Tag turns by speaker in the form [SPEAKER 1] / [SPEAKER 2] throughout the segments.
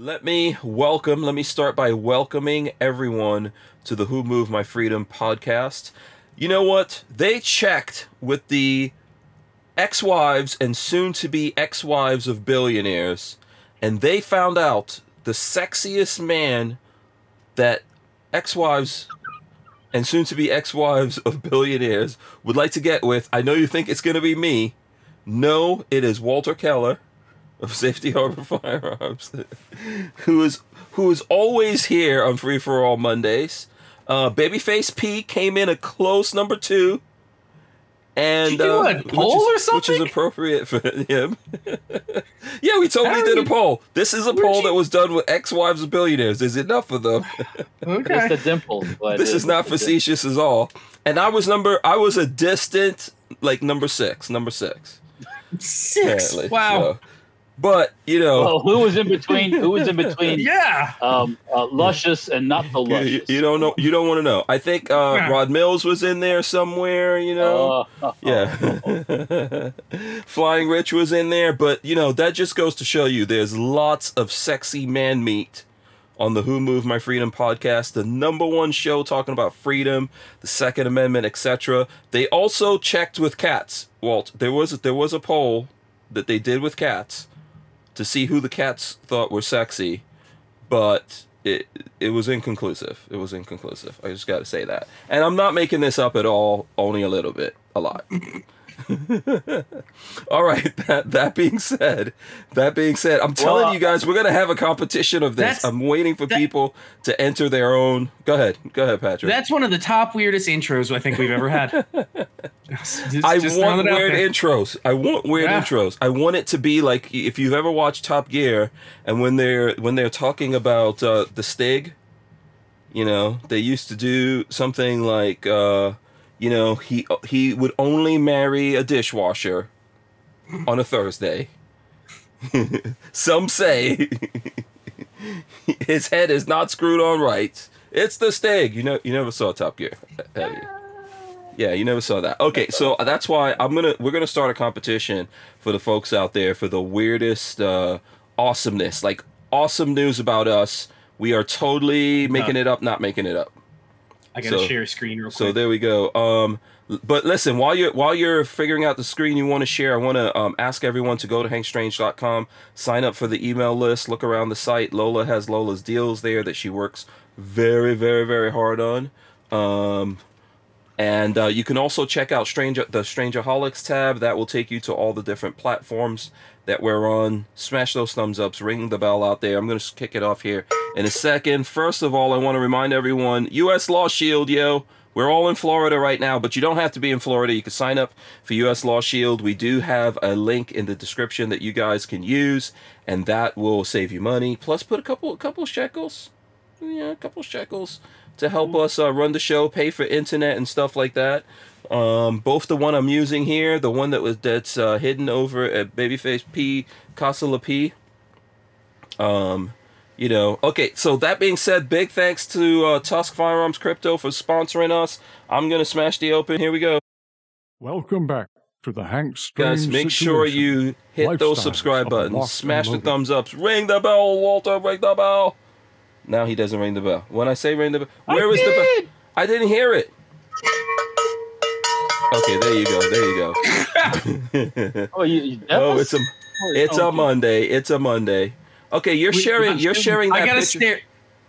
[SPEAKER 1] Let me welcome, let me start by welcoming everyone to the Who Moved My Freedom podcast. You know what? They checked with the ex wives and soon to be ex wives of billionaires, and they found out the sexiest man that ex wives and soon to be ex wives of billionaires would like to get with. I know you think it's going to be me. No, it is Walter Keller of Safety Harbor Firearms, who is who is always here on Free for All Mondays. Uh, Babyface P came in a close number two, and
[SPEAKER 2] Did you do
[SPEAKER 1] uh,
[SPEAKER 2] a
[SPEAKER 1] which
[SPEAKER 2] poll
[SPEAKER 1] is-
[SPEAKER 2] or something?
[SPEAKER 1] which is appropriate for him. yeah, we totally
[SPEAKER 2] How
[SPEAKER 1] did a poll. This is a
[SPEAKER 2] Where'd
[SPEAKER 1] poll
[SPEAKER 2] you-
[SPEAKER 1] that was done with ex-wives of billionaires. Is enough of them.
[SPEAKER 2] Okay.
[SPEAKER 3] It's the dimples.
[SPEAKER 1] This is not facetious at all. And I was number. I was a distant like number six. Number six.
[SPEAKER 2] Six.
[SPEAKER 1] apparently.
[SPEAKER 2] Wow.
[SPEAKER 1] So- but you know.
[SPEAKER 3] Well, who was in between? Who was in between?
[SPEAKER 2] Yeah.
[SPEAKER 3] Um, uh, luscious and not the
[SPEAKER 1] You, you-
[SPEAKER 3] luscious.
[SPEAKER 1] you don't know. You don't want to know. I think uh,
[SPEAKER 2] Yeah.
[SPEAKER 1] Rod Mills was in there somewhere. You know.
[SPEAKER 3] Uh,
[SPEAKER 1] yeah. Flying Rich was in there, but you know that just goes to show you there's lots of sexy man meat on the Who Moved My Freedom podcast, the number one show talking about freedom, the Second Amendment, etc. They also checked with cats. Walt, there was there was a poll that they did with cats to see who the cats thought were sexy, but it it was inconclusive. It was inconclusive. I just got to say that. And I'm not making this up at all, only a little bit, a lot. all right, that that being said, that being said, I'm telling
[SPEAKER 3] Well,
[SPEAKER 1] you guys we're going to have a competition of this. I'm waiting for
[SPEAKER 2] that-
[SPEAKER 1] people to enter their own. Go ahead. Go ahead, Patrick.
[SPEAKER 2] That's one of the top weirdest intros I think we've ever had. Just-
[SPEAKER 1] I
[SPEAKER 2] just
[SPEAKER 1] want
[SPEAKER 2] it out
[SPEAKER 1] weird intros. I want weird
[SPEAKER 2] Yeah.
[SPEAKER 1] intros. I want it to be like if you've ever watched Top Gear and when they're when they're talking about uh, the Stig, you know, they used to do something like uh, you know, he he would only marry a dishwasher on a Thursday. Some say his head is not screwed on right. It's the stag. You know, you never saw Top Gear? Yeah, you never saw that. Okay, so that's why I'm gonna we're gonna start a competition for the folks out there for the weirdest uh, awesomeness, like awesome news about us. We are totally making it up, not making it up.
[SPEAKER 2] I gotta
[SPEAKER 1] so-
[SPEAKER 2] share a screen real quick.
[SPEAKER 1] So there we go. Um, but listen, while you're while you're figuring out the screen you want to share, I want to um, ask everyone to go to hankstrange.com, sign up for the email list, look around the site. Lola has Lola's deals there that she works very, very, very hard on. Um, and uh, you can also check out Stranger the Strangerholics tab. That will take you to all the different platforms that we're on. Smash those thumbs ups, ring the bell out there. I'm going to kick it off here in a second. First of all, I want to remind everyone U.S. Law Shield, yo. We're all in Florida right now, but you don't have to be in Florida. You can sign up for US Law Shield. We do have a link in the description that you guys can use, and that will save you money. Plus, put a couple a couple shekels, yeah, a couple shekels to help us uh, run the show, pay for internet and stuff like that. Um, both the one I'm using here, the one that was that's uh, hidden over at Babyface P Casa La P. Um, you know, okay. So that being said, big thanks to uh, Tusk Firearms Crypto for sponsoring us. I'm gonna smash the open. Here we go,
[SPEAKER 4] Welcome back to the Hank Strange
[SPEAKER 1] guys. Make sure you hit those subscribe buttons, smash the thumbs ups, ring the bell, Walter. Ring the bell. Now he doesn't ring the bell. When I say ring the bell, where where is the bell? I didn't hear it. Okay, there you go. There you go.
[SPEAKER 3] oh, you, you
[SPEAKER 1] oh, it's a it's a
[SPEAKER 3] oh,
[SPEAKER 1] Monday. It's a Monday. Okay, you're
[SPEAKER 2] We-
[SPEAKER 1] sharing. You're sharing that
[SPEAKER 2] I gotta
[SPEAKER 1] picture.
[SPEAKER 2] stare.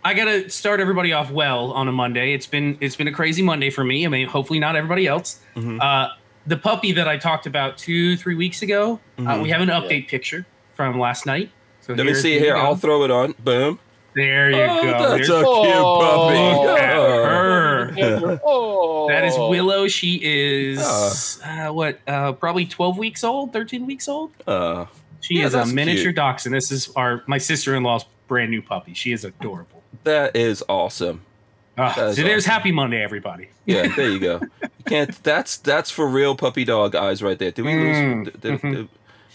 [SPEAKER 2] I gotta start everybody off well on a Monday. It's been it's been a crazy Monday for me. I mean, hopefully not everybody else.
[SPEAKER 1] Mhm.
[SPEAKER 2] Uh, the puppy that I talked about two three weeks ago. Uh,
[SPEAKER 1] Mhm.
[SPEAKER 2] we have an update picture from last night. So
[SPEAKER 1] Let me see
[SPEAKER 2] you
[SPEAKER 1] here. I'll throw it on. Boom.
[SPEAKER 2] there you
[SPEAKER 1] oh,
[SPEAKER 2] go.
[SPEAKER 1] that's
[SPEAKER 2] There's-
[SPEAKER 1] a cute puppy.
[SPEAKER 2] at
[SPEAKER 1] Oh.
[SPEAKER 2] Her.
[SPEAKER 3] oh,
[SPEAKER 2] That is Willow. She is uh, what? Uh, probably twelve weeks old, thirteen weeks old.
[SPEAKER 1] Uh,
[SPEAKER 2] She
[SPEAKER 1] Yeah,
[SPEAKER 2] is a miniature
[SPEAKER 1] cute.
[SPEAKER 2] dachshund. This is our my sister in law's brand new puppy. She is adorable.
[SPEAKER 1] that is awesome.
[SPEAKER 2] Uh,
[SPEAKER 1] That is
[SPEAKER 2] so there's. Happy Monday, everybody.
[SPEAKER 1] Yeah, there you go. You can't. That's that's for real puppy dog eyes right there. Did we lose?
[SPEAKER 2] Mm,
[SPEAKER 1] Did, did,
[SPEAKER 2] mhm.
[SPEAKER 1] did-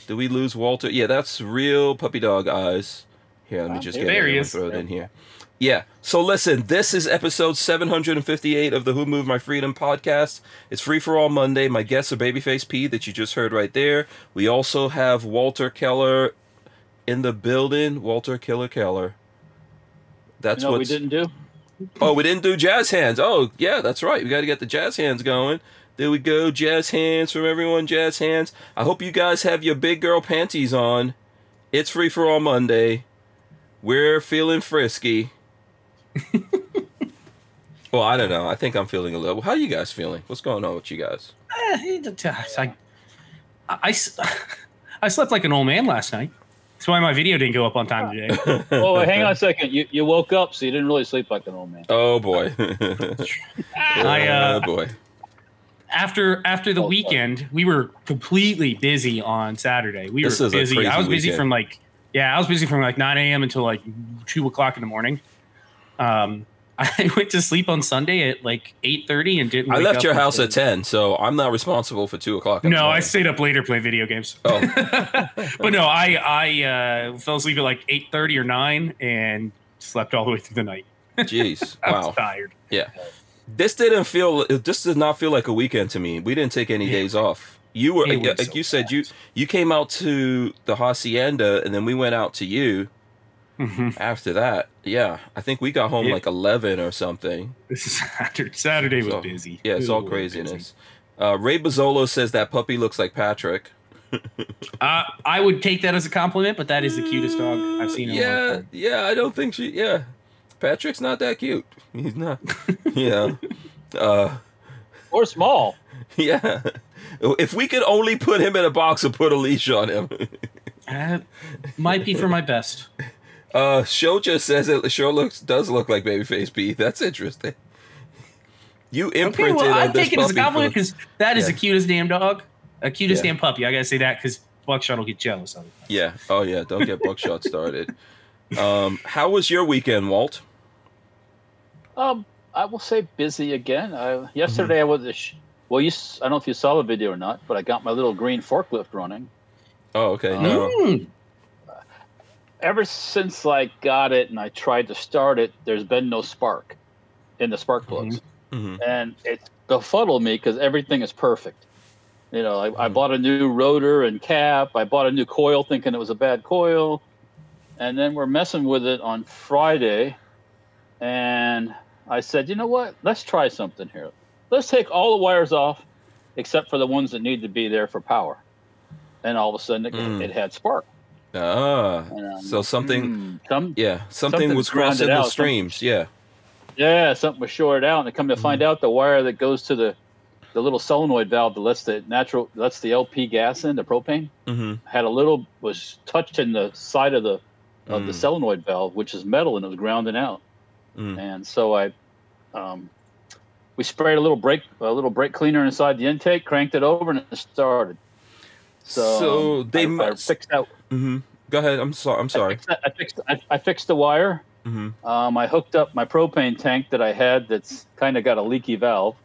[SPEAKER 1] did we lose Walter? Yeah, that's real puppy dog eyes. Here, let me
[SPEAKER 3] Ah,
[SPEAKER 1] just
[SPEAKER 3] there
[SPEAKER 1] get
[SPEAKER 2] he
[SPEAKER 1] it.
[SPEAKER 2] is.
[SPEAKER 1] Throw it in here. Yeah. So listen, this is episode 758 of the Who Moved My Freedom podcast. It's free for all Monday. My guests are Babyface P that you just heard right there. We also have Walter Keller in the building. Walter Killer Keller. That's
[SPEAKER 3] You know what we didn't do?
[SPEAKER 1] Oh, we didn't do jazz hands. Oh, yeah, that's right. We got to get the jazz hands going. There we go. Jazz hands from everyone. Jazz hands. I hope you guys have your big girl panties on. It's free for all Monday. We're feeling frisky. well, I don't know. I think I'm feeling a little. How are you guys feeling? What's going on with you guys?
[SPEAKER 2] I, I, I, s- I slept like an old man last night. That's why my video didn't go up on time today.
[SPEAKER 3] Oh, hang on a second. You you woke up, so you didn't really sleep like an old man.
[SPEAKER 1] Oh boy.
[SPEAKER 2] I, uh,
[SPEAKER 1] oh boy.
[SPEAKER 2] after after the
[SPEAKER 3] Oh, sorry.
[SPEAKER 2] weekend, we were completely busy on Saturday. We
[SPEAKER 1] This
[SPEAKER 2] were
[SPEAKER 1] is a
[SPEAKER 2] busy.
[SPEAKER 1] crazy
[SPEAKER 2] I was busy
[SPEAKER 1] weekend.
[SPEAKER 2] from like yeah, I was busy from like 9 a.m. until like two o'clock in the morning. Um, I went to sleep on Sunday at like 8:30 and didn't.
[SPEAKER 1] I left your house at ten, so I'm not responsible for two o'clock.
[SPEAKER 2] No, I stayed up later playing video games.
[SPEAKER 1] Oh.
[SPEAKER 2] but no, I I uh, fell asleep at like 8:30 or 9 and slept all the way through the night.
[SPEAKER 1] Jeez.
[SPEAKER 2] I
[SPEAKER 1] Wow.
[SPEAKER 2] was tired.
[SPEAKER 1] Yeah, this didn't feel. This did not feel like a weekend to me. We didn't take any
[SPEAKER 2] Yeah.
[SPEAKER 1] days off. You were,
[SPEAKER 2] It was
[SPEAKER 1] like
[SPEAKER 2] so
[SPEAKER 1] you said, you you came out to the hacienda, and then we went out to you
[SPEAKER 2] Mhm.
[SPEAKER 1] after that. Yeah, I think we got home
[SPEAKER 2] Yeah.
[SPEAKER 1] like eleven or something.
[SPEAKER 2] This is Saturday. Saturday was
[SPEAKER 1] So-
[SPEAKER 2] busy.
[SPEAKER 1] Yeah, it's all
[SPEAKER 2] Ooh,
[SPEAKER 1] craziness. Uh, Ray Bozzolo says that puppy looks like Patrick.
[SPEAKER 2] Uh, I would take that as a compliment, but that is the cutest dog I've seen in
[SPEAKER 1] Yeah,
[SPEAKER 2] time.
[SPEAKER 1] yeah. I don't think she. Yeah, Patrick's not that cute. He's not. yeah. Uh,
[SPEAKER 3] Or small.
[SPEAKER 1] yeah. If we could only put him in a box and put a leash on him.
[SPEAKER 2] Uh, might be for my best.
[SPEAKER 1] Uh, Show just says it sure looks does look like Babyface P. That's interesting. You
[SPEAKER 2] Okay,
[SPEAKER 1] imprinted
[SPEAKER 2] well,
[SPEAKER 1] on
[SPEAKER 2] I'm
[SPEAKER 1] this
[SPEAKER 2] taking it as a compliment because that is
[SPEAKER 1] Yeah.
[SPEAKER 2] the cutest damn dog, a cutest
[SPEAKER 1] Yeah.
[SPEAKER 2] damn puppy. I gotta say that because Buckshot will get jealous of it.
[SPEAKER 1] Yeah. Oh yeah. Don't get buckshot started. Um, how was your weekend, Walt?
[SPEAKER 3] Um, I will say busy again. I, yesterday I was. a Sh- well, you. s- I don't know if you saw the video or not, but I got my little green forklift running.
[SPEAKER 1] Oh, okay. No.
[SPEAKER 2] Mm.
[SPEAKER 3] Ever since I got it and I tried to start it, there's been no spark in the spark plugs,
[SPEAKER 1] hmm
[SPEAKER 3] and it's befuddled me because everything is perfect. You know, I, I
[SPEAKER 1] Mhm.
[SPEAKER 3] bought a new rotor and cap. I bought a new coil, thinking it was a bad coil, and then we're messing with it on Friday, and I said, you know what? Let's try something here. Let's take all the wires off, except for the ones that need to be there for power. And all of a sudden, it,
[SPEAKER 1] Mm.
[SPEAKER 3] it had spark.
[SPEAKER 1] Ah.
[SPEAKER 3] Um,
[SPEAKER 1] So something.
[SPEAKER 3] hmm, some
[SPEAKER 1] Yeah. Something was crossing
[SPEAKER 3] grounded
[SPEAKER 1] the
[SPEAKER 3] out,
[SPEAKER 1] streams. Yeah.
[SPEAKER 3] Yeah, something was shorted out, and I come to
[SPEAKER 1] Mm-hmm.
[SPEAKER 3] find out the wire that goes to the the little solenoid valve that lets the natural lets the LP gas in the propane
[SPEAKER 1] hmm
[SPEAKER 3] had a little was touching the side of the of the
[SPEAKER 1] Mm.
[SPEAKER 3] solenoid valve, which is metal, and it was grounding out.
[SPEAKER 1] Mm.
[SPEAKER 3] And so I, um, we sprayed a little brake a little brake cleaner inside the intake, cranked it over, and it started. So,
[SPEAKER 1] So
[SPEAKER 3] um,
[SPEAKER 1] they
[SPEAKER 3] I, I fixed out.
[SPEAKER 1] Mm-hmm. Go ahead. I'm sorry. I'm sorry.
[SPEAKER 3] I fixed, I fixed, I, I fixed the wire.
[SPEAKER 1] Mm-hmm.
[SPEAKER 3] Um, I hooked up my propane tank that I had. That's kind of got a leaky valve.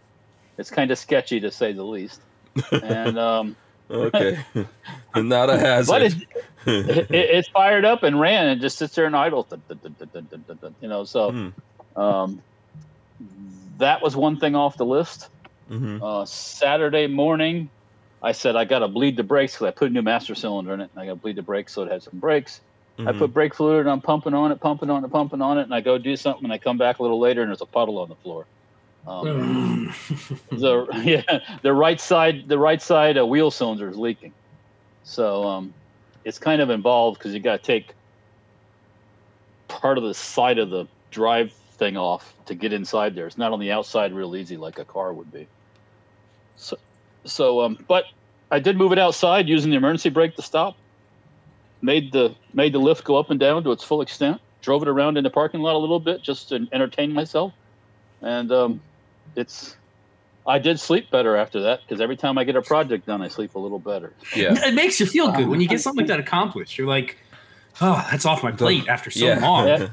[SPEAKER 3] It's kind of sketchy to say the least. And um,
[SPEAKER 1] okay, not a hazard.
[SPEAKER 3] But it, it, it's fired up and ran and just sits there and idle. You know, so
[SPEAKER 1] mm.
[SPEAKER 3] um, that was one thing off the list.
[SPEAKER 1] Mm-hmm.
[SPEAKER 3] Uh, Saturday morning, I said I got to bleed the brakes because I put a new master cylinder in it. And I got to bleed the brakes so it had some brakes. I
[SPEAKER 1] Mm-hmm.
[SPEAKER 3] put brake fluid and I'm pumping on it, pumping on it, pumping on it, and I go do something and I come back a little later and there's a puddle on the floor. Um, the yeah, the right side, the right side uh, wheel cylinder is leaking, so um, it's kind of involved because you got to take part of the side of the drive thing off to get inside there. It's not on the outside real easy like a car would be. So, so um, but I did move it outside using the emergency brake to stop made the made the lift go up and down to its full extent. Drove it around in the parking lot a little bit just to entertain myself, and um, it's. I did sleep better after that because every time I get a project done, I sleep a little better.
[SPEAKER 1] Yeah.
[SPEAKER 2] It makes you feel good when you get something like that accomplished. You're like, oh, that's off my plate after so
[SPEAKER 1] Yeah.
[SPEAKER 2] long.
[SPEAKER 3] Yeah.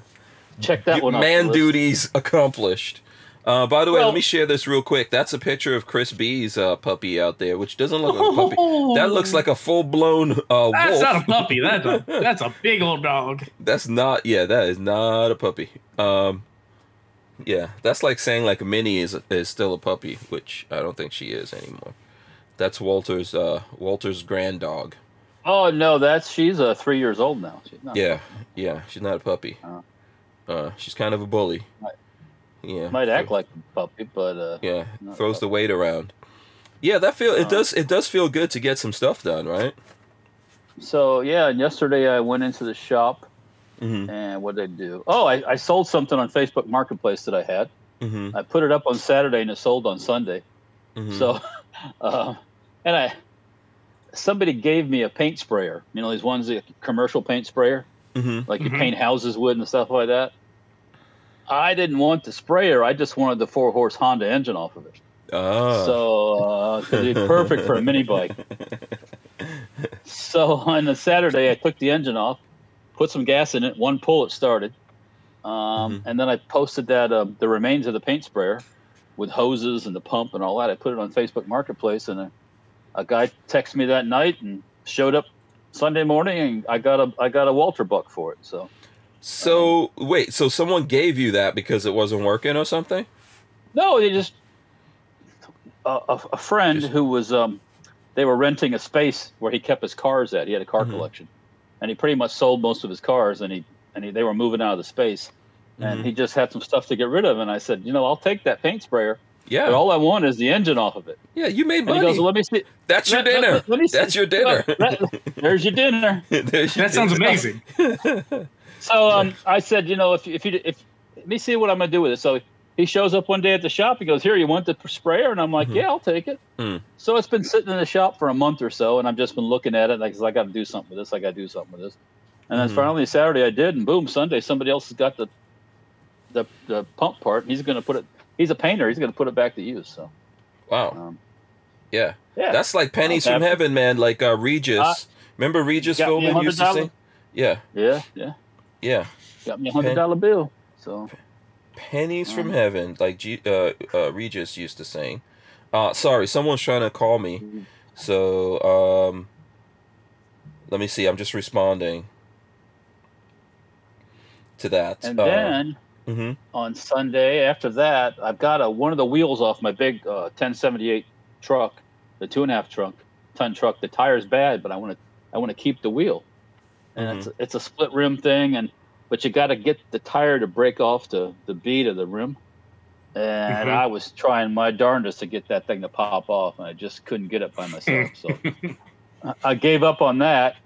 [SPEAKER 3] Check that one off. the
[SPEAKER 1] Man
[SPEAKER 3] list.
[SPEAKER 1] duties accomplished. Uh, by the way,
[SPEAKER 3] Well-
[SPEAKER 1] let me share this real quick. That's a picture of Chris B's uh, puppy out there, which doesn't look like a puppy. That looks like a full blown uh,
[SPEAKER 2] That's
[SPEAKER 1] wolf.
[SPEAKER 2] not a puppy. That's a that's a big old dog.
[SPEAKER 1] That's not. Yeah, that is not a puppy. Um, yeah, that's like saying like Minnie is is still a puppy, which I don't think she is anymore. That's Walter's uh Walter's grand dog.
[SPEAKER 3] Oh no, that's she's uh, three years old now. She's not,
[SPEAKER 1] Yeah, yeah. She's not a puppy.
[SPEAKER 3] Oh.
[SPEAKER 1] Uh, she's kind of a bully.
[SPEAKER 3] Might-
[SPEAKER 1] Yeah.
[SPEAKER 3] might act like a puppy, but uh,
[SPEAKER 1] Yeah, throws the weight around. Yeah, that feel it
[SPEAKER 3] Uh,
[SPEAKER 1] does it does feel good to get some stuff done, right?
[SPEAKER 3] so yeah. And yesterday I went into the shop
[SPEAKER 1] Mm-hmm.
[SPEAKER 3] and what did I do? Oh, I, I sold something on Facebook Marketplace that I had.
[SPEAKER 1] Mm-hmm.
[SPEAKER 3] I put it up on Saturday and it sold on Sunday.
[SPEAKER 1] mm-hmm.
[SPEAKER 3] So, uh, and I somebody gave me a paint sprayer. You know these ones, the commercial paint sprayer,
[SPEAKER 1] mm-hmm.
[SPEAKER 3] like you
[SPEAKER 2] Mhm.
[SPEAKER 3] paint houses with and stuff like that. I didn't want the sprayer. I just wanted the four horse Honda engine off of it.
[SPEAKER 1] Ah.
[SPEAKER 3] So, uh, be perfect for a mini bike. So on a Saturday, I took the engine off, put some gas in it. One pull, it started, um,
[SPEAKER 1] Mhm.
[SPEAKER 3] and then I posted that uh, the remains of the paint sprayer with hoses and the pump and all that. I put it on Facebook Marketplace, and a, a guy texted me that night and showed up Sunday morning, and I got a I got a Walter buck for it. So
[SPEAKER 1] so wait, so someone gave you that because it wasn't working or something?
[SPEAKER 3] no, they just a, a, a friend
[SPEAKER 1] Just-
[SPEAKER 3] who was um, they were renting a space where he kept his cars at. He had a car
[SPEAKER 1] Mhm.
[SPEAKER 3] collection, and he pretty much sold most of his cars, and he and he, they were moving out of the space. and
[SPEAKER 1] Mhm.
[SPEAKER 3] he just had some stuff to get rid of. And I said, you know, I'll take that paint sprayer,
[SPEAKER 1] Yeah,
[SPEAKER 3] but all I want is the engine off of it.
[SPEAKER 1] yeah. You made
[SPEAKER 3] And he
[SPEAKER 1] money.
[SPEAKER 3] goes, well, let me see.
[SPEAKER 1] That's your
[SPEAKER 3] let- let-
[SPEAKER 1] dinner.
[SPEAKER 3] let me see-
[SPEAKER 1] That's your dinner.
[SPEAKER 3] There's your dinner.
[SPEAKER 1] There's your
[SPEAKER 2] That sounds amazing.
[SPEAKER 3] So um, I said, you know, if if you if let me see what I'm gonna do with it. So he shows up one day at the shop. He goes, here, you want the sprayer? And I'm like,
[SPEAKER 1] Mhm.
[SPEAKER 3] yeah, I'll take it.
[SPEAKER 1] Mm.
[SPEAKER 3] So it's been sitting in the shop for a month or so, and I've just been looking at it. Like, I got to do something with this. I got to do something with this. And then
[SPEAKER 1] Mhm.
[SPEAKER 3] finally Saturday I did, and boom, Sunday somebody else has got the the the pump part, and he's gonna put it. He's a painter. He's gonna put it back to use. So
[SPEAKER 1] Wow.
[SPEAKER 3] um,
[SPEAKER 1] Yeah.
[SPEAKER 3] yeah,
[SPEAKER 1] That's like pennies from heaven, man. Like uh, Regis.
[SPEAKER 3] Uh,
[SPEAKER 1] Remember Regis Philbin used to
[SPEAKER 3] $100.
[SPEAKER 1] sing? Yeah,
[SPEAKER 3] yeah, yeah.
[SPEAKER 1] Yeah.
[SPEAKER 3] Got me a hundred dollar bill. So
[SPEAKER 1] Pennies from
[SPEAKER 3] Um,
[SPEAKER 1] heaven, like G- uh, uh, Regis used to sing. Uh, sorry, someone's trying to call me. So um, let me see. I'm just responding to that.
[SPEAKER 3] and
[SPEAKER 1] Uh,
[SPEAKER 3] then
[SPEAKER 1] mhm.
[SPEAKER 3] on Sunday after that, I've got a one of the wheels off my big uh, 1078 truck, the two and a half trunk ton truck. The tire's bad, but I want to I want to keep the wheel, and it's it's a split rim thing, and but you got to get the tire to break off the the bead of the rim. And
[SPEAKER 2] Mhm.
[SPEAKER 3] I was trying my darndest to get that thing to pop off, and I just couldn't get it by myself. So I- gave up on that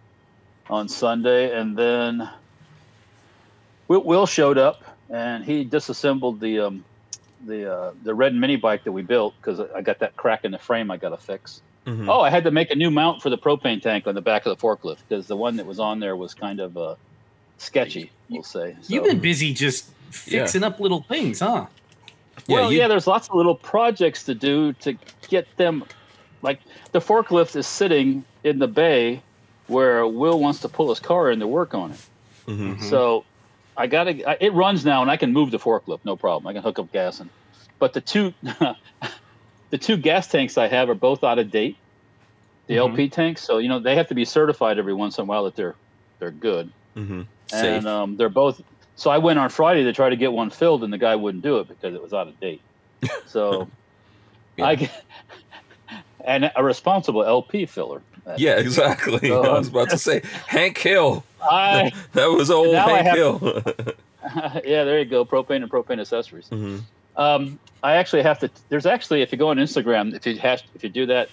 [SPEAKER 3] on Sunday, and then Will, Will showed up, and he disassembled the um, the uh, the red mini bike that we built because I got that crack in the frame I got to fix.
[SPEAKER 1] Mhm.
[SPEAKER 3] Oh, I had to make a new mount for the propane tank on the back of the forklift because the one that was on there was kind of uh, sketchy, we'll say. So-
[SPEAKER 2] You've been busy just fixing up little things, huh?
[SPEAKER 3] well,
[SPEAKER 1] you-
[SPEAKER 3] yeah, there's lots of little projects to do to get them. Like the forklift is sitting in the bay where Will wants to pull his car in to work on it.
[SPEAKER 1] Mhm.
[SPEAKER 2] Mhm.
[SPEAKER 3] So I got to. It runs now, and I can move the forklift, no problem. I can hook up gas in. But the two, the two gas tanks I have are both out of date. The
[SPEAKER 2] Mhm.
[SPEAKER 3] LP tanks, so you know they have to be certified every once in a while that they're they're good.
[SPEAKER 1] Mhm.
[SPEAKER 3] And um, they're both. So I went on Friday to try to get one filled, and the guy wouldn't do it because it was out of date. So
[SPEAKER 1] Yeah.
[SPEAKER 3] I and a responsible LP filler.
[SPEAKER 1] yeah, exactly. I was about to say Hank Hill.
[SPEAKER 3] I
[SPEAKER 1] That was old Hank
[SPEAKER 3] have-
[SPEAKER 1] Hill.
[SPEAKER 3] yeah, there you go. Propane and propane accessories.
[SPEAKER 1] Mhm.
[SPEAKER 3] Um, I actually have to. There's actually, if you go on Instagram, if you hash, if you do that,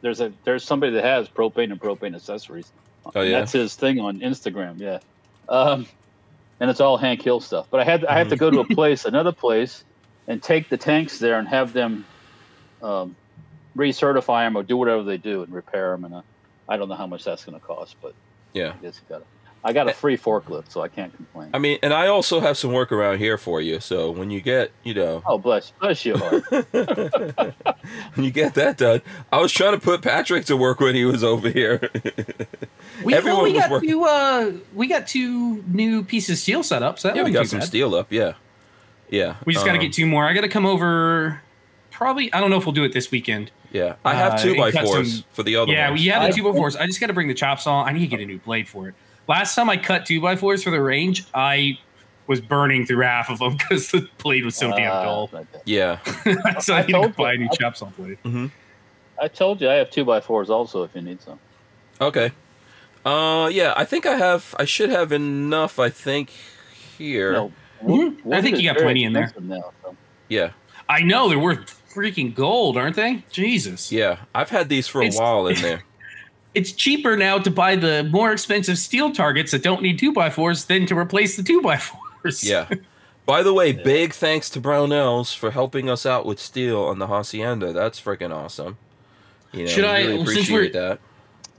[SPEAKER 3] there's a there's somebody that has propane and propane accessories.
[SPEAKER 1] Oh, yeah?
[SPEAKER 3] that's his thing on Instagram. Yeah, um, and it's all Hank Hill stuff. But I had I have to go to a place, another place, and take the tanks there and have them um, recertify them or do whatever they do and repair them. And uh, I don't know how much that's going to cost, but
[SPEAKER 1] Yeah.
[SPEAKER 3] I guess you got it. I got a free forklift, so I can't complain.
[SPEAKER 1] I mean, and I also have some work around here for you. So when you get, you know,
[SPEAKER 3] oh, bless bless you, heart.
[SPEAKER 1] when you get that done, I was trying to put Patrick to work when he was over here.
[SPEAKER 2] We,
[SPEAKER 1] Everyone
[SPEAKER 2] well, we
[SPEAKER 1] was
[SPEAKER 2] got
[SPEAKER 1] working-
[SPEAKER 2] two. Uh, we got two new pieces of steel set up. So that
[SPEAKER 1] yeah, we
[SPEAKER 2] wasn't
[SPEAKER 1] got some
[SPEAKER 2] bad.
[SPEAKER 1] steel up. Yeah, yeah.
[SPEAKER 2] We just got to
[SPEAKER 1] um,
[SPEAKER 2] get two more. I got to come over. Probably. I don't know if we'll do it this weekend.
[SPEAKER 1] Yeah, I have
[SPEAKER 2] uh,
[SPEAKER 1] two by fours
[SPEAKER 2] some-
[SPEAKER 1] for the other
[SPEAKER 2] yeah,
[SPEAKER 1] ones.
[SPEAKER 2] we had
[SPEAKER 3] I-
[SPEAKER 2] the two by fours. I just got to bring the chop saw. I need to get a new blade for it. Last time I cut two by fours for the range, I was burning through half of them because the blade was so damn
[SPEAKER 3] Uh,
[SPEAKER 2] dull.
[SPEAKER 1] Yeah,
[SPEAKER 2] so I,
[SPEAKER 3] I
[SPEAKER 2] need to
[SPEAKER 3] told
[SPEAKER 2] buy a
[SPEAKER 3] you.
[SPEAKER 2] new chop saw blade.
[SPEAKER 3] I told you I have two by fours also if you need some.
[SPEAKER 1] okay. Uh, yeah, I think I have. I should have enough. I think here.
[SPEAKER 3] No,
[SPEAKER 2] Mhm. I think you got plenty in there.
[SPEAKER 3] Now, so.
[SPEAKER 1] Yeah,
[SPEAKER 2] I know they're worth freaking gold, aren't they? Jesus.
[SPEAKER 1] yeah. I've had these for a
[SPEAKER 2] It's-
[SPEAKER 1] while in there.
[SPEAKER 2] It's cheaper now to buy the more expensive steel targets that don't need two by fours than to replace the two by fours.
[SPEAKER 1] Yeah. By the way, big thanks to Brownells for helping us out with steel on the hacienda. That's freaking awesome. You know,
[SPEAKER 2] Should I-
[SPEAKER 1] really
[SPEAKER 2] since we're-
[SPEAKER 1] that.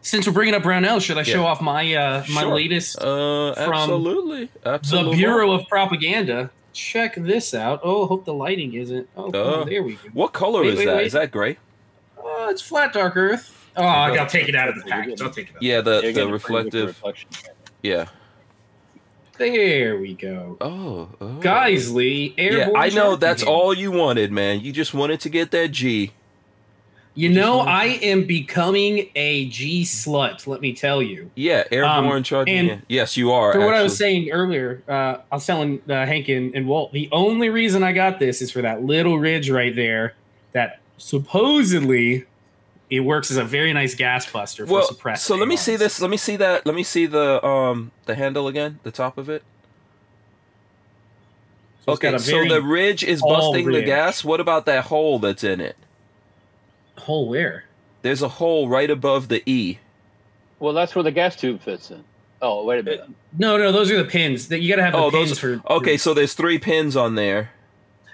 [SPEAKER 2] Since we're bringing up Brownell, should I show off my uh, my
[SPEAKER 1] Sure.
[SPEAKER 2] latest
[SPEAKER 1] Uh,
[SPEAKER 2] from
[SPEAKER 1] absolutely, absolutely.
[SPEAKER 2] the Bureau of Propaganda? Check this out. Oh, hope the lighting isn't. Oh, on,
[SPEAKER 1] Uh,
[SPEAKER 2] there we go.
[SPEAKER 1] What color
[SPEAKER 2] Wait,
[SPEAKER 1] is
[SPEAKER 2] wait,
[SPEAKER 1] that?
[SPEAKER 2] wait.
[SPEAKER 1] Is that gray?
[SPEAKER 2] Oh, it's flat dark earth. Oh, I'll take it out of the package. I'll take it out.
[SPEAKER 1] Yeah, the
[SPEAKER 3] You're
[SPEAKER 1] the
[SPEAKER 3] getting a pretty good
[SPEAKER 1] reflective.
[SPEAKER 3] reflection.
[SPEAKER 1] Yeah.
[SPEAKER 2] There we go.
[SPEAKER 1] Oh, oh.
[SPEAKER 2] Geissele
[SPEAKER 1] Yeah. I know that's
[SPEAKER 2] game.
[SPEAKER 1] all you wanted, man. You just wanted to get that G.
[SPEAKER 2] You know, I am becoming a G slut. Let me tell you.
[SPEAKER 1] Yeah, airborne
[SPEAKER 2] Um,
[SPEAKER 1] charging.
[SPEAKER 2] and.
[SPEAKER 1] Yes, you are.
[SPEAKER 2] For what I was saying earlier, uh, I was telling uh, Hank and, and Walt, the only reason I got this is for that little ridge right there that supposedly it works as a very nice gas buster for
[SPEAKER 1] Well,
[SPEAKER 2] suppressed.
[SPEAKER 1] so let me see this. Let me see that. Let me see the um the handle again, the top of it.
[SPEAKER 2] So
[SPEAKER 1] okay, so the ridge is
[SPEAKER 2] tall
[SPEAKER 1] busting the gas. What about that hole that's in it?
[SPEAKER 2] hole where?
[SPEAKER 1] There's a hole right above the E.
[SPEAKER 3] Well, that's where the gas tube fits in. Oh, wait a minute.
[SPEAKER 2] No, no, those are the pins. That you got to have the
[SPEAKER 1] Oh,
[SPEAKER 2] pins
[SPEAKER 1] those.
[SPEAKER 2] for.
[SPEAKER 1] Okay, so there's three pins on there.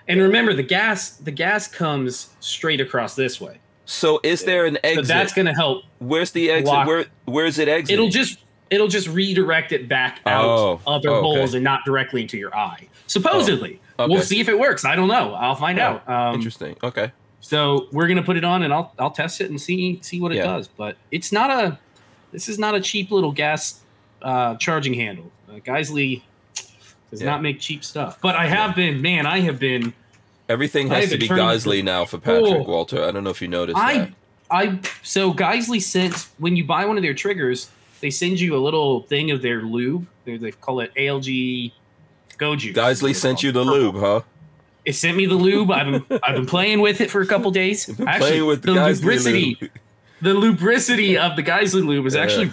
[SPEAKER 2] And remember, the gas the gas comes straight across this way,
[SPEAKER 1] So is there an exit?
[SPEAKER 2] so that's going to help.
[SPEAKER 1] Where's the exit?
[SPEAKER 2] block-
[SPEAKER 1] Where where's it exit?
[SPEAKER 2] It'll just it'll just redirect it back out
[SPEAKER 1] Oh,
[SPEAKER 2] other
[SPEAKER 1] okay.
[SPEAKER 2] holes and not directly into your eye. Supposedly,
[SPEAKER 1] okay.
[SPEAKER 2] we'll see if it works. I don't know. I'll find
[SPEAKER 1] Oh,
[SPEAKER 2] out. Um,
[SPEAKER 1] Interesting. Okay.
[SPEAKER 2] So we're gonna put it on and I'll I'll test it and see see what it
[SPEAKER 1] Yeah.
[SPEAKER 2] does. But it's not a this is not a cheap little gas uh, charging handle. Uh, Geissele does
[SPEAKER 1] Yeah.
[SPEAKER 2] not make cheap stuff. But I have been man, I have been
[SPEAKER 1] Everything has to be Geissele now for Patrick
[SPEAKER 2] Oh.
[SPEAKER 1] Walter. I don't know if you noticed
[SPEAKER 2] I
[SPEAKER 1] that.
[SPEAKER 2] I so Geissele sends when you buy one of their triggers, they send you a little thing of their lube. They, they call it ALG Go Juice.
[SPEAKER 1] Geissele sent you the lube, huh?
[SPEAKER 2] It sent me the lube. I've been I've been playing with it for a couple days. Actually,
[SPEAKER 1] playing with
[SPEAKER 2] the
[SPEAKER 1] Geissele
[SPEAKER 2] lubricity
[SPEAKER 1] lube.
[SPEAKER 2] the lubricity of the Geissele lube is
[SPEAKER 1] Yeah.
[SPEAKER 2] actually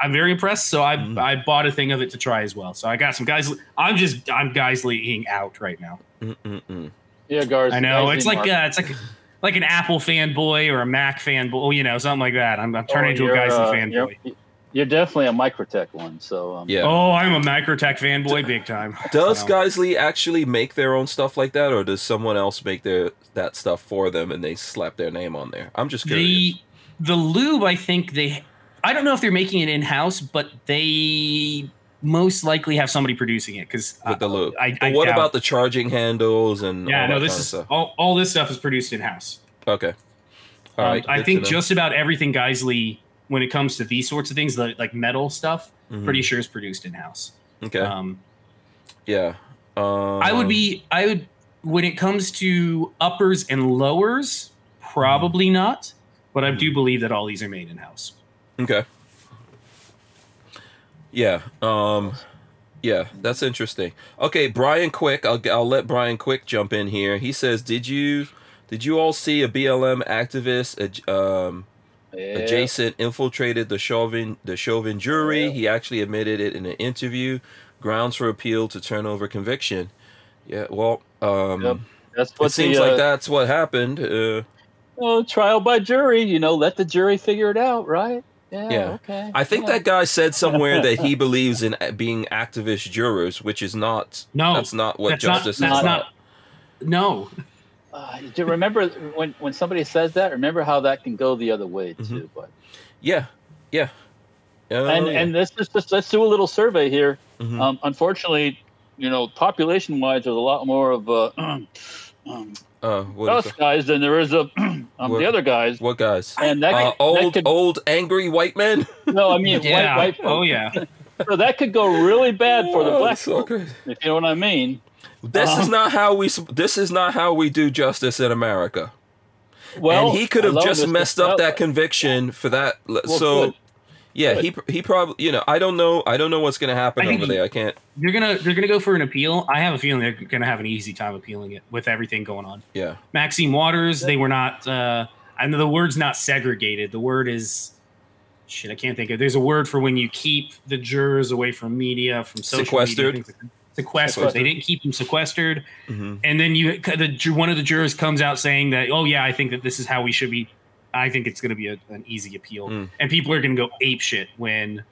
[SPEAKER 2] I'm very impressed. So I
[SPEAKER 1] Mhm.
[SPEAKER 2] I bought a thing of it to try as well. So I got some Geissele. I'm just I'm Geisleying out right now.
[SPEAKER 1] Mm-mm-mm.
[SPEAKER 3] Yeah, Garza.
[SPEAKER 2] I know it's like
[SPEAKER 3] Mark.
[SPEAKER 2] uh, it's like like an Apple fanboy or a Mac fanboy, you know, something like that. I'm, I'm turning
[SPEAKER 3] Oh,
[SPEAKER 2] into a
[SPEAKER 3] you're,
[SPEAKER 2] Geissele
[SPEAKER 3] uh,
[SPEAKER 2] fanboy.
[SPEAKER 3] You're, you're definitely a Microtech one. So um,
[SPEAKER 1] Yeah.
[SPEAKER 2] Oh, I'm a Microtech fanboy, big time.
[SPEAKER 1] Does
[SPEAKER 2] So,
[SPEAKER 1] Geissele actually make their own stuff like that, or does someone else make their that stuff for them and they slap their name on there? I'm just curious.
[SPEAKER 2] the the lube? I think they. I don't know if they're making it in house, but they most likely have somebody producing it because
[SPEAKER 1] with the lube.
[SPEAKER 2] I,
[SPEAKER 1] but
[SPEAKER 2] I
[SPEAKER 1] what
[SPEAKER 2] doubt-
[SPEAKER 1] about the charging handles and
[SPEAKER 2] Yeah,
[SPEAKER 1] all
[SPEAKER 2] no, this is all, all this stuff is produced in house.
[SPEAKER 1] Okay. All
[SPEAKER 2] Um,
[SPEAKER 1] right.
[SPEAKER 2] I think just about everything Geissele, when it comes to these sorts of things, the, like metal stuff,
[SPEAKER 1] Mhm.
[SPEAKER 2] pretty sure is produced in house.
[SPEAKER 1] okay.
[SPEAKER 2] Um,
[SPEAKER 1] yeah. Um,
[SPEAKER 2] I would be, I would, when it comes to uppers and lowers, probably not, but I do believe that all these are made in house.
[SPEAKER 1] Okay. Yeah. Um. Yeah, that's interesting. Okay, Brian Quick. I'll I'll let Brian Quick jump in here. He says, "Did you did you all see a BLM activist um,
[SPEAKER 3] yeah.
[SPEAKER 2] adjacent
[SPEAKER 1] infiltrated the Chauvin the Chauvin jury?
[SPEAKER 3] Yeah.
[SPEAKER 1] He actually admitted it in an interview. Grounds for appeal to turn over conviction. Yeah. Well. Um.
[SPEAKER 3] Yep. That's what
[SPEAKER 1] It seems
[SPEAKER 3] the, uh,
[SPEAKER 1] like that's what happened. Uh,
[SPEAKER 3] Oh, trial by jury. You know, let the jury figure it out, right? Yeah.
[SPEAKER 1] Yeah.
[SPEAKER 3] Okay.
[SPEAKER 1] I think
[SPEAKER 3] yeah.
[SPEAKER 1] that guy said somewhere that he believes in being activist jurors, which is not.
[SPEAKER 2] No,
[SPEAKER 1] that's not what
[SPEAKER 2] that's not,
[SPEAKER 1] justice
[SPEAKER 2] that's
[SPEAKER 1] is
[SPEAKER 2] not, no.
[SPEAKER 3] Uh, do you remember when when somebody says that? Remember how that can go the other way
[SPEAKER 1] Mhm.
[SPEAKER 3] too. But
[SPEAKER 1] Yeah, yeah. Oh,
[SPEAKER 3] and
[SPEAKER 1] yeah.
[SPEAKER 3] and this is just let's do a little survey here.
[SPEAKER 1] Mhm.
[SPEAKER 3] Um, unfortunately, you know, population wise, there's a lot more of uh, um,
[SPEAKER 1] uh, what, is
[SPEAKER 3] us guys than there is of um,
[SPEAKER 1] What-
[SPEAKER 3] the other guys.
[SPEAKER 1] what guys?
[SPEAKER 3] And that,
[SPEAKER 1] Uh,
[SPEAKER 3] that
[SPEAKER 1] old,
[SPEAKER 3] could
[SPEAKER 1] old, angry white men.
[SPEAKER 3] no, I mean
[SPEAKER 2] Yeah.
[SPEAKER 3] white white.
[SPEAKER 2] oh yeah.
[SPEAKER 3] So that could go really bad for the
[SPEAKER 1] Oh,
[SPEAKER 3] black
[SPEAKER 1] so
[SPEAKER 3] folk,
[SPEAKER 1] crazy.
[SPEAKER 3] if you know what I mean.
[SPEAKER 1] This is
[SPEAKER 3] Um,
[SPEAKER 1] not how we. This is not how we do justice in America.
[SPEAKER 3] Well,
[SPEAKER 1] and he could have just messed up that conviction for that.
[SPEAKER 3] Well,
[SPEAKER 1] so,
[SPEAKER 3] good.
[SPEAKER 1] Yeah,
[SPEAKER 3] Good.
[SPEAKER 1] he he probably. You know, I don't know. I don't know what's gonna happen over there. I can't.
[SPEAKER 2] They're gonna they're gonna go for an appeal. I have a feeling they're gonna have an easy time appealing it with everything going on.
[SPEAKER 1] Yeah.
[SPEAKER 2] Maxine Waters, they were not. Uh, I know the word's not segregated. The word is shit, I can't think of. There's a word for when you keep the jurors away from media, from social
[SPEAKER 1] Sequestered.
[SPEAKER 2] media. like. Sequestered.
[SPEAKER 3] Sequestered.
[SPEAKER 2] They didn't keep them sequestered,
[SPEAKER 1] hmm
[SPEAKER 2] and then you, the one of the jurors comes out saying that, oh yeah, I think that this is how we should be. I think it's going to be a, an easy appeal,
[SPEAKER 1] Mm.
[SPEAKER 2] and people are going to go ape shit when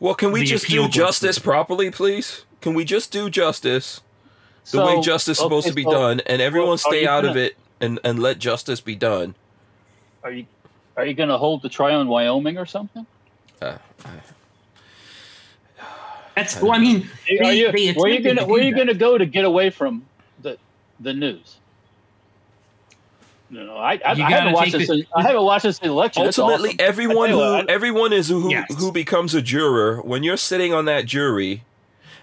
[SPEAKER 1] Well, can we just do justice
[SPEAKER 2] through.
[SPEAKER 1] properly, please? Can we just do justice the
[SPEAKER 3] So,
[SPEAKER 1] way justice is supposed
[SPEAKER 3] okay,
[SPEAKER 1] to be
[SPEAKER 3] so
[SPEAKER 1] done, and everyone
[SPEAKER 3] well,
[SPEAKER 1] stay out of
[SPEAKER 3] gonna-
[SPEAKER 1] it and and let justice be done?
[SPEAKER 3] Are you are you going to hold the trial in Wyoming or something?
[SPEAKER 1] Uh,
[SPEAKER 2] that's.
[SPEAKER 1] I
[SPEAKER 2] Well, I mean,
[SPEAKER 3] Are
[SPEAKER 2] they-
[SPEAKER 3] you,
[SPEAKER 2] they
[SPEAKER 3] where are you going
[SPEAKER 2] to
[SPEAKER 3] to where are you going to go to get away from the the news? You know, I, I, I haven't watched this.
[SPEAKER 2] the-
[SPEAKER 3] I haven't watched this election.
[SPEAKER 1] Ultimately,
[SPEAKER 3] awesome.
[SPEAKER 1] everyone who
[SPEAKER 3] what,
[SPEAKER 1] everyone is who
[SPEAKER 2] Yes.
[SPEAKER 1] who becomes a juror when you're sitting on that jury.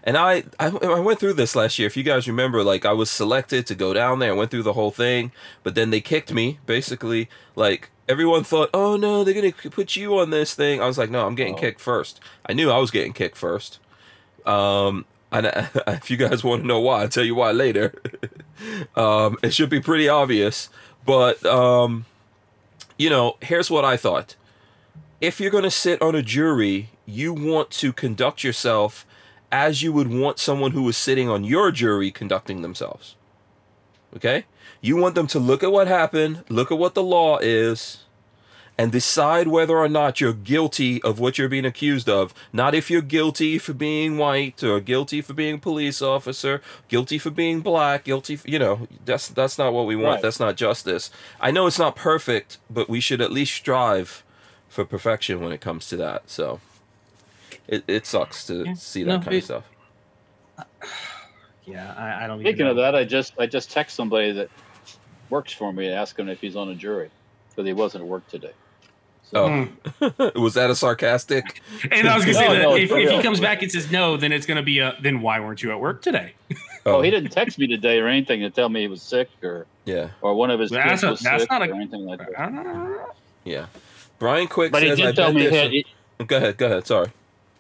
[SPEAKER 1] And I, I I went through this last year. If you guys remember, like I was selected to go down there. I went through the whole thing, but then they kicked me. Basically, like everyone thought, oh no, they're gonna put you on this thing. I was like, no, I'm getting
[SPEAKER 3] Oh.
[SPEAKER 1] kicked first. I knew I was getting kicked first. Um, and if you guys want to know why, I'll tell you why later. um, it should be pretty obvious, but um, you know, here's what I thought. If you're going to sit on a jury, you want to conduct yourself as you would want someone who was sitting on your jury conducting themselves. Okay? You want them to look at what happened, look at what the law is, and decide whether or not you're guilty of what you're being accused of. Not if you're guilty for being white or guilty for being a police officer, guilty for being black, guilty, for, you know, that's that's not what we want.
[SPEAKER 3] Right.
[SPEAKER 1] That's not justice. I know it's not perfect, but we should at least strive for perfection when it comes to that. So it, it sucks to
[SPEAKER 2] Yeah.
[SPEAKER 1] see that
[SPEAKER 2] No,
[SPEAKER 1] kind
[SPEAKER 2] it-
[SPEAKER 1] of stuff.
[SPEAKER 2] Yeah, I, I don't. even
[SPEAKER 3] Speaking of that, I just I just text somebody that works for me and ask him if he's on a jury because he wasn't at work today. So,
[SPEAKER 1] Oh.
[SPEAKER 2] Hmm.
[SPEAKER 1] Was that a sarcastic?
[SPEAKER 2] And I was gonna say
[SPEAKER 3] No,
[SPEAKER 2] that
[SPEAKER 3] no,
[SPEAKER 2] if, if he comes back and says no, then it's gonna be a then why weren't you at work today?
[SPEAKER 3] oh, he didn't text me today or anything to tell me he was sick or
[SPEAKER 1] Yeah,
[SPEAKER 3] or one of his
[SPEAKER 2] That's
[SPEAKER 3] kids
[SPEAKER 2] a-
[SPEAKER 3] was
[SPEAKER 2] that's
[SPEAKER 3] sick
[SPEAKER 2] not a-
[SPEAKER 3] or anything like that.
[SPEAKER 1] yeah. Brian Quick
[SPEAKER 3] But he
[SPEAKER 1] says, "I
[SPEAKER 3] did tell me he had, he,
[SPEAKER 1] Go ahead, go ahead. Sorry.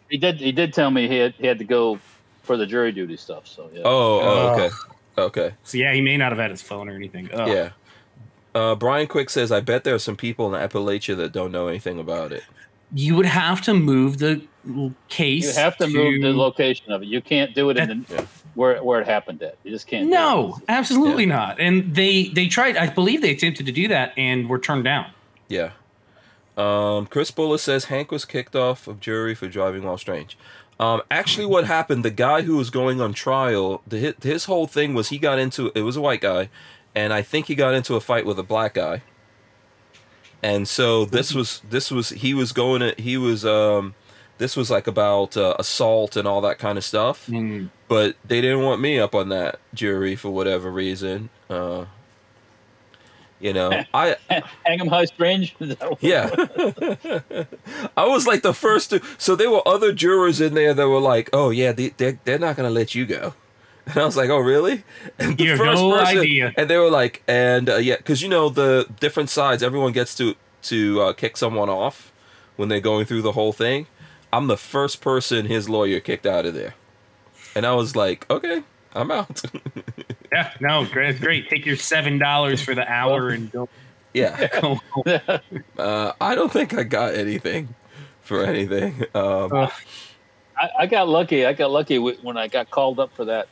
[SPEAKER 3] he did he did tell me he had he had to go for the jury duty stuff. So yeah.
[SPEAKER 1] Oh, oh okay, okay.
[SPEAKER 2] So yeah, he may not have had his phone or anything. Ugh.
[SPEAKER 1] Yeah. Uh, Brian Quick says, I bet there are some people in Appalachia that don't know anything about it.
[SPEAKER 2] You would have to move the case.
[SPEAKER 3] You have to move the location of it. You can't do it in the,
[SPEAKER 1] Yeah.
[SPEAKER 3] where where it happened at. You just can't. do
[SPEAKER 2] No,
[SPEAKER 3] it.
[SPEAKER 2] absolutely not. And they they tried. I believe they attempted to do that and were turned down.
[SPEAKER 1] Yeah. Um, Chris Bullis says Hank was kicked off of jury for driving while strange. Um, actually, what happened? The guy who was going on trial, the his, his whole thing was he got into it was a white guy, and I think he got into a fight with a black guy. And so this was this was he was going to he was um this was like about uh, assault and all that kind of stuff.
[SPEAKER 2] Mm.
[SPEAKER 1] but they didn't want me up on that jury for whatever reason. Uh, you know, I
[SPEAKER 3] Hang 'em high, strange. Is that what-
[SPEAKER 1] yeah, I was like the first to. So there were other jurors in there that were like, "Oh yeah, they they're, they're not gonna let you go." And I was like, "Oh really?" And
[SPEAKER 2] You have no idea.
[SPEAKER 1] And they were like, "And uh, yeah, because you know the different sides, everyone gets to to uh, kick someone off when they're going through the whole thing." I'm the first person his lawyer kicked out of there, and I was like, "Okay, I'm out."
[SPEAKER 2] Yeah, no, great, great. Take your seven dollars for the hour and go.
[SPEAKER 1] yeah, uh, I don't think I got anything for anything. Um,
[SPEAKER 2] Ugh.
[SPEAKER 3] I, I got lucky. I got lucky when I got called up for that.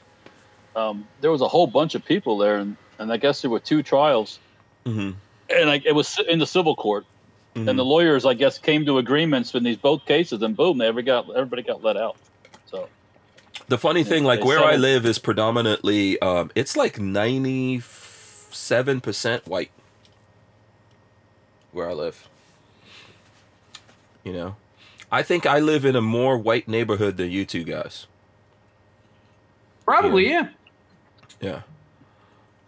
[SPEAKER 3] Um, there was a whole bunch of people there, and, and I guess there were two trials,
[SPEAKER 1] mhm,
[SPEAKER 3] and I, it was in the civil court.
[SPEAKER 1] mhm.
[SPEAKER 3] And the lawyers, I guess, came to agreements in these both cases, and boom, they every got everybody got let out. So
[SPEAKER 1] The funny thing, like
[SPEAKER 3] they
[SPEAKER 1] where I live, is predominantly um, it's like ninety seven percent white. Where I live, you know, I think I live in a more white neighborhood than you two guys.
[SPEAKER 2] Probably, yeah.
[SPEAKER 1] Yeah.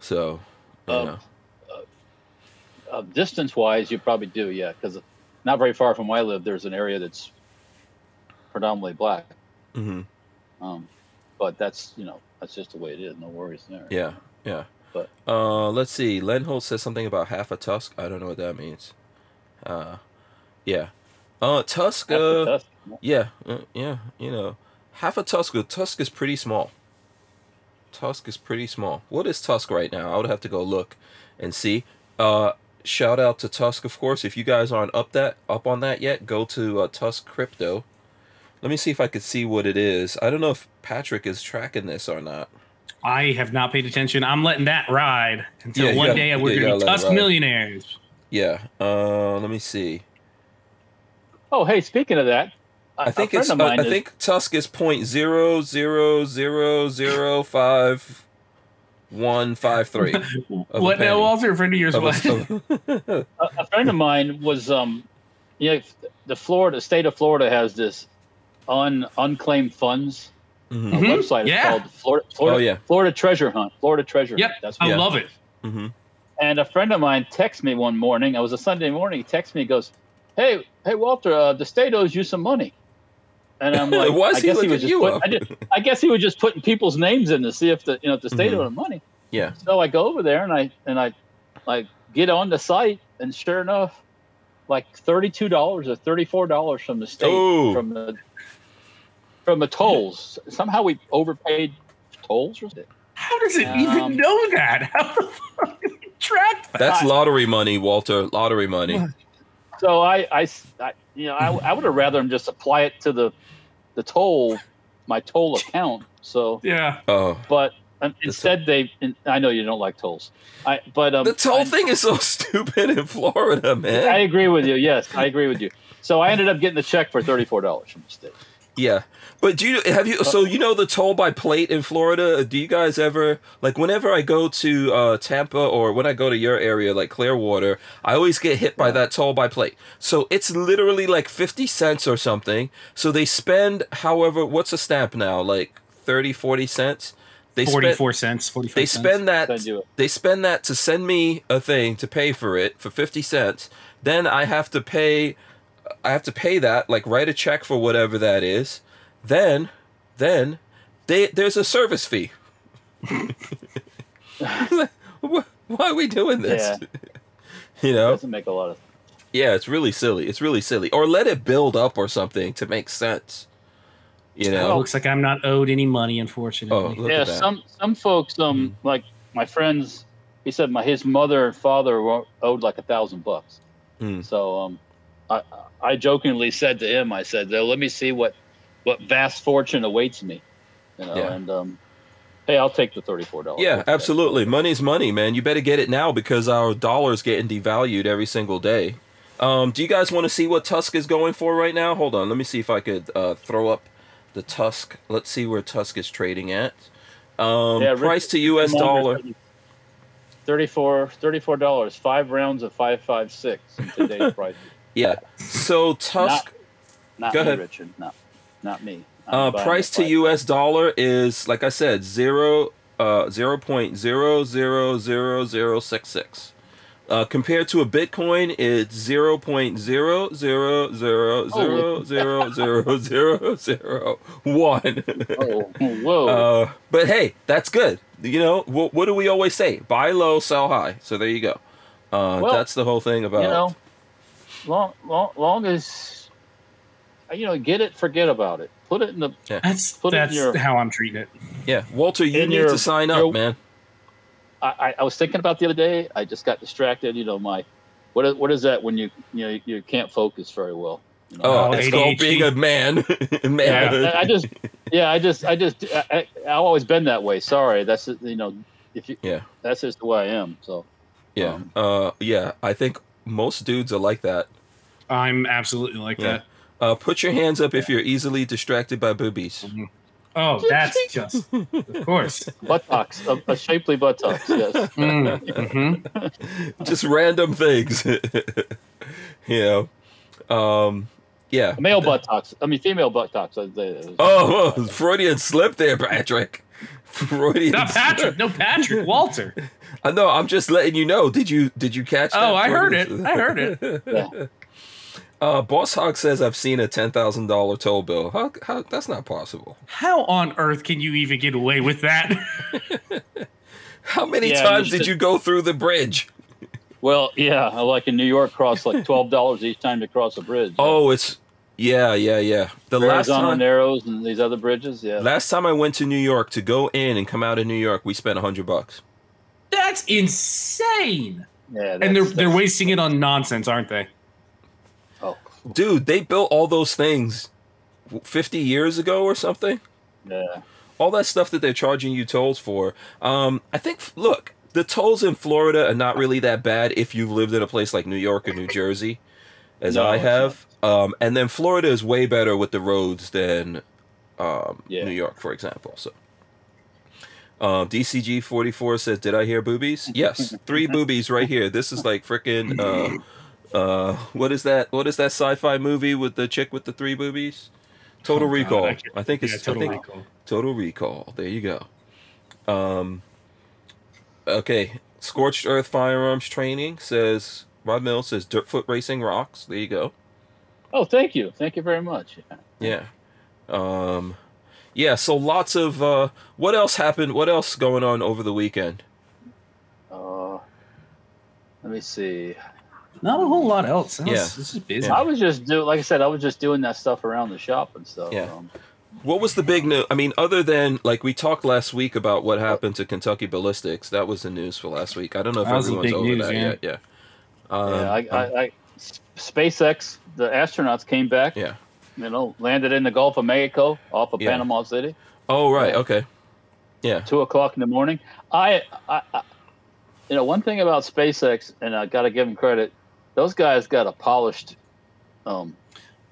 [SPEAKER 1] So, you know.
[SPEAKER 3] uh, distance wise, you probably do, yeah, because not very far from where I live, there's an area that's predominantly black.
[SPEAKER 1] hmm
[SPEAKER 3] Um, but that's you know that's just the way it is. No worries there.
[SPEAKER 1] Yeah, yeah.
[SPEAKER 3] But-
[SPEAKER 1] uh, let's see. Len Holt says something about half a tusk. I don't know what that means. Uh, yeah. Uh, tusk. Uh,
[SPEAKER 3] test.
[SPEAKER 1] yeah, uh, yeah. You know, half a tusk. A tusk is pretty small. Tusk is pretty small. What is tusk right now? I would have to go look and see. Uh, shout out to Tusk, of course. If you guys aren't up that up on that yet, go to uh, Tusk Crypto. Let me see if I could see what it is. I don't know if Patrick is tracking this or not.
[SPEAKER 2] I have not paid attention. I'm letting that ride until
[SPEAKER 1] Yeah,
[SPEAKER 2] one
[SPEAKER 1] gotta-
[SPEAKER 2] day we're
[SPEAKER 1] you
[SPEAKER 2] going
[SPEAKER 1] gotta
[SPEAKER 2] be Tusk millionaires.
[SPEAKER 1] Yeah. Uh, let me see.
[SPEAKER 3] Oh, hey, speaking of that, a-
[SPEAKER 1] I think it's. Uh, I
[SPEAKER 3] is-
[SPEAKER 1] think Tusk is point zero zero zero zero five one five three. a
[SPEAKER 2] What now,
[SPEAKER 1] penny.
[SPEAKER 2] Walter? A friend of yours?
[SPEAKER 1] Of a-
[SPEAKER 2] What?
[SPEAKER 3] a, a friend of mine was um you know the Florida state of Florida has this un unclaimed funds
[SPEAKER 1] Mhm.
[SPEAKER 3] uh, website It's
[SPEAKER 2] Yeah.
[SPEAKER 3] called Florida Florida,
[SPEAKER 1] Oh, yeah.
[SPEAKER 3] Florida Treasure Hunt Florida Treasure
[SPEAKER 2] Yep.
[SPEAKER 3] Hunt. That's
[SPEAKER 2] I
[SPEAKER 1] Yeah.
[SPEAKER 2] love it.
[SPEAKER 1] Mhm.
[SPEAKER 3] and a friend of mine texted me one morning. It was a Sunday morning. He texted me. He goes, "Hey, hey, Walter, uh, the state owes you some money." And I'm like,
[SPEAKER 1] Why is
[SPEAKER 3] I
[SPEAKER 1] he
[SPEAKER 3] guess he
[SPEAKER 1] looking
[SPEAKER 3] was just
[SPEAKER 1] you
[SPEAKER 3] put. I, just, I guess he was just putting people's names in to see if the you know if the state
[SPEAKER 1] Mhm.
[SPEAKER 3] owed him money.
[SPEAKER 1] Yeah.
[SPEAKER 3] So I go over there and I and I like get on the site and sure enough, like thirty two dollars or thirty four dollars from the state
[SPEAKER 1] Oh.
[SPEAKER 3] from the from the tolls. Somehow we overpaid tolls or something.
[SPEAKER 2] How does it
[SPEAKER 3] Um,
[SPEAKER 2] even know that? How the fuck did it track that?
[SPEAKER 1] That's lottery money, Walter. Lottery money.
[SPEAKER 3] So I, I, I- you know, I, I would have rather him just apply it to the, the toll, my toll account. So,
[SPEAKER 2] yeah.
[SPEAKER 1] Oh.
[SPEAKER 3] but um, instead they, and I know you don't like tolls. I, but um,
[SPEAKER 1] The toll
[SPEAKER 3] I,
[SPEAKER 1] thing is so stupid in Florida, man.
[SPEAKER 3] I agree with you. Yes, I agree with you. So I ended up getting the check for thirty four dollars from the state.
[SPEAKER 1] Yeah. But do you have you so you know the toll by plate in Florida? Do you guys ever like whenever I go to uh, Tampa or when I go to your area like Clearwater, I always get hit by that toll by plate. So it's literally like 50 cents or something. So they spend however what's a stamp now? Like 30 40 cents. They spend
[SPEAKER 2] 44 cents, 45
[SPEAKER 1] they
[SPEAKER 2] cents.
[SPEAKER 1] spend that
[SPEAKER 3] Send you it.
[SPEAKER 1] they spend that to send me a thing to pay for it for 50 cents then i have to pay i have to pay that like write a check for whatever that is then then they there's a service fee why are we doing this Yeah. you know
[SPEAKER 3] Doesn't make a lot of.
[SPEAKER 1] yeah it's really silly it's really silly or let it build up or something to make sense you
[SPEAKER 2] It
[SPEAKER 1] know
[SPEAKER 2] looks like I'm not owed any money, unfortunately.
[SPEAKER 1] oh look
[SPEAKER 3] yeah,
[SPEAKER 1] at that
[SPEAKER 3] some some folks, um,
[SPEAKER 1] Mhm.
[SPEAKER 3] like my friends, he said my his mother and father were owed like a thousand bucks.
[SPEAKER 1] Hmm.
[SPEAKER 3] So um, I I jokingly said to him, I said, let me see what what vast fortune awaits me," you know,
[SPEAKER 1] Yeah.
[SPEAKER 3] and um, hey, I'll take the thirty four dollars.
[SPEAKER 1] Yeah, absolutely. Money's money, man. You better get it now because our dollar's getting devalued every single day. Um, do you guys want to see what Tusk is going for right now? Hold on, let me see if I could uh, throw up the Tusk. Let's see where Tusk is trading at. Um,
[SPEAKER 3] Yeah,
[SPEAKER 1] price to U.S. dollar.
[SPEAKER 3] 34 dollars, five rounds of five five six in today's price.
[SPEAKER 1] Yeah. So Tusk
[SPEAKER 3] Not
[SPEAKER 1] Go
[SPEAKER 3] me,
[SPEAKER 1] ahead.
[SPEAKER 3] Richard. Not not me.
[SPEAKER 1] Uh, price to U.S. dollar is like I said zero uh zero point zero zero zero zero six six. Uh, compared to a Bitcoin, it's zero point zero zero zero zero zero zero zero zero one.
[SPEAKER 3] Oh, whoa!
[SPEAKER 1] Uh, but hey, that's good. You know what? What do we always say? Buy low, sell high. So there you go. Uh,
[SPEAKER 3] Well,
[SPEAKER 1] that's the whole thing about.
[SPEAKER 3] you know, long, long, long as you know, get it, forget about it. Put it in the.
[SPEAKER 2] That's
[SPEAKER 3] Put it in
[SPEAKER 2] that's
[SPEAKER 3] your-
[SPEAKER 2] how I'm treating it.
[SPEAKER 1] yeah, Walter, you
[SPEAKER 3] in
[SPEAKER 1] need
[SPEAKER 3] your-
[SPEAKER 1] to sign up,
[SPEAKER 3] your-
[SPEAKER 1] man.
[SPEAKER 3] I, I, I was thinking about the other day. I just got distracted. You know, my what is, what is that when you you know you can't focus very well. You know?
[SPEAKER 1] Oh,
[SPEAKER 2] Oh,
[SPEAKER 1] it's called being a man. man.
[SPEAKER 3] Yeah, I just, yeah, I just, I just, I, I, I've always been that way. Sorry, that's you know, if you,
[SPEAKER 1] Yeah.
[SPEAKER 3] that's just the way I am. So,
[SPEAKER 1] Yeah.
[SPEAKER 3] Um,
[SPEAKER 1] Uh, yeah. I think most dudes are like that.
[SPEAKER 2] I'm absolutely like
[SPEAKER 1] Yeah.
[SPEAKER 2] that.
[SPEAKER 1] Uh, put your hands up if you're easily distracted by boobies.
[SPEAKER 2] Oh, that's just, of course.
[SPEAKER 3] buttocks, a, a shapely buttocks. Yes.
[SPEAKER 2] Mm, mhm.
[SPEAKER 1] Just random things. you know. Um, yeah.
[SPEAKER 3] Male buttocks. I mean, female buttocks.
[SPEAKER 1] Oh, oh, Freudian slip there, Patrick. Freudian.
[SPEAKER 2] Not Patrick.
[SPEAKER 1] slip.
[SPEAKER 2] No, Patrick. Walter.
[SPEAKER 1] I know. I'm just letting you know. Did you did you catch? that
[SPEAKER 2] Oh, I heard
[SPEAKER 1] Freudian
[SPEAKER 2] it. I heard it.
[SPEAKER 3] Yeah.
[SPEAKER 1] Uh, Boss Hog says I've seen a ten thousand dollar toll bill. How, how? That's not possible.
[SPEAKER 2] How on earth can you even get away with that?
[SPEAKER 1] How many
[SPEAKER 3] Yeah,
[SPEAKER 1] times did
[SPEAKER 3] should-
[SPEAKER 1] you go through the bridge?
[SPEAKER 3] Well, yeah, like in New York, costs like twelve dollars each time to cross a bridge.
[SPEAKER 1] Oh, it's yeah, yeah, yeah. The last time,
[SPEAKER 3] Narrows and these other bridges. Yeah.
[SPEAKER 1] last time I went to New York to go in and come out of New York, we spent a hundred bucks.
[SPEAKER 2] That's insane.
[SPEAKER 3] Yeah,
[SPEAKER 2] and they're they're wasting it on nonsense, aren't they?
[SPEAKER 3] Oh,
[SPEAKER 1] Dude, they built all those things 50 years ago or something.
[SPEAKER 3] yeah.
[SPEAKER 1] all that stuff that they're charging you tolls for. Um, I think, look, the tolls in Florida are not really that bad if you've lived in a place like New York or New Jersey, as
[SPEAKER 3] No,
[SPEAKER 1] I have. Um, and then Florida is way better with the roads than um,
[SPEAKER 3] Yeah.
[SPEAKER 1] New York, for example. So. Um, DCG forty four says, "Did I hear boobies? Yes, three boobies right here. This is like freaking. Uh, uh, what is that? What is that sci-fi movie with the chick with the three boobies? Total
[SPEAKER 2] Oh, God,
[SPEAKER 1] Recall.
[SPEAKER 2] I
[SPEAKER 1] I, think it's.
[SPEAKER 2] Yeah, total
[SPEAKER 1] I think,
[SPEAKER 2] recall.
[SPEAKER 1] Total Recall. There you go. Um, okay. Scorched Earth Firearms Training says Rod Mills says Dirtfoot Racing rocks. There you go.
[SPEAKER 3] Oh, thank you, thank you very much. Yeah.
[SPEAKER 1] Yeah. Um, yeah. So lots of uh, what else happened? What else going on over the weekend?
[SPEAKER 3] Uh, let me see.
[SPEAKER 2] Not a whole lot else. It's,
[SPEAKER 1] Yeah.
[SPEAKER 2] it's just busy.
[SPEAKER 3] I was just do like I said, I was just doing that stuff around the shop and stuff.
[SPEAKER 1] Yeah.
[SPEAKER 3] Um,
[SPEAKER 1] What was the big news? I mean, other than like we talked last week about what happened to Kentucky Ballistics, that was the news for last week. I don't know if
[SPEAKER 2] That was
[SPEAKER 1] everyone's over
[SPEAKER 2] news,
[SPEAKER 1] that
[SPEAKER 2] yeah.
[SPEAKER 1] yet. Yeah. Um,
[SPEAKER 3] yeah, I, I, I, S- SpaceX, the astronauts came back.
[SPEAKER 1] yeah.
[SPEAKER 3] You know, landed in the Gulf of Mexico off of
[SPEAKER 1] Yeah.
[SPEAKER 3] Panama City,
[SPEAKER 1] Oh right. Okay. Yeah.
[SPEAKER 3] two o'clock in the morning. I, I, I you know, one thing about SpaceX, and I got to give them credit, those guys got a polished um,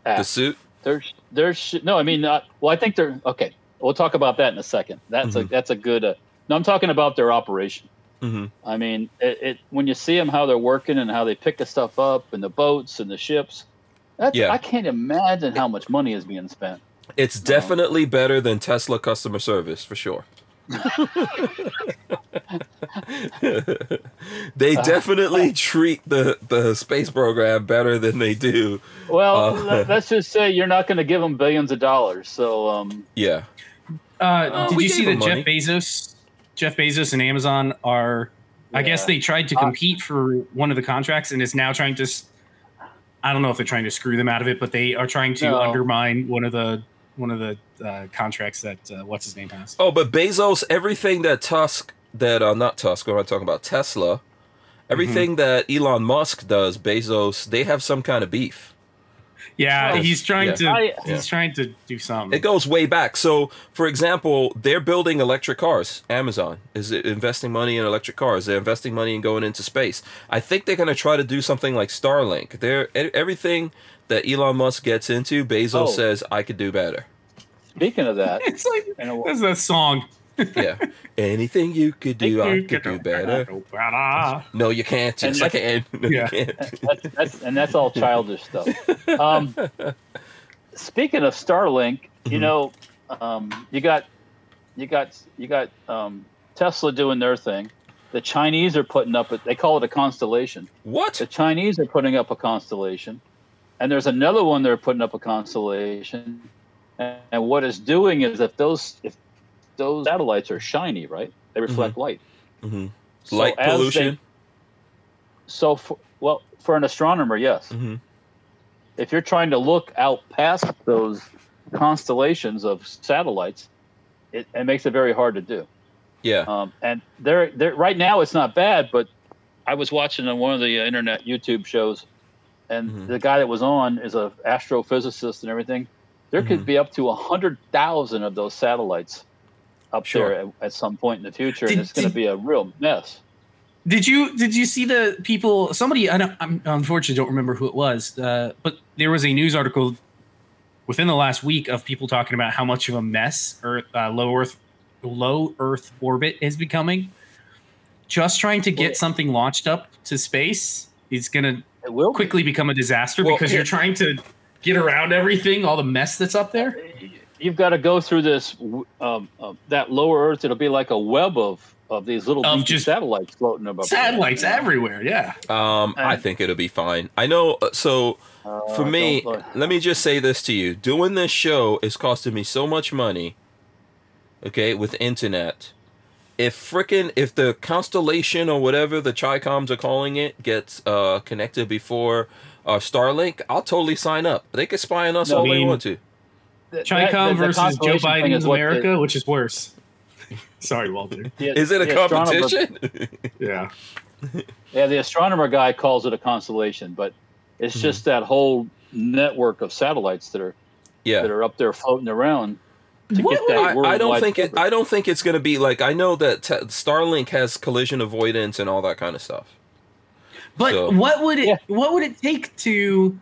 [SPEAKER 3] act.
[SPEAKER 1] The suit.
[SPEAKER 3] There's, there's no. I mean, not, well, I think they're okay. We'll talk about that in a second. That's a
[SPEAKER 1] Mhm.
[SPEAKER 3] that's a good. Uh, no, I'm talking about their operation.
[SPEAKER 1] Hmm
[SPEAKER 3] I mean, it, it when you see them how they're working and how they pick the stuff up and the boats and the ships. That's,
[SPEAKER 1] Yeah.
[SPEAKER 3] I can't imagine how much money is being spent.
[SPEAKER 1] It's definitely better than Tesla customer service for sure. they
[SPEAKER 3] Uh,
[SPEAKER 1] definitely treat the, the space program better than they do.
[SPEAKER 3] Well,
[SPEAKER 1] Uh,
[SPEAKER 3] let- let's just say you're not going to give them billions of dollars. So, um,
[SPEAKER 1] Yeah.
[SPEAKER 2] Uh,
[SPEAKER 1] Oh,
[SPEAKER 2] did you see
[SPEAKER 1] gave
[SPEAKER 2] that
[SPEAKER 1] him
[SPEAKER 2] Jeff Bezos, Jeff Bezos and Amazon are? I guess they tried to
[SPEAKER 3] Uh,
[SPEAKER 2] compete for one of the contracts and is now trying to. I don't know if they're trying to screw them out of it, but they are trying to
[SPEAKER 3] No.
[SPEAKER 2] undermine one of the one of the uh, contracts that uh, what's his name has.
[SPEAKER 1] Oh, but Bezos, everything that Tusk, that uh, not Tusk, what am I talking about? Tesla, everything that Elon Musk does, Bezos, they have some kind of beef.
[SPEAKER 2] Yeah,
[SPEAKER 3] Well,
[SPEAKER 2] he's trying
[SPEAKER 1] yeah.
[SPEAKER 2] to.
[SPEAKER 3] I-
[SPEAKER 2] he's
[SPEAKER 1] Yeah.
[SPEAKER 2] trying to do something.
[SPEAKER 1] It goes way back. So, for example, they're building electric cars. Amazon is investing money in electric cars. They're investing money in going into space. I think they're going to try to do something like Starlink. They're e- everything that Elon Musk gets into, Bezos
[SPEAKER 3] Oh.
[SPEAKER 1] says I could do better.
[SPEAKER 3] speaking of that,
[SPEAKER 2] it's like
[SPEAKER 3] and a-
[SPEAKER 2] that's that song.
[SPEAKER 1] Yeah, anything you could do, I could do better. No, you can't.
[SPEAKER 3] And
[SPEAKER 1] Yes, I can. No,
[SPEAKER 2] Yeah.
[SPEAKER 1] you can't.
[SPEAKER 3] that's, that's and that's all childish stuff. Um, speaking of Starlink, you
[SPEAKER 1] Mhm.
[SPEAKER 3] know, um, you got you got you got um, Tesla doing their thing. The Chinese are putting up. A, they call it a constellation.
[SPEAKER 1] What?
[SPEAKER 3] The Chinese are putting up a constellation, and there's another one they're putting up a constellation. And, and what it's doing is if those if those satellites are shiny, right? They reflect light.
[SPEAKER 1] hmm
[SPEAKER 3] So
[SPEAKER 1] Light
[SPEAKER 3] as they-
[SPEAKER 1] pollution.
[SPEAKER 3] so, for, well, for an astronomer, yes.
[SPEAKER 1] hmm
[SPEAKER 3] if you're trying to look out past those constellations of satellites, it, it makes it very hard to do.
[SPEAKER 1] Yeah.
[SPEAKER 3] Um, and there, there, right now it's not bad, but I was watching on one of the uh, internet YouTube shows, and
[SPEAKER 1] Mhm.
[SPEAKER 3] the guy that was on is a astrophysicist and everything. There could be up to a hundred thousand of those satellites up
[SPEAKER 1] Sure.
[SPEAKER 3] there at, at some point in the future,
[SPEAKER 2] Did-
[SPEAKER 3] and it's going to be a real mess.
[SPEAKER 2] Did you did you see the people? Somebody I don't. I'm unfortunately don't remember who it was, uh, but there was a news article within the last week of people talking about how much of a mess Earth, uh, low Earth, low Earth orbit is becoming. Just trying to get
[SPEAKER 3] Well-
[SPEAKER 2] something launched up to space is going to quickly become a disaster
[SPEAKER 1] Well,
[SPEAKER 2] because
[SPEAKER 1] here-
[SPEAKER 2] you're trying to get around everything, all the mess that's up there.
[SPEAKER 3] You've got to go through this um, uh, that lower earth it'll be like a web of of these little
[SPEAKER 2] Of just
[SPEAKER 3] satellites floating above.
[SPEAKER 2] Satellites
[SPEAKER 3] Yeah.
[SPEAKER 2] everywhere, yeah.
[SPEAKER 1] Um, I think it'll be fine. I know. uh, So
[SPEAKER 3] Uh,
[SPEAKER 1] for me, let me just say this to you: doing this show is costing me so much money. Okay, with internet. If frickin' if the constellation or whatever the Chicoms are calling it gets uh connected before uh Starlink, I'll totally sign up. They can spy on us
[SPEAKER 3] No,
[SPEAKER 1] all
[SPEAKER 2] I
[SPEAKER 1] they want to.
[SPEAKER 3] Th- that-
[SPEAKER 2] Chicom
[SPEAKER 3] the- the
[SPEAKER 2] versus Joe
[SPEAKER 3] constellation thing
[SPEAKER 2] Biden's
[SPEAKER 3] is what the-
[SPEAKER 2] America, which is worse. Sorry, Walter.
[SPEAKER 3] the-
[SPEAKER 1] Is it a competition?
[SPEAKER 2] Yeah.
[SPEAKER 3] yeah, the astronomer guy calls it a constellation, but it's
[SPEAKER 1] Mhm.
[SPEAKER 3] just that whole network of satellites that are
[SPEAKER 1] Yeah.
[SPEAKER 3] that are up there floating around to
[SPEAKER 2] What
[SPEAKER 3] get that
[SPEAKER 1] I, I don't
[SPEAKER 3] worldwide
[SPEAKER 1] think it. I don't think it's going to be like. I know that te- Starlink has collision avoidance and all that kind of stuff.
[SPEAKER 2] But
[SPEAKER 1] So-
[SPEAKER 2] what would it
[SPEAKER 3] Yeah.
[SPEAKER 2] what would it take to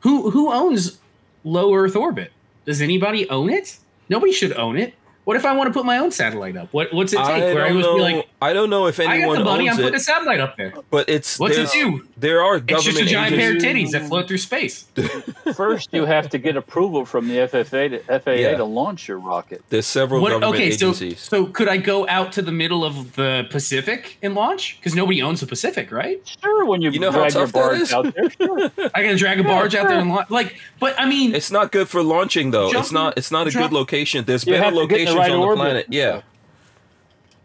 [SPEAKER 2] who who owns low Earth orbit? Does anybody own it? Nobody should own it. What if I want to put my own satellite up? What what's it take?
[SPEAKER 1] I
[SPEAKER 2] Where I
[SPEAKER 1] don't
[SPEAKER 2] was
[SPEAKER 1] know.
[SPEAKER 2] be like,
[SPEAKER 1] I don't know if anyone
[SPEAKER 2] I got the money, I'm
[SPEAKER 1] owns
[SPEAKER 2] putting a satellite up there.
[SPEAKER 1] but it's
[SPEAKER 2] What's it do?
[SPEAKER 1] There are
[SPEAKER 2] It's just a giant pair of titties that float through space.
[SPEAKER 3] First, you have to get approval from the FFA to, FAA
[SPEAKER 1] Yeah.
[SPEAKER 3] to launch your rocket.
[SPEAKER 1] There's several
[SPEAKER 2] What,
[SPEAKER 1] government
[SPEAKER 2] okay, so
[SPEAKER 1] agencies.
[SPEAKER 2] so could I go out to the middle of the Pacific and launch? Because nobody owns the Pacific, right?
[SPEAKER 3] Sure, when you,
[SPEAKER 1] You know
[SPEAKER 3] drag your barge out there, sure.
[SPEAKER 2] I gotta drag a barge out there and launch. Like, but I mean,
[SPEAKER 1] It's not good for launching though. it's not. It's not a
[SPEAKER 2] jump-
[SPEAKER 1] good location. There's
[SPEAKER 3] You
[SPEAKER 1] better
[SPEAKER 3] have to get in the right
[SPEAKER 1] on the planet. Yeah.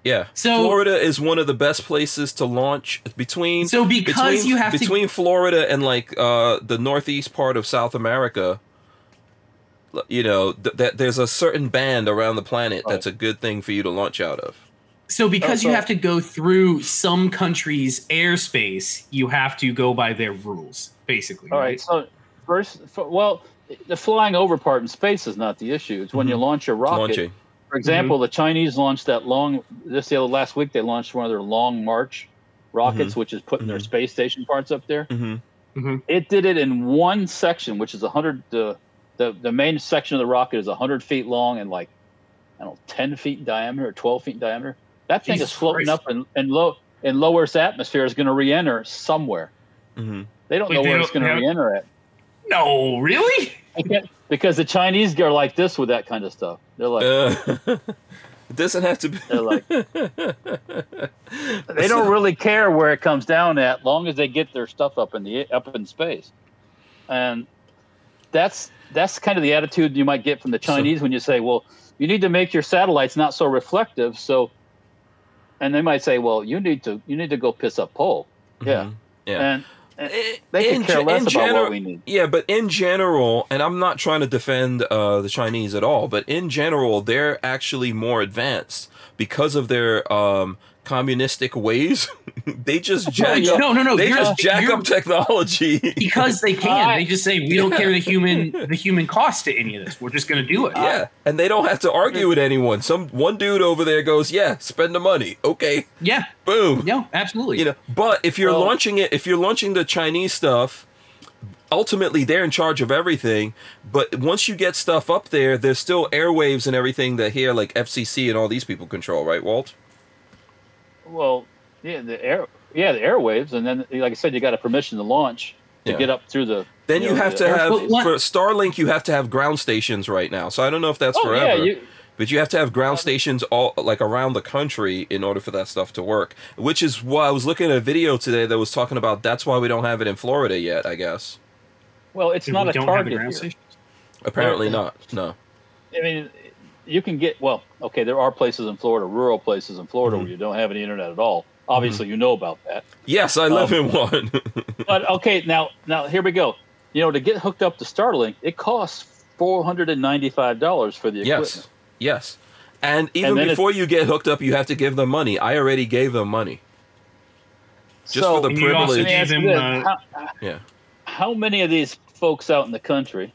[SPEAKER 1] Yeah.
[SPEAKER 2] So-
[SPEAKER 1] Florida is one of the best places to launch between
[SPEAKER 2] so because
[SPEAKER 1] between,
[SPEAKER 2] you have to
[SPEAKER 1] between Florida and like uh the northeast part of South America. You know, th- that there's a certain band around the planet that's a good thing for you to launch out of.
[SPEAKER 2] So because you have to go through some countries' airspace, you have to go by their rules, basically.
[SPEAKER 3] All
[SPEAKER 2] right?
[SPEAKER 3] right. So first, f- well, the flying over part in space is not the issue. It's when you launch a rocket.
[SPEAKER 1] Launching.
[SPEAKER 3] For example, the Chinese launched that long. Just the other last week, they launched one of their long march rockets, which is putting their
[SPEAKER 1] Mhm.
[SPEAKER 3] space station parts up there.
[SPEAKER 1] hmm
[SPEAKER 3] It did it in one section, which is hundred. The the the main section of the rocket is hundred feet long and like I don't know, ten feet in diameter or twelve feet in diameter. That thing
[SPEAKER 2] Jesus
[SPEAKER 3] is floating
[SPEAKER 2] Christ.
[SPEAKER 3] up in, in low in low Earth's atmosphere is going to re-enter somewhere.
[SPEAKER 1] hmm
[SPEAKER 3] They don't
[SPEAKER 2] Wait,
[SPEAKER 3] know
[SPEAKER 2] they
[SPEAKER 3] where it's
[SPEAKER 2] don't
[SPEAKER 3] going to
[SPEAKER 2] have-
[SPEAKER 3] re-enter at.
[SPEAKER 2] No, really?
[SPEAKER 3] I can't- because the Chinese are like this with that kind of stuff. They're like,
[SPEAKER 1] Uh, it doesn't have to be.
[SPEAKER 3] they're like, they don't really care where it comes down at, long as they get their stuff up in the up in space. And that's that's kind of the attitude you might get from the
[SPEAKER 1] So-
[SPEAKER 3] Chinese when you say, well, you need to make your satellites not so reflective. So, and they might say, well, you need to you need to go piss up pole. Yeah,
[SPEAKER 1] Mhm. Yeah.
[SPEAKER 3] and, they can
[SPEAKER 1] in
[SPEAKER 3] care less about
[SPEAKER 1] general-
[SPEAKER 3] what we need.
[SPEAKER 1] Yeah, but in general, and I'm not trying to defend uh, the Chinese at all, but in general, they're actually more advanced because of their um, communistic ways. they just oh, jack
[SPEAKER 3] yeah.
[SPEAKER 1] up.
[SPEAKER 2] No, no, no.
[SPEAKER 1] They
[SPEAKER 2] you're-
[SPEAKER 1] just jack up technology.
[SPEAKER 2] because they can.
[SPEAKER 3] I-
[SPEAKER 2] they just say we don't care the human the human cost to any of this. We're just going to do it.
[SPEAKER 1] yeah, and they don't have to argue with anyone. Some one dude over there goes, "Yeah, spend the money." Okay,
[SPEAKER 2] Yeah.
[SPEAKER 1] boom.
[SPEAKER 2] No, absolutely.
[SPEAKER 1] You know, but if you're
[SPEAKER 3] Well-
[SPEAKER 1] launching it, if you're launching the Chinese stuff, ultimately they're in charge of everything. But once you get stuff up there, there's still airwaves and everything that here, like FCC and all these people control, right, Walt?
[SPEAKER 3] Well, yeah, the air, yeah, the airwaves, and then like I said, you got a permission to launch to
[SPEAKER 1] Yeah.
[SPEAKER 3] get up through the.
[SPEAKER 1] Then you
[SPEAKER 3] know,
[SPEAKER 1] have
[SPEAKER 3] the
[SPEAKER 1] to have
[SPEAKER 3] airspace.
[SPEAKER 1] For Starlink, you have to have ground stations right now. So I don't know if that's
[SPEAKER 3] Oh
[SPEAKER 1] forever.
[SPEAKER 3] yeah, you,
[SPEAKER 1] But you have to have ground uh, stations all like around the country in order for that stuff to work. Which is why I was looking at a video today that was talking about that's why we don't have it in Florida yet, I guess.
[SPEAKER 3] well, it's
[SPEAKER 2] If
[SPEAKER 3] not
[SPEAKER 2] we
[SPEAKER 3] a
[SPEAKER 2] don't have the
[SPEAKER 3] target.
[SPEAKER 2] ground
[SPEAKER 3] here.
[SPEAKER 2] station.
[SPEAKER 1] Apparently not. No.
[SPEAKER 3] I mean, you can get well. Okay, there are places in Florida, rural places in Florida,
[SPEAKER 1] Mhm.
[SPEAKER 3] where you don't have any internet at all. Obviously, you know about that.
[SPEAKER 1] Yes, I live
[SPEAKER 3] Um,
[SPEAKER 1] in one.
[SPEAKER 3] But okay, now now here we go. You know, to get hooked up to Starlink, it costs four hundred and ninety-five dollars for the equipment.
[SPEAKER 1] yes. Yes. And even
[SPEAKER 3] then it-
[SPEAKER 1] before you get hooked up, you have to give them money. I already gave them money. Just
[SPEAKER 3] so,
[SPEAKER 1] for the
[SPEAKER 2] And you also
[SPEAKER 1] privilege.
[SPEAKER 3] let me
[SPEAKER 2] gave
[SPEAKER 3] ask you
[SPEAKER 2] them,
[SPEAKER 3] this.
[SPEAKER 2] uh,
[SPEAKER 3] how,
[SPEAKER 1] Yeah.
[SPEAKER 3] how many of these folks out in the country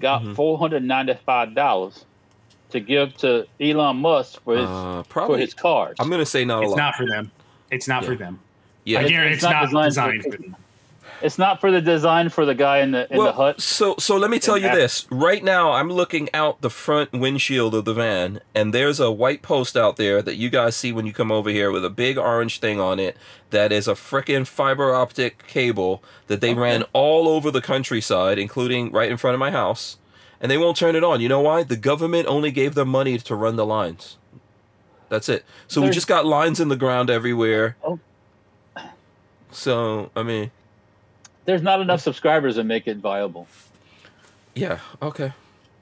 [SPEAKER 3] got
[SPEAKER 1] Mhm.
[SPEAKER 3] four hundred ninety-five dollars to give to Elon Musk for his
[SPEAKER 1] Uh,
[SPEAKER 3] for his cars?
[SPEAKER 1] I'm gonna say not a
[SPEAKER 2] It's
[SPEAKER 1] lot.
[SPEAKER 2] not for them. It's not for them.
[SPEAKER 1] yeah.
[SPEAKER 2] I guarantee it's, not designed,
[SPEAKER 3] for-
[SPEAKER 2] for them.
[SPEAKER 3] It's not for the design for the guy in the in
[SPEAKER 1] well,
[SPEAKER 3] the hut.
[SPEAKER 1] so so let me tell you this. Right now, I'm looking out the front windshield of the van, and there's a white post out there that you guys see when you come over here with a big orange thing on it. That is a frickin' fiber optic cable that they ran all over the countryside, including right in front of my house, and they won't turn it on. You know why? The government only gave them money to run the lines. That's it. So we just got lines in the ground everywhere.
[SPEAKER 3] Oh.
[SPEAKER 1] So I mean,
[SPEAKER 3] There's not enough subscribers to make it viable.
[SPEAKER 1] Yeah. Okay.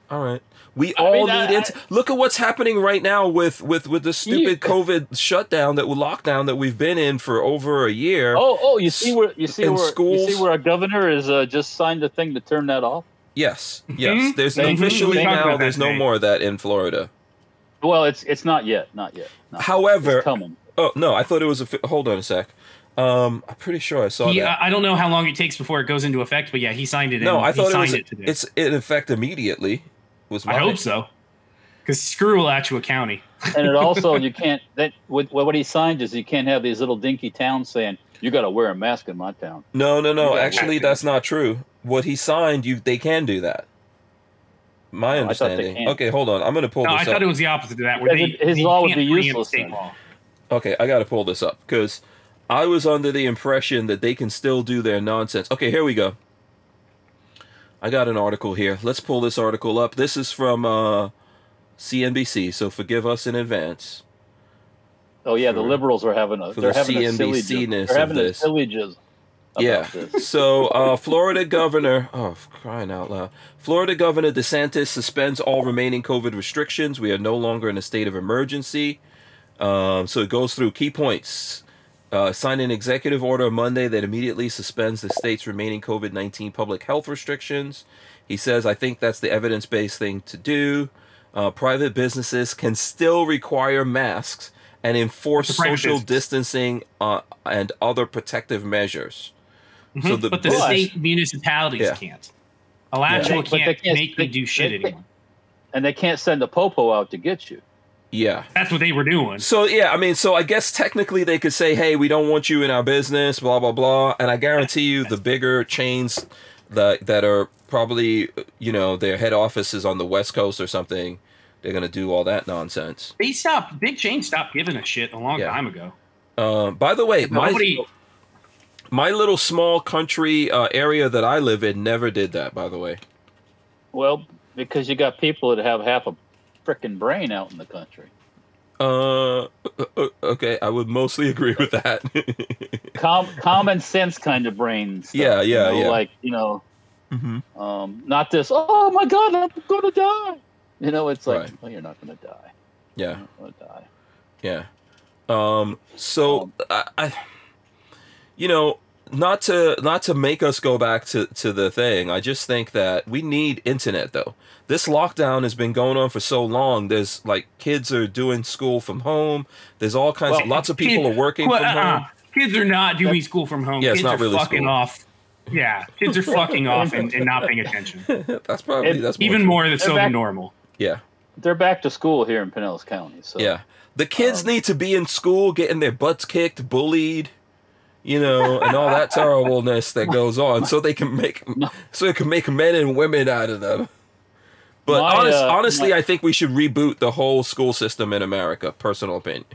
[SPEAKER 1] All right. We
[SPEAKER 3] I
[SPEAKER 1] all
[SPEAKER 3] mean,
[SPEAKER 1] need it. Look at what's happening right now with with with the stupid
[SPEAKER 3] You-
[SPEAKER 1] COVID shutdown that lockdown that we've been in for over a year.
[SPEAKER 3] Oh, oh, you see where you see where you see where our governor is uh, just signed a thing to turn that off.
[SPEAKER 1] Yes. Yes.
[SPEAKER 2] Mhm.
[SPEAKER 1] There's
[SPEAKER 3] Mhm.
[SPEAKER 1] officially
[SPEAKER 2] We talked
[SPEAKER 1] now. There's no
[SPEAKER 2] today.
[SPEAKER 1] more of that in Florida.
[SPEAKER 3] Well, it's it's not yet, not yet. Not yet.
[SPEAKER 1] However,
[SPEAKER 3] it's coming.
[SPEAKER 1] Oh no, I thought it was a. Fi- hold on a sec. Um, I'm pretty sure I saw
[SPEAKER 2] He,
[SPEAKER 1] that.
[SPEAKER 2] I I don't know how long it takes before it goes into effect, but yeah, he signed it.
[SPEAKER 1] no,
[SPEAKER 2] in,
[SPEAKER 1] I
[SPEAKER 2] he
[SPEAKER 1] thought it
[SPEAKER 2] signed
[SPEAKER 1] was.
[SPEAKER 2] it today.
[SPEAKER 1] it's in effect immediately. Was my
[SPEAKER 2] I hope so. Because screw Alachua County.
[SPEAKER 3] and it also you can't that what what he signed is you can't have these little dinky towns saying you got to wear a mask in my town.
[SPEAKER 1] No, no, no. Actually, that's not true. What he signed, you they can do that. My
[SPEAKER 3] I thought they
[SPEAKER 1] understanding.
[SPEAKER 3] can't.
[SPEAKER 1] Okay, hold on. I'm gonna pull
[SPEAKER 2] No,
[SPEAKER 1] this
[SPEAKER 2] I
[SPEAKER 1] up.
[SPEAKER 2] thought it was the opposite of that. Where they,
[SPEAKER 3] his
[SPEAKER 2] they
[SPEAKER 3] law would be
[SPEAKER 2] preempt
[SPEAKER 3] useless
[SPEAKER 2] State law.
[SPEAKER 1] Okay, I got to pull this up because I was under the impression that they can still do their nonsense. Okay, here we go. I got an article here. Let's pull this article up. This is from uh, CNBC, so forgive us in advance.
[SPEAKER 3] Oh yeah, the liberals are having a
[SPEAKER 1] for
[SPEAKER 3] they're
[SPEAKER 1] the
[SPEAKER 3] having a silly
[SPEAKER 1] CNBC-ness
[SPEAKER 3] They're having
[SPEAKER 1] of
[SPEAKER 3] a
[SPEAKER 1] this.
[SPEAKER 3] Syllogism. about
[SPEAKER 1] Yeah.
[SPEAKER 3] this.
[SPEAKER 1] So, uh, Florida Governor, oh, crying out loud. Florida Governor DeSantis suspends all remaining COVID restrictions. We are no longer in a state of emergency. Um, so it goes through key points. Uh, signed an executive order Monday that immediately suspends the state's remaining COVID 19 public health restrictions. He says, I think that's the evidence based thing to do. Uh, private businesses can still require masks and enforce
[SPEAKER 2] It's a private
[SPEAKER 1] social
[SPEAKER 2] business.
[SPEAKER 1] distancing uh, and other protective measures. So
[SPEAKER 2] Mhm,
[SPEAKER 1] the
[SPEAKER 2] but the
[SPEAKER 1] bill-
[SPEAKER 2] state municipalities
[SPEAKER 1] Yeah.
[SPEAKER 2] can't. Alachua
[SPEAKER 3] They- but they
[SPEAKER 2] can't,
[SPEAKER 3] can't-
[SPEAKER 2] make
[SPEAKER 3] they-
[SPEAKER 2] you do shit
[SPEAKER 3] they-
[SPEAKER 2] anymore.
[SPEAKER 3] And they can't send a popo out to get you.
[SPEAKER 1] Yeah.
[SPEAKER 2] That's what they were doing.
[SPEAKER 1] So yeah, I mean, so I guess technically they could say, "Hey, we don't want you in our business," blah blah blah. And I guarantee you, the bigger chains that that are probably you know their head office is on the West Coast or something, they're gonna do all that nonsense.
[SPEAKER 2] They stopped. Big chain stopped giving a shit a long
[SPEAKER 1] Yeah.
[SPEAKER 2] time ago.
[SPEAKER 1] Uh, by the way,
[SPEAKER 2] Nobody.
[SPEAKER 1] my little small country uh, area that I live in never did that. By the way,
[SPEAKER 3] Well, because you got people that have half a frickin' brain out in the country.
[SPEAKER 1] uh, uh, okay, I would mostly agree with that.
[SPEAKER 3] Com- common sense kind of brains.
[SPEAKER 1] Yeah, yeah,
[SPEAKER 3] you know,
[SPEAKER 1] yeah.
[SPEAKER 3] Like you know,
[SPEAKER 1] hmm
[SPEAKER 3] um, not this. Oh my God, I'm gonna die. You know, it's like,
[SPEAKER 1] Right.
[SPEAKER 3] well, you're not gonna die.
[SPEAKER 1] Yeah.
[SPEAKER 3] You're not gonna die.
[SPEAKER 1] Yeah. Um. So I, I, you know, not to not to make us go back to to the thing. I just think that we need internet though. This lockdown has been going on for so long. There's like kids are doing school from home. There's all kinds. of lots of people
[SPEAKER 2] Kid-
[SPEAKER 1] are working
[SPEAKER 2] Well,
[SPEAKER 1] from
[SPEAKER 2] uh-uh.
[SPEAKER 1] home.
[SPEAKER 2] Kids are not doing school from home.
[SPEAKER 1] Yeah, it's
[SPEAKER 2] kids
[SPEAKER 1] not
[SPEAKER 2] are
[SPEAKER 1] really
[SPEAKER 2] fucking
[SPEAKER 1] school.
[SPEAKER 2] off. Yeah, kids are fucking off and, and not paying attention.
[SPEAKER 1] that's probably
[SPEAKER 3] It-
[SPEAKER 1] that's
[SPEAKER 2] Even
[SPEAKER 1] true.
[SPEAKER 2] more than so
[SPEAKER 3] back-
[SPEAKER 2] normal.
[SPEAKER 1] Yeah.
[SPEAKER 3] They're back to school here in Pinellas County. So
[SPEAKER 1] Yeah. The kids
[SPEAKER 3] Um,
[SPEAKER 1] need to be in school getting their butts kicked, bullied, you know, and all that terribleness that goes on so they can make so they can make men and women out of them. But
[SPEAKER 3] My,
[SPEAKER 1] honest,
[SPEAKER 3] uh,
[SPEAKER 1] honestly,
[SPEAKER 3] my-
[SPEAKER 1] I think we should reboot the whole school system in America. Personal opinion.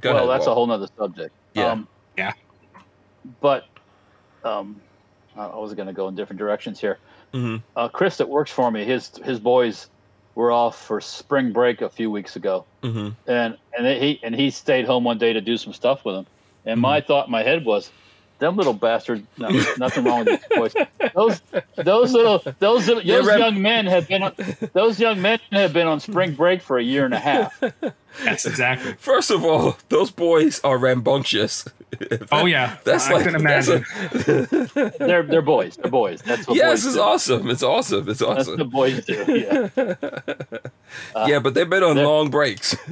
[SPEAKER 1] Go
[SPEAKER 3] well,
[SPEAKER 1] ahead,
[SPEAKER 3] that's a whole nother subject.
[SPEAKER 1] Yeah.
[SPEAKER 3] Um,
[SPEAKER 2] Yeah.
[SPEAKER 3] But um, I I was going to go in different directions here.
[SPEAKER 1] Mhm.
[SPEAKER 3] Uh, Chris, that works for me, his his boys were off for spring break a few weeks ago,
[SPEAKER 1] Mhm.
[SPEAKER 3] and and he and he stayed home one day to do some stuff with them. And my thought in my head was, them little bastards. No, nothing wrong with these boys. Those those little those little,
[SPEAKER 1] They're
[SPEAKER 3] those
[SPEAKER 1] rem-
[SPEAKER 3] young men have been on, those young men have been on spring break for a year and a half.
[SPEAKER 2] Yes, exactly.
[SPEAKER 1] First of all, those boys are rambunctious.
[SPEAKER 2] Oh yeah,
[SPEAKER 1] That's
[SPEAKER 2] I
[SPEAKER 1] like
[SPEAKER 2] can
[SPEAKER 1] that's
[SPEAKER 2] imagine.
[SPEAKER 1] a-
[SPEAKER 3] They're they're boys. They're boys. That's what
[SPEAKER 1] yes,
[SPEAKER 3] boys
[SPEAKER 1] it's
[SPEAKER 3] do.
[SPEAKER 1] awesome. It's awesome. It's
[SPEAKER 3] That's
[SPEAKER 1] awesome.
[SPEAKER 3] what boys do. Yeah.
[SPEAKER 1] yeah, but they've been on long breaks.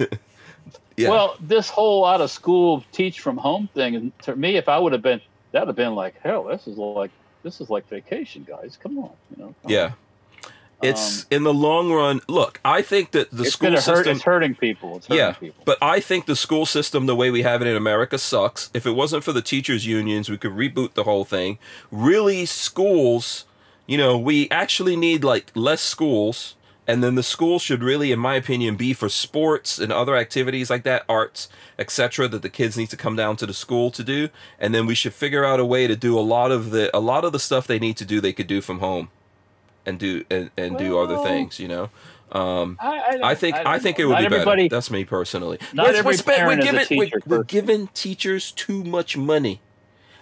[SPEAKER 1] yeah.
[SPEAKER 3] Well, this whole out of school teach from home thing, and to me, if I would have been, that would have been like, hell, this is like this is like vacation, guys. Come on, you know.
[SPEAKER 1] yeah.
[SPEAKER 3] on.
[SPEAKER 1] It's
[SPEAKER 3] Um,
[SPEAKER 1] in the long run. Look, I think that the school
[SPEAKER 3] hurt.
[SPEAKER 1] system.
[SPEAKER 3] is hurting people. It's hurting
[SPEAKER 1] yeah,
[SPEAKER 3] people.
[SPEAKER 1] but I think the school system, the way we have it in America, sucks. If it wasn't for the teachers' unions, we could reboot the whole thing. Really, schools, you know, we actually need like less schools, and then the school should really, in my opinion, be for sports and other activities like that, arts, etc. That the kids need to come down to the school to do, and then we should figure out a way to do a lot of the a lot of the stuff they need to do. They could do from home, and do and, and do other things. You know. Um,
[SPEAKER 3] I, I,
[SPEAKER 1] I think
[SPEAKER 3] don't
[SPEAKER 1] I, think it would be better. That's me personally.
[SPEAKER 3] Not
[SPEAKER 1] We're-
[SPEAKER 3] every
[SPEAKER 1] we're, we're giving, we're- we're giving teachers too much money,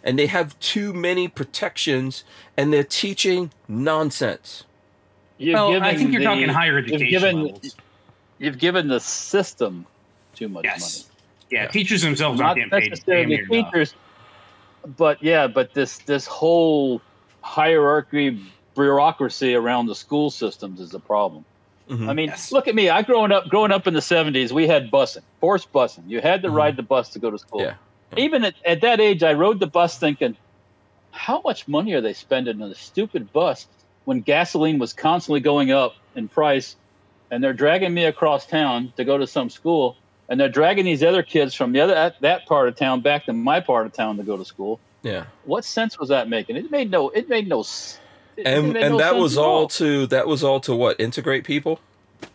[SPEAKER 1] and they have too many protections, and they're teaching nonsense.
[SPEAKER 3] You're
[SPEAKER 2] Well, I think you're
[SPEAKER 3] the-
[SPEAKER 2] talking higher
[SPEAKER 3] you've
[SPEAKER 2] education
[SPEAKER 3] given,
[SPEAKER 2] levels.
[SPEAKER 3] You've given the system too much
[SPEAKER 2] Yes.
[SPEAKER 3] money.
[SPEAKER 2] Yeah, teachers themselves
[SPEAKER 3] Not
[SPEAKER 2] aren't getting paid. damn
[SPEAKER 3] necessarily
[SPEAKER 2] enough.
[SPEAKER 3] teachers, but yeah, but this this whole hierarchy bureaucracy around the school systems is a problem.
[SPEAKER 1] Mhm.
[SPEAKER 3] I mean,
[SPEAKER 2] Yes.
[SPEAKER 3] look at me. I growing up, growing up in the '70s, we had busing, forced busing. You had to
[SPEAKER 1] Mhm.
[SPEAKER 3] ride the bus to go to school.
[SPEAKER 1] Yeah.
[SPEAKER 3] Even at, at that age, I rode the bus thinking, how much money are they spending on a stupid bus when gasoline was constantly going up in price, and they're dragging me across town to go to some school, and they're dragging these other kids from the other that, that part of town back to my part of town to go to school.
[SPEAKER 1] yeah.
[SPEAKER 3] What sense was that making? It made no. It made no. it
[SPEAKER 1] And
[SPEAKER 3] made
[SPEAKER 1] and
[SPEAKER 3] no
[SPEAKER 1] that was
[SPEAKER 3] at
[SPEAKER 1] all to that was all to what integrate people.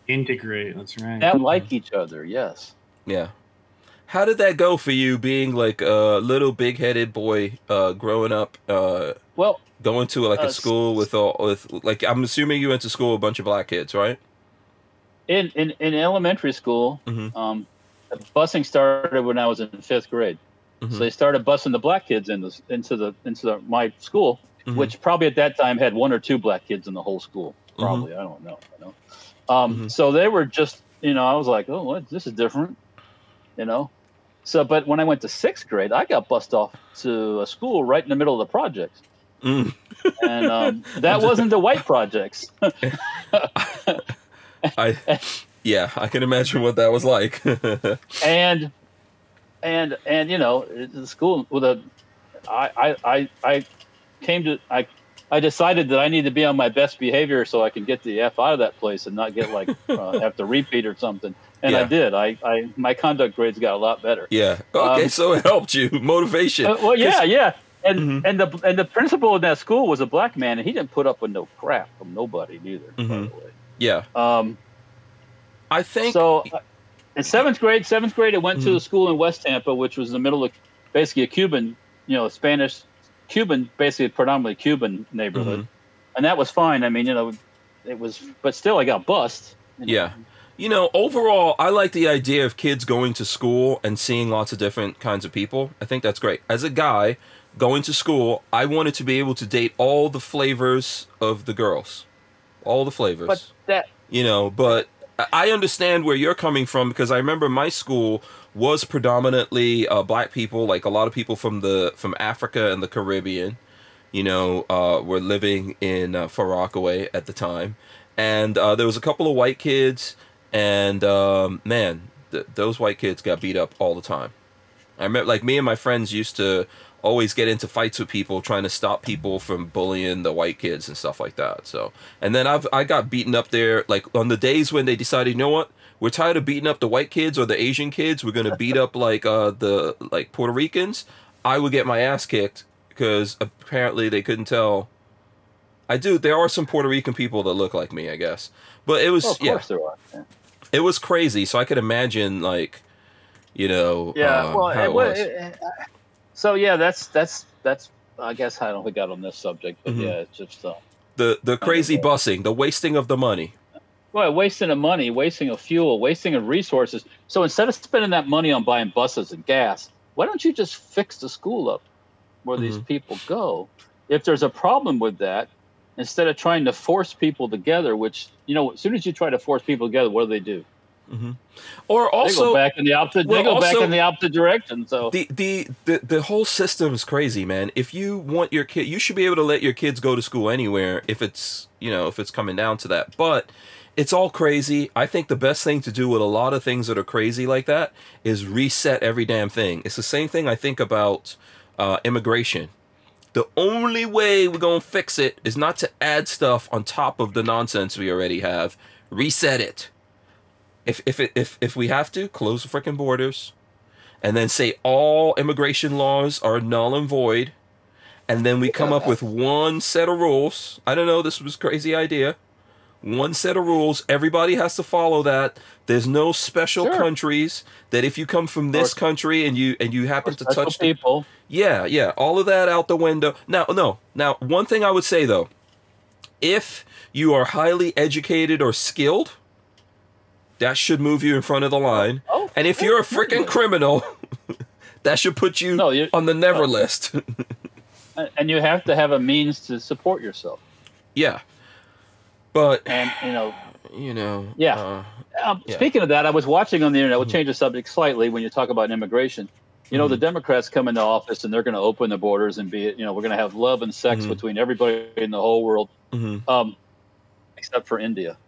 [SPEAKER 2] Integrate. That's right.
[SPEAKER 3] That like each other, yes.
[SPEAKER 1] Yeah. How did that go for you being like a little big headed boy uh, growing up, uh,
[SPEAKER 3] Well,
[SPEAKER 1] going to like
[SPEAKER 3] Uh,
[SPEAKER 1] a school with all with like I'm assuming you went to school with a bunch of black kids, right?
[SPEAKER 3] in in, in elementary school,
[SPEAKER 1] Mhm.
[SPEAKER 3] um, the busing started when I was in fifth grade.
[SPEAKER 1] Mhm.
[SPEAKER 3] So they started busing the black kids in the, into the into the, my school,
[SPEAKER 1] Mhm.
[SPEAKER 3] which probably at that time had one or two black kids in the whole school.
[SPEAKER 1] Mm-hmm.
[SPEAKER 3] Probably, I don't know. Know, um,
[SPEAKER 1] Mhm.
[SPEAKER 3] so they were just you know I was like, oh, what? This is different, you know. So, but when I went to sixth grade, I got bused off to a school right in the middle of the projects,
[SPEAKER 1] Mm.
[SPEAKER 3] and um, that wasn't the white projects.
[SPEAKER 1] I yeah, I can imagine what that was like.
[SPEAKER 3] and and and you know the school with a I, I i i came to i i decided that i need to be on my best behavior so i can get the f out of that place and not get like uh, have to repeat or something and i did i i my conduct grades got a lot better
[SPEAKER 1] yeah. Okay,
[SPEAKER 3] Um,
[SPEAKER 1] so it helped you motivation.
[SPEAKER 3] Uh, well yeah yeah and
[SPEAKER 1] Mhm.
[SPEAKER 3] and the and the principal in that school was a black man and he didn't put up with no crap from nobody neither by the way
[SPEAKER 1] yeah.
[SPEAKER 3] um
[SPEAKER 1] I think
[SPEAKER 3] So uh, in seventh grade, seventh grade, I went to
[SPEAKER 1] Mhm.
[SPEAKER 3] a school in West Tampa, which was in the middle of basically a Cuban, you know, Spanish, Cuban, basically predominantly Cuban neighborhood,
[SPEAKER 1] Mm-hmm.
[SPEAKER 3] and that was fine. I mean, you know, it was, but still, I got bussed. yeah. know.
[SPEAKER 1] You know, overall, I like the idea of kids going to school and seeing lots of different kinds of people. I think that's great. As a guy going to school, I wanted to be able to date all the flavors of the girls, all the flavors.
[SPEAKER 3] But that,
[SPEAKER 1] you know, but I- I understand where you're coming from because I remember my school was predominantly uh, black people, like a lot of people from the from Africa and the Caribbean, you know, uh, were living in uh, Far Rockaway at the time, and uh, there was a couple of white kids, and um, man, th- those white kids got beat up all the time. I remember, like me and my friends used to always get into fights with people trying to stop people from bullying the white kids and stuff like that. So, and then I've I got beaten up there like on the days when they decided, you know what, we're tired of beating up the white kids or the Asian kids. We're gonna beat up like uh the like Puerto Ricans. I would get my ass kicked because apparently they couldn't tell. I do. There are some Puerto Rican people that look like me, I guess. But it was
[SPEAKER 3] well, of
[SPEAKER 1] yeah.
[SPEAKER 3] Yeah,
[SPEAKER 1] it was crazy. So I could imagine like, you know,
[SPEAKER 3] Yeah,
[SPEAKER 1] um,
[SPEAKER 3] well, it,
[SPEAKER 1] it was.
[SPEAKER 3] it- so yeah, that's that's that's. I guess I don't think I got on this subject, but
[SPEAKER 1] Mhm.
[SPEAKER 3] yeah, it's just. Uh,
[SPEAKER 1] the the crazy busing, the wasting of the money.
[SPEAKER 3] Well, wasting of money, wasting of fuel, wasting of resources. So instead of spending that money on buying buses and gas, why don't you just fix the school up where these
[SPEAKER 1] Mhm.
[SPEAKER 3] people go? If there's a problem with that, instead of trying to force people together, which you know, as soon as you try to force people together, what do they do?
[SPEAKER 1] hmm Or
[SPEAKER 3] they go
[SPEAKER 1] also,
[SPEAKER 3] back in the opposite.
[SPEAKER 1] well,
[SPEAKER 3] they go back in the opposite direction. So
[SPEAKER 1] the, the the the whole system is crazy, man. If you want your kid, you should be able to let your kids go to school anywhere if it's you know if it's coming down to that. But it's all crazy. I think the best thing to do with a lot of things that are crazy like that is reset every damn thing. It's the same thing I think about uh, immigration. The only way we're gonna fix it is not to add stuff on top of the nonsense we already have. Reset it. If if it, if if we have to close the freaking borders, and then say all immigration laws are null and void, and then we come up with one set of rules. I don't know. This was a crazy idea. One set of rules. Everybody has to follow that. There's no special
[SPEAKER 3] Sure.
[SPEAKER 1] countries that if you come from this
[SPEAKER 3] Or-
[SPEAKER 1] country and you and you happen to touch the
[SPEAKER 3] people.
[SPEAKER 1] Yeah, yeah, all of that out the window. Now, no, now one thing I would say though, if you are highly educated or skilled, that should move you in front of the line.
[SPEAKER 3] Oh,
[SPEAKER 1] And if you're a freaking criminal, that should put you
[SPEAKER 3] No,
[SPEAKER 1] on the never list.
[SPEAKER 3] and you have to have a means to support yourself.
[SPEAKER 1] yeah, but
[SPEAKER 3] And you know,
[SPEAKER 1] you know,
[SPEAKER 3] Yeah.
[SPEAKER 1] uh,
[SPEAKER 3] Um,
[SPEAKER 1] Yeah.
[SPEAKER 3] Speaking of that, I was watching on the internet. We'll
[SPEAKER 1] Mhm.
[SPEAKER 3] change the subject slightly when you talk about immigration. You know, the Democrats come into office and they're going to open the borders and be, you know, we're going to have love and sex
[SPEAKER 1] Mhm.
[SPEAKER 3] between everybody in the whole world,
[SPEAKER 1] mhm.
[SPEAKER 3] um, except for India.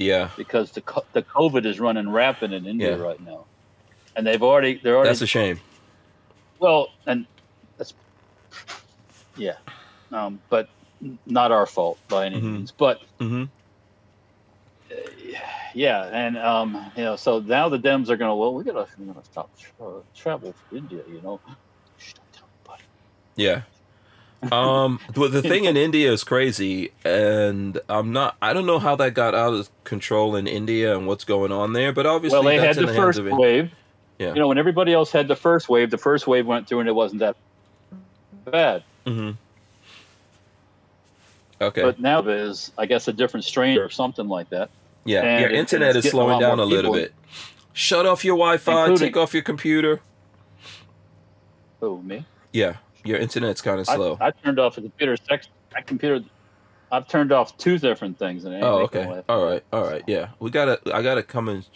[SPEAKER 1] Yeah,
[SPEAKER 3] because the the COVID is running rampant in India
[SPEAKER 1] Yeah.
[SPEAKER 3] right now, and they've already they're already
[SPEAKER 1] that's a shame.
[SPEAKER 3] well, and that's yeah, um, but not our fault by any
[SPEAKER 1] Mhm.
[SPEAKER 3] means. But
[SPEAKER 1] hmm
[SPEAKER 3] yeah, and um, you know, so now the Dems are going to well, we gotta we gotta stop uh, travel for India, you know. Shh, don't tell anybody.
[SPEAKER 1] Yeah. Um, but the thing in India is crazy, and I'm not. I don't know how that got out of control in India and what's going on there. But obviously,
[SPEAKER 3] Well, they had
[SPEAKER 1] in
[SPEAKER 3] the
[SPEAKER 1] the
[SPEAKER 3] first wave.
[SPEAKER 1] Yeah.
[SPEAKER 3] You know, when everybody else had the first wave, the first wave went through and it wasn't that bad.
[SPEAKER 1] hmm Okay.
[SPEAKER 3] But now it is, I guess, a different strain or something like that.
[SPEAKER 1] Yeah,
[SPEAKER 3] and
[SPEAKER 1] your internet is
[SPEAKER 3] getting a
[SPEAKER 1] slowing down a little bit. Shut off your Wi-Fi.
[SPEAKER 3] Including-
[SPEAKER 1] Take off your computer.
[SPEAKER 3] Oh, me?
[SPEAKER 1] Yeah, your internet's kind of slow.
[SPEAKER 3] I turned off the computer. Sex, that computer. I've turned off two different things.
[SPEAKER 1] Oh, okay. All right. All right. Yeah, we gotta. I gotta come and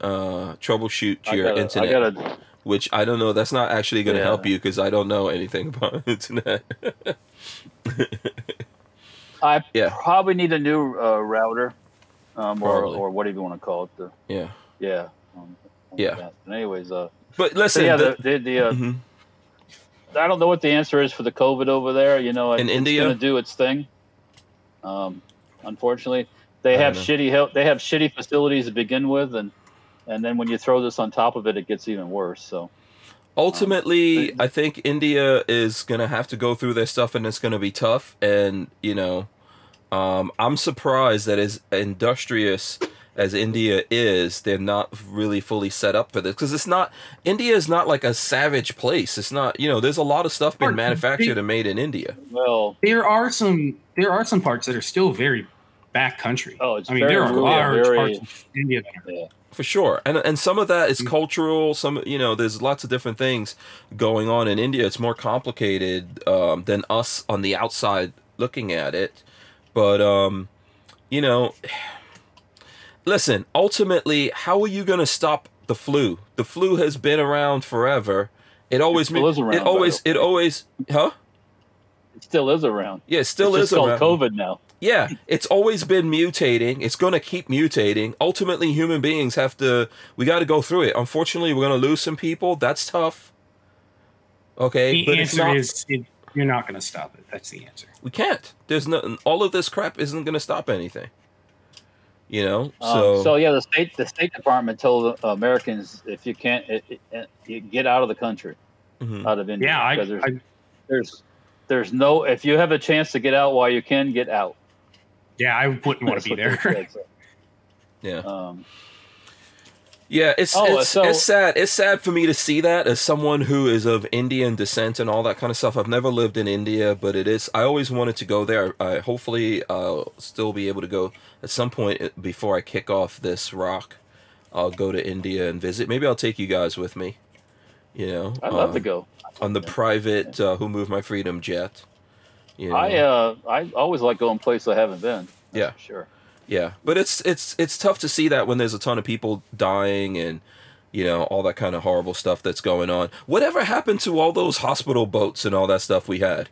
[SPEAKER 1] uh, troubleshoot
[SPEAKER 3] I
[SPEAKER 1] your
[SPEAKER 3] gotta,
[SPEAKER 1] internet.
[SPEAKER 3] I gotta,
[SPEAKER 1] which I don't know. That's not actually going to
[SPEAKER 3] Yeah.
[SPEAKER 1] help you because I don't know anything about internet.
[SPEAKER 3] I
[SPEAKER 1] Yeah.
[SPEAKER 3] probably need a new uh, router, um, or,
[SPEAKER 1] Probably.
[SPEAKER 3] or whatever you want to call it. The,
[SPEAKER 1] yeah,
[SPEAKER 3] yeah. Um,
[SPEAKER 1] Yeah.
[SPEAKER 3] But anyways, uh,
[SPEAKER 1] but
[SPEAKER 3] so
[SPEAKER 1] listen,
[SPEAKER 3] yeah,
[SPEAKER 1] the-
[SPEAKER 3] the, the, uh,
[SPEAKER 1] Mhm.
[SPEAKER 3] I don't know what the answer is for the COVID over there. You know,
[SPEAKER 1] In
[SPEAKER 3] it's
[SPEAKER 1] India?
[SPEAKER 3] going to do its thing. Um, unfortunately, they
[SPEAKER 1] I
[SPEAKER 3] have shitty help. They have shitty facilities to begin with, and and then when you throw this on top of it, it gets even worse. So
[SPEAKER 1] ultimately,
[SPEAKER 3] Um,
[SPEAKER 1] I think India is going to have to go through their stuff, and it's going to be tough. And you know, um, I'm surprised that as industrious as India is, they're not really fully set up for this because it's not. India is not like a savage place. It's not. You know, there's a lot of stuff being manufactured and made in India.
[SPEAKER 3] well,
[SPEAKER 2] There are some there are some parts that are still very back country.
[SPEAKER 3] Oh, it's
[SPEAKER 2] I mean,
[SPEAKER 3] very
[SPEAKER 2] there are large
[SPEAKER 3] very-
[SPEAKER 2] parts of India that are
[SPEAKER 1] For sure, and and some of that is
[SPEAKER 2] Mm.
[SPEAKER 1] cultural. Some you know, there's lots of different things going on in India. It's more complicated um, than us on the outside looking at it. But um, you know, listen. Ultimately, how are you going to stop the flu? The flu has been around forever. It always
[SPEAKER 3] still is around,
[SPEAKER 1] It always.
[SPEAKER 3] by
[SPEAKER 1] It always. Huh?
[SPEAKER 3] it still is around.
[SPEAKER 1] Yeah, it still
[SPEAKER 3] it's
[SPEAKER 1] is
[SPEAKER 3] just called
[SPEAKER 1] around.
[SPEAKER 3] COVID now.
[SPEAKER 1] Yeah, it's always been mutating. It's going to keep mutating. Ultimately, human beings have to. We got to go through it. Unfortunately, we're going to lose some people. That's tough. Okay,
[SPEAKER 2] The
[SPEAKER 1] but it's not.
[SPEAKER 2] is it, you're not going to stop it. That's the answer.
[SPEAKER 1] we can't. There's no. All of this crap isn't going to stop anything. You know.
[SPEAKER 3] Um,
[SPEAKER 1] So.
[SPEAKER 3] so yeah, the state the State Department told the Americans if you can't it, it, it, get out of the country,
[SPEAKER 1] mhm.
[SPEAKER 3] out of India.
[SPEAKER 2] Yeah, I,
[SPEAKER 3] there's,
[SPEAKER 2] I
[SPEAKER 3] there's there's no if you have a chance to get out while you can get out.
[SPEAKER 2] yeah I wouldn't want to be there.
[SPEAKER 3] said, so,
[SPEAKER 1] Yeah.
[SPEAKER 3] um,
[SPEAKER 1] Yeah, it's
[SPEAKER 3] Oh,
[SPEAKER 1] it's,
[SPEAKER 3] so-
[SPEAKER 1] it's sad. It's sad for me to see that as someone who is of Indian descent and all that kind of stuff. I've never lived in India, but it is. I always wanted to go there. I hopefully I'll still be able to go at some point uh, before I kick off this rock. I'll go to India and visit. Maybe I'll take you guys with me. You know,
[SPEAKER 3] I'd love
[SPEAKER 1] um,
[SPEAKER 3] to go.
[SPEAKER 1] on the private uh, "Who Moved My Freedom" jet. You know?
[SPEAKER 3] I uh I always like going places I haven't been.
[SPEAKER 1] Yeah.
[SPEAKER 3] sure.
[SPEAKER 1] Yeah, but it's it's it's tough to see that when there's a ton of people dying and you know all that kind of horrible stuff that's going on. Whatever happened to all those hospital boats and all that stuff we had?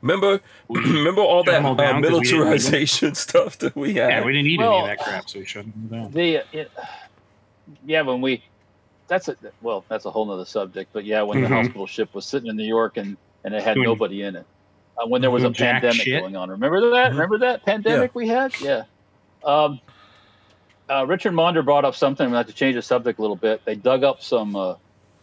[SPEAKER 1] Remember, remember all that
[SPEAKER 2] all
[SPEAKER 1] uh,
[SPEAKER 2] down 'cause we didn't need them.
[SPEAKER 1] militarization stuff that we had.
[SPEAKER 2] yeah, we didn't need
[SPEAKER 3] Well,
[SPEAKER 2] any of that crap, so we shut them down.
[SPEAKER 3] The it, yeah when we that's a well that's a whole nother subject. But yeah, when
[SPEAKER 2] Mhm.
[SPEAKER 3] the hospital ship was sitting in New York and and it had
[SPEAKER 2] Doing-
[SPEAKER 3] nobody in it. Uh, when there was a pandemic
[SPEAKER 2] shit.
[SPEAKER 3] going on. Remember that?
[SPEAKER 1] Mhm.
[SPEAKER 3] Remember that pandemic we had? Yeah. Um, uh, Richard Monder brought up something. We have to change the subject a little bit. They dug up some uh,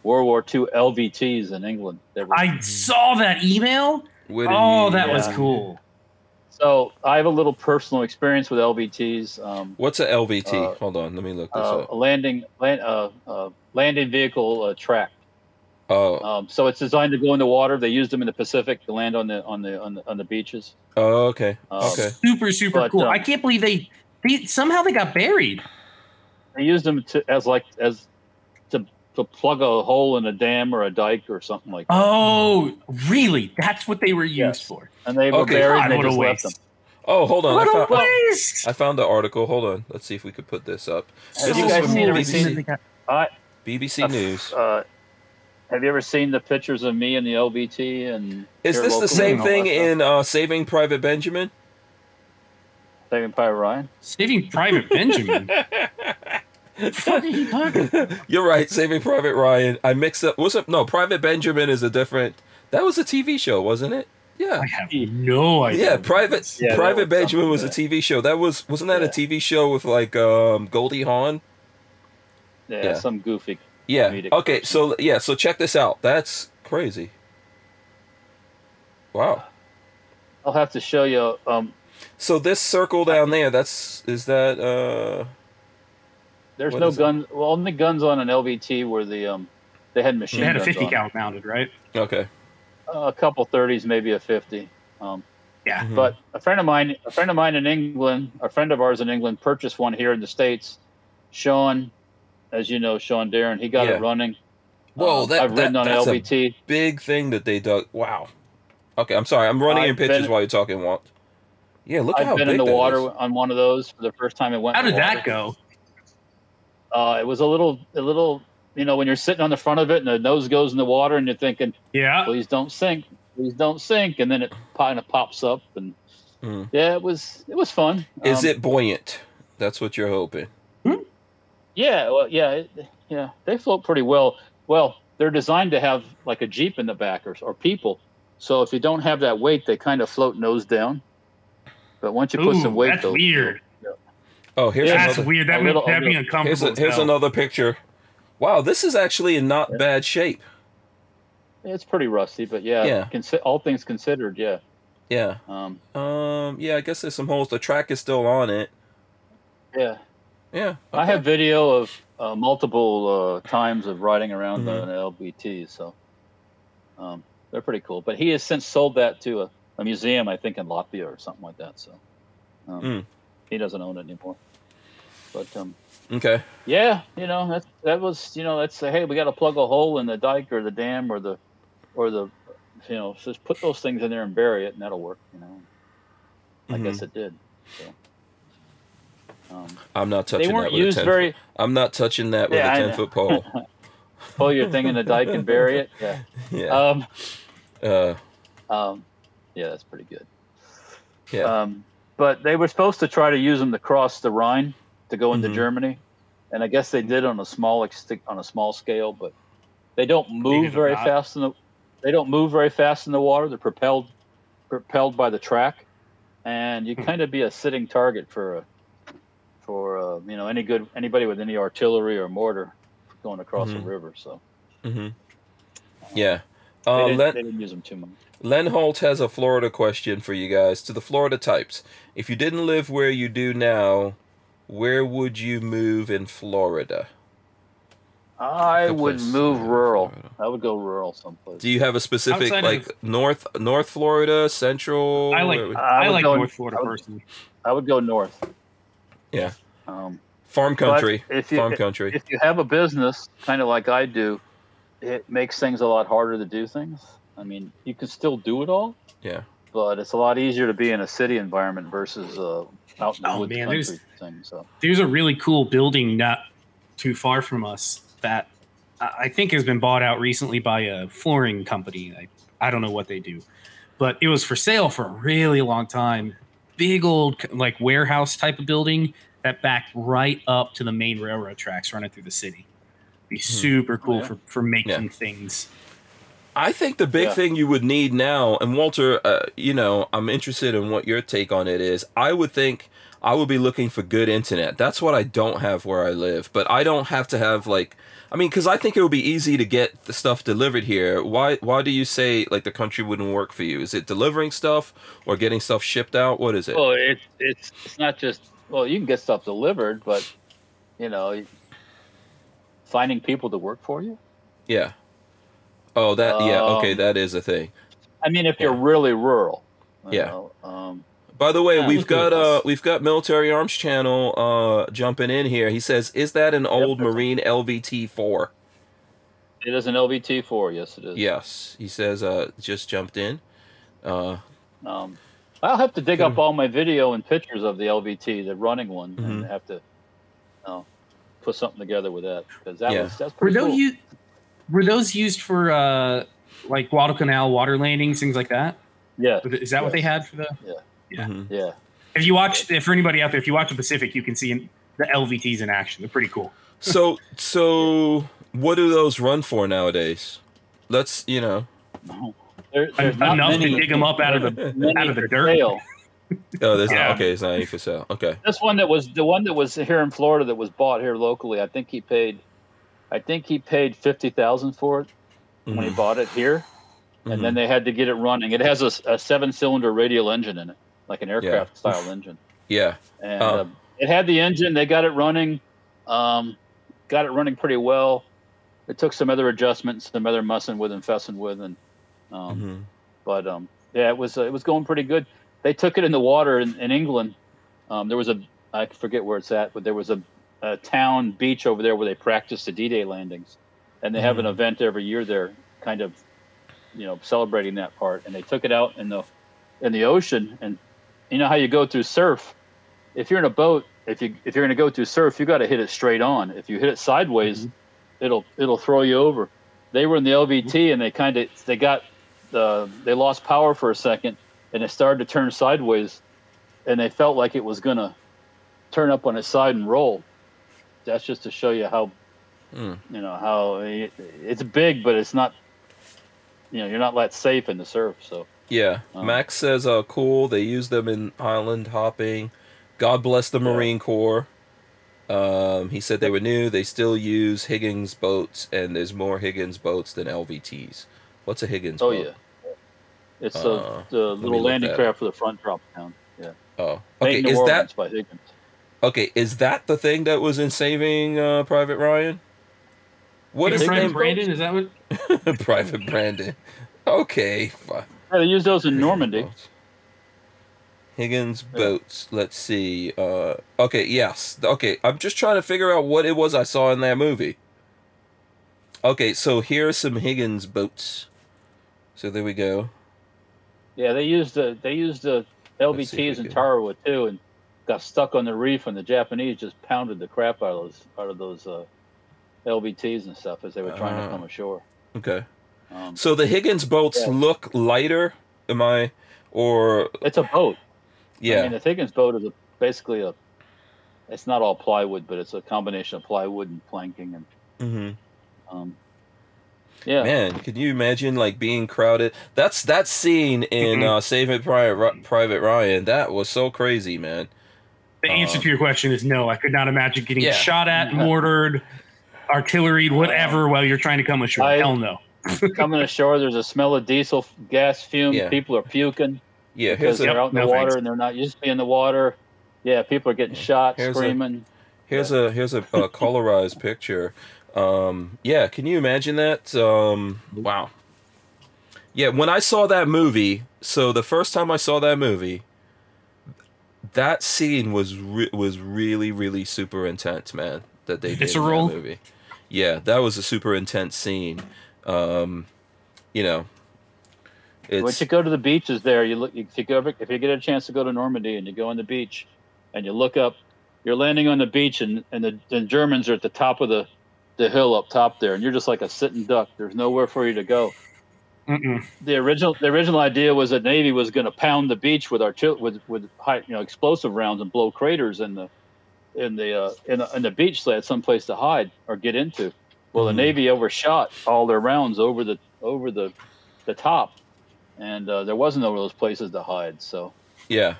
[SPEAKER 3] World War II LVTs in England. That were,
[SPEAKER 2] I saw that email.
[SPEAKER 1] Where did
[SPEAKER 2] Oh,
[SPEAKER 1] you-
[SPEAKER 2] that was cool.
[SPEAKER 3] so I have a little personal experience with LVTs. Um,
[SPEAKER 1] What's a LVT?
[SPEAKER 3] Uh,
[SPEAKER 1] Hold on, let me look this
[SPEAKER 3] uh,
[SPEAKER 1] up.
[SPEAKER 3] a landing land, uh, uh, landing vehicle uh, track.
[SPEAKER 1] Oh,
[SPEAKER 3] Um, so it's designed to go in the water. They used them in the Pacific to land on the on the on the, on the beaches.
[SPEAKER 1] oh, okay,
[SPEAKER 3] um,
[SPEAKER 1] okay.
[SPEAKER 2] Super, super
[SPEAKER 3] But,
[SPEAKER 2] cool.
[SPEAKER 3] um,
[SPEAKER 2] I can't believe they, they somehow they got buried.
[SPEAKER 3] They used them to as like as to to plug a hole in a dam or a dike or something like that.
[SPEAKER 2] Oh, really? That's what they were used
[SPEAKER 3] Yes.
[SPEAKER 2] for.
[SPEAKER 3] and they were
[SPEAKER 1] Okay.
[SPEAKER 3] buried
[SPEAKER 2] God,
[SPEAKER 3] and they just left them.
[SPEAKER 1] Oh, hold on.
[SPEAKER 2] What
[SPEAKER 1] I
[SPEAKER 2] a
[SPEAKER 1] found,
[SPEAKER 2] waste!
[SPEAKER 1] I found the article. Hold on. Let's see if we could put this up.
[SPEAKER 3] Have
[SPEAKER 1] This
[SPEAKER 3] you guys
[SPEAKER 1] from
[SPEAKER 3] seen
[SPEAKER 2] cool.
[SPEAKER 1] BBC,
[SPEAKER 3] everything?
[SPEAKER 2] They
[SPEAKER 1] BBC
[SPEAKER 3] Uh,
[SPEAKER 1] News.
[SPEAKER 3] Uh, have you ever seen the pictures of me in the LVT? And
[SPEAKER 1] Is this the same thing in uh, Saving Private Benjamin?
[SPEAKER 3] Saving Private Ryan.
[SPEAKER 2] Saving Private Benjamin. What are you talking?
[SPEAKER 1] You're right. Saving Private Ryan. I mixed up. What's up? no? Private Benjamin is a different. That was a TV show, wasn't it? Yeah.
[SPEAKER 2] I have no idea.
[SPEAKER 1] Yeah, Private
[SPEAKER 3] Yeah,
[SPEAKER 1] Private
[SPEAKER 3] was
[SPEAKER 1] Benjamin was a TV show. That was wasn't that a TV show with like um Goldie Hawn?
[SPEAKER 3] Yeah,
[SPEAKER 1] Yeah.
[SPEAKER 3] some goofy.
[SPEAKER 1] Yeah. Okay,
[SPEAKER 3] person.
[SPEAKER 1] so yeah, so check this out. That's crazy. Wow.
[SPEAKER 3] I'll have to show you. Um,
[SPEAKER 1] So this circle down there, that's is that uh
[SPEAKER 3] there's no
[SPEAKER 1] is it?
[SPEAKER 3] guns. Well, only guns on an LVT were the um, they had machine
[SPEAKER 2] They had a 50
[SPEAKER 3] on.
[SPEAKER 2] cal mounted, right?
[SPEAKER 1] okay.
[SPEAKER 3] Uh, a couple 30s, maybe a 50. Um,
[SPEAKER 2] Yeah.
[SPEAKER 1] Mhm.
[SPEAKER 3] But a friend of mine, a friend of mine in England, a friend of ours in England, purchased one here in the states. Sean, as you know, Sean Darren, he got
[SPEAKER 1] Yeah.
[SPEAKER 3] it running.
[SPEAKER 1] Whoa,
[SPEAKER 3] Um,
[SPEAKER 1] that,
[SPEAKER 3] I've
[SPEAKER 1] that
[SPEAKER 3] ridden on an
[SPEAKER 1] that's a
[SPEAKER 3] LVT.
[SPEAKER 1] big thing that they dug. Wow. Okay, I'm sorry. I'm running in
[SPEAKER 3] I've
[SPEAKER 1] pictures
[SPEAKER 3] been-
[SPEAKER 1] while you're talking, Walt. Yeah, look
[SPEAKER 3] I've
[SPEAKER 1] how
[SPEAKER 3] been
[SPEAKER 1] big
[SPEAKER 3] in the water
[SPEAKER 1] is.
[SPEAKER 3] on one of those for the first time. It went.
[SPEAKER 2] How did that go?
[SPEAKER 3] Uh, it was a little, a little. You know, when you're sitting on the front of it and the nose goes in the water, and you're thinking,
[SPEAKER 2] Yeah.
[SPEAKER 3] "Please don't sink, please don't sink," and then it kind of pops up, and
[SPEAKER 1] Hmm.
[SPEAKER 3] yeah, it was, it was fun.
[SPEAKER 1] Is
[SPEAKER 3] Um,
[SPEAKER 1] it buoyant? That's what you're hoping.
[SPEAKER 3] Yeah, well, yeah, it, yeah. They float pretty well. Well, they're designed to have like a jeep in the back or, or people. So if you don't have that weight, they kind of float nose down. But once you put some weight,
[SPEAKER 2] that's
[SPEAKER 3] they'll-
[SPEAKER 2] weird.
[SPEAKER 1] Oh, here's
[SPEAKER 3] Yeah,
[SPEAKER 2] That's
[SPEAKER 1] another.
[SPEAKER 2] weird. That
[SPEAKER 3] a little-
[SPEAKER 2] that'd be uncomfortable.
[SPEAKER 1] Here's, a, here's another picture. Wow, this is actually in not bad shape.
[SPEAKER 3] It's pretty rusty, but yeah,
[SPEAKER 1] Yeah.
[SPEAKER 3] consi- all things considered, yeah.
[SPEAKER 1] Yeah.
[SPEAKER 3] Um,
[SPEAKER 1] Um. Yeah. I guess there's some holes. The track is still on it.
[SPEAKER 3] yeah.
[SPEAKER 1] Yeah.
[SPEAKER 3] I have video of uh, multiple uh, times of riding around
[SPEAKER 1] Mhm.
[SPEAKER 3] on an LVT, so um, they're pretty cool. But he has since sold that to a, a museum, I think, in Latvia or something like that. So um,
[SPEAKER 1] Mm.
[SPEAKER 3] he doesn't own it anymore. But um,
[SPEAKER 1] Okay.
[SPEAKER 3] yeah, you know that that was you know that's uh, hey we got to plug a hole in the dike or the dam or the or the you know just put those things in there and bury it and that'll work. You know, I
[SPEAKER 1] Mhm.
[SPEAKER 3] guess it did. So. Um,
[SPEAKER 1] I'm not touching that with a 10
[SPEAKER 3] very.
[SPEAKER 1] I'm not touching that with
[SPEAKER 3] Yeah,
[SPEAKER 1] a
[SPEAKER 3] I
[SPEAKER 1] ten
[SPEAKER 3] know.
[SPEAKER 1] foot pole.
[SPEAKER 3] pull your thing in the dike and bury it. Yeah.
[SPEAKER 1] yeah.
[SPEAKER 3] Um,
[SPEAKER 1] Uh.
[SPEAKER 3] um, yeah, that's pretty good.
[SPEAKER 1] Yeah.
[SPEAKER 3] Um, but they were supposed to try to use them to cross the Rhine to go into
[SPEAKER 1] Mhm.
[SPEAKER 3] Germany, and I guess they did on a small on a small scale. But they don't move very
[SPEAKER 2] not.
[SPEAKER 3] fast in the they don't move very fast in the water. They're propelled propelled by the track, and you
[SPEAKER 2] Hmm.
[SPEAKER 3] kind of be a sitting target for a for uh, you know any good anybody with any artillery or mortar going across
[SPEAKER 1] Mhm.
[SPEAKER 3] a river. So
[SPEAKER 1] hmm Yeah.
[SPEAKER 3] they,
[SPEAKER 1] Uh,
[SPEAKER 3] didn't,
[SPEAKER 1] Len,
[SPEAKER 3] they didn't use them too much.
[SPEAKER 1] Len Holt has a Florida question for you guys. To the Florida types, if you didn't live where you do now, where would you move in Florida?
[SPEAKER 3] I
[SPEAKER 1] Good
[SPEAKER 3] would
[SPEAKER 1] place.
[SPEAKER 3] move rural.
[SPEAKER 1] Florida.
[SPEAKER 3] I would go rural someplace.
[SPEAKER 1] Do you have a specific
[SPEAKER 2] Outside
[SPEAKER 1] like
[SPEAKER 2] of-
[SPEAKER 1] north North Florida, Central?
[SPEAKER 2] I like
[SPEAKER 1] where-
[SPEAKER 2] I, like
[SPEAKER 3] go-
[SPEAKER 2] North Florida
[SPEAKER 3] I would-
[SPEAKER 2] personally.
[SPEAKER 3] I would go north.
[SPEAKER 1] Yeah.
[SPEAKER 3] Um,
[SPEAKER 1] farm country.
[SPEAKER 3] if you
[SPEAKER 1] farm country.
[SPEAKER 3] if you have a business, kind of like I do, it makes things a lot harder to do things. I mean, you can still do it all,
[SPEAKER 1] yeah.
[SPEAKER 3] but it's a lot easier to be in a city environment versus uh, out in the
[SPEAKER 2] Oh,
[SPEAKER 3] woods
[SPEAKER 2] man,
[SPEAKER 3] country
[SPEAKER 2] there's-
[SPEAKER 3] thing. So
[SPEAKER 2] There's a really cool building not too far from us that I I think has been bought out recently by a flooring company. I, I don't know what they do, but it was for sale for a really long time. Big old like warehouse type of building that backed right up to the main railroad tracks running through the city. Be super cool
[SPEAKER 3] yeah.
[SPEAKER 2] for for making things.
[SPEAKER 1] I think the big
[SPEAKER 3] Yeah.
[SPEAKER 1] thing you would need now, and Walter, uh, you know, I'm interested in what your take on it is. I would think I would be looking for good internet. That's what I don't have where I live, but I don't have to have like, I mean, because I think it would be easy to get the stuff delivered here. Why? Why do you say like the country wouldn't work for you? Is it delivering stuff or getting stuff shipped out? What is it?
[SPEAKER 3] well, it's it's it's not just well, you can get stuff delivered, but you know, finding people to work for you.
[SPEAKER 1] Yeah. Oh, that yeah. Okay,
[SPEAKER 3] Um,
[SPEAKER 1] that is a thing.
[SPEAKER 3] I mean, if you're really rural. you
[SPEAKER 1] Yeah.
[SPEAKER 3] know, um,
[SPEAKER 1] By the way,
[SPEAKER 2] Yeah,
[SPEAKER 1] we've got uh we've got Military Arms Channel uh jumping in here. He says, "Is that an old
[SPEAKER 3] that's-
[SPEAKER 1] Marine LVT 4?"
[SPEAKER 3] it is an LVT four. Yes, it is.
[SPEAKER 1] Yes, he says. Uh, just jumped in. Uh,
[SPEAKER 3] Um, I'll have to dig
[SPEAKER 1] Good.
[SPEAKER 3] up all my video and pictures of the LVT, the running one,
[SPEAKER 1] Mhm.
[SPEAKER 3] and have to uh, put something together with that because that
[SPEAKER 1] Yeah.
[SPEAKER 3] was that's
[SPEAKER 2] Were
[SPEAKER 3] pretty
[SPEAKER 2] those
[SPEAKER 3] cool.
[SPEAKER 2] u- were those used for uh like Guadalcanal water landings, things like that?
[SPEAKER 3] yeah,
[SPEAKER 2] Is that what they had for the? Yeah.
[SPEAKER 1] mhm.
[SPEAKER 3] yeah.
[SPEAKER 2] If you watch, if for anybody out there, if you watch the Pacific, you can see the LVTs in action. They're pretty cool.
[SPEAKER 1] So so what do those run for nowadays? Let's you know.
[SPEAKER 3] There, there's not
[SPEAKER 2] Enough
[SPEAKER 3] many-
[SPEAKER 2] to dig them up out of the out of the dirt.
[SPEAKER 3] sale.
[SPEAKER 1] Oh, there's
[SPEAKER 2] Yeah.
[SPEAKER 1] not okay. It's not any for sale. Okay.
[SPEAKER 3] This one that was the one that was here in Florida that was bought here locally. I think he paid, I think he paid fifty thousand for it when he
[SPEAKER 1] Mhm.
[SPEAKER 3] bought it here, and
[SPEAKER 1] Mhm.
[SPEAKER 3] then they had to get it running. It has a, a seven-cylinder radial engine in it, like an aircraft style engine.
[SPEAKER 1] yeah.
[SPEAKER 3] and
[SPEAKER 1] Oh.
[SPEAKER 3] uh, it had the engine. They got it running, um, got it running pretty well. It took some other adjustments, some other mussing with and fussing with, and um,
[SPEAKER 1] Mhm.
[SPEAKER 3] but um, yeah, it was uh, it was going pretty good. They took it in the water in, in England. Um, there was a I forget where it's at, but there was a, a town beach over there where they practiced the D-Day landings, and they have an
[SPEAKER 1] Mhm.
[SPEAKER 3] event every year there, kind of, you know, celebrating that part. And they took it out in the in the ocean, and you know how you go through surf. If you're in a boat, if you if you're going to go through surf, you got to hit it straight on. If you hit it sideways, it'll it'll throw you over. They were in the LVT and they kind of they got the they lost power for a second and it started to turn sideways, and they felt like it was gonna turn up on its side and roll. That's just to show you how
[SPEAKER 1] Mm.
[SPEAKER 3] you know how it, it's big, but it's not. You know, you're not that safe in the surf. So
[SPEAKER 1] Yeah.
[SPEAKER 3] Um,
[SPEAKER 1] Max says, uh, cool. They use them in island hopping. God bless the
[SPEAKER 3] Yeah.
[SPEAKER 1] Marine Corps. Um, he said they were new. They still use Higgins boats, and there's more Higgins boats than LVTs. What's a Higgins
[SPEAKER 3] oh
[SPEAKER 1] boat?
[SPEAKER 3] yeah, it's
[SPEAKER 1] Uh,
[SPEAKER 3] the the little landing craft for the front drop down. Yeah,
[SPEAKER 1] Oh, okay. Is that
[SPEAKER 3] by Higgins?
[SPEAKER 1] Okay? Is that the thing that was in Saving uh, Private Ryan? What is
[SPEAKER 2] Is
[SPEAKER 1] the
[SPEAKER 2] Brandon? Is that what?
[SPEAKER 1] Private Brandon. Okay. fine.
[SPEAKER 3] Yeah, they use those in Normandy.
[SPEAKER 1] Boats. Higgins boats. Let's see. Uh, okay, yes. Okay, I'm just trying to figure out what it was I saw in that movie. Okay, so here are some Higgins boats. So there we go.
[SPEAKER 3] Yeah, they used the they used the
[SPEAKER 1] Let's see if we
[SPEAKER 3] LVTs in Tarawa too, and got stuck on the reef, and the Japanese just pounded the crap out of those out of those uh, LVTs and stuff as they were trying
[SPEAKER 1] Ah.
[SPEAKER 3] to come ashore.
[SPEAKER 1] Okay.
[SPEAKER 3] Um,
[SPEAKER 1] So the Higgins boats
[SPEAKER 3] Yeah.
[SPEAKER 1] look lighter. Am I? Or
[SPEAKER 3] it's a boat.
[SPEAKER 1] yeah.
[SPEAKER 3] I mean, the Higgins boat is a, basically a. It's not all plywood, but it's a combination of plywood and planking, and
[SPEAKER 1] Mm-hmm.
[SPEAKER 3] um, yeah,
[SPEAKER 1] Man, can you imagine like being crowded? That's that scene in uh, Saving Private Private Ryan. That was so crazy, man.
[SPEAKER 2] The answer
[SPEAKER 1] Uh,
[SPEAKER 2] to your question is no. I could not imagine getting
[SPEAKER 1] Yeah.
[SPEAKER 2] shot at, mortared, artillery, whatever, while you're trying to come ashore.
[SPEAKER 3] I-
[SPEAKER 2] Hell no.
[SPEAKER 3] coming ashore, there's a smell of diesel gas fumes.
[SPEAKER 1] Yeah.
[SPEAKER 3] People are puking.
[SPEAKER 1] Yeah,
[SPEAKER 3] because they're out in the water
[SPEAKER 2] thanks.
[SPEAKER 3] and they're not used to be in the water. Yeah, people are getting shot,
[SPEAKER 1] Here's a-
[SPEAKER 3] screaming.
[SPEAKER 1] Here's a here's a, a colorized picture. Um, yeah, can you imagine that? Um, wow. Yeah, when I saw that movie, so the first time I saw that movie, that scene was re- was really really super intense, man. That they did in
[SPEAKER 2] Visceral?
[SPEAKER 1] that movie. Yeah, that was a super intense scene. Um, you know,
[SPEAKER 3] Once you go to the beaches there, you look. If you go, if you get a chance to go to Normandy and you go on the beach, and you look up, you're landing on the beach, and and the, the Germans are at the top of the the hill up top there, and you're just like a sitting duck. There's nowhere for you to go.
[SPEAKER 2] Mm-mm.
[SPEAKER 3] The original the original idea was that Navy was going to pound the beach with artil- with with high, you know explosive rounds and blow craters in the in the uh, in the, in the beach so they had someplace to hide or get into. Well, the Navy overshot all their rounds over the over the the top, and uh, there wasn't no those places to hide. So
[SPEAKER 1] Yeah.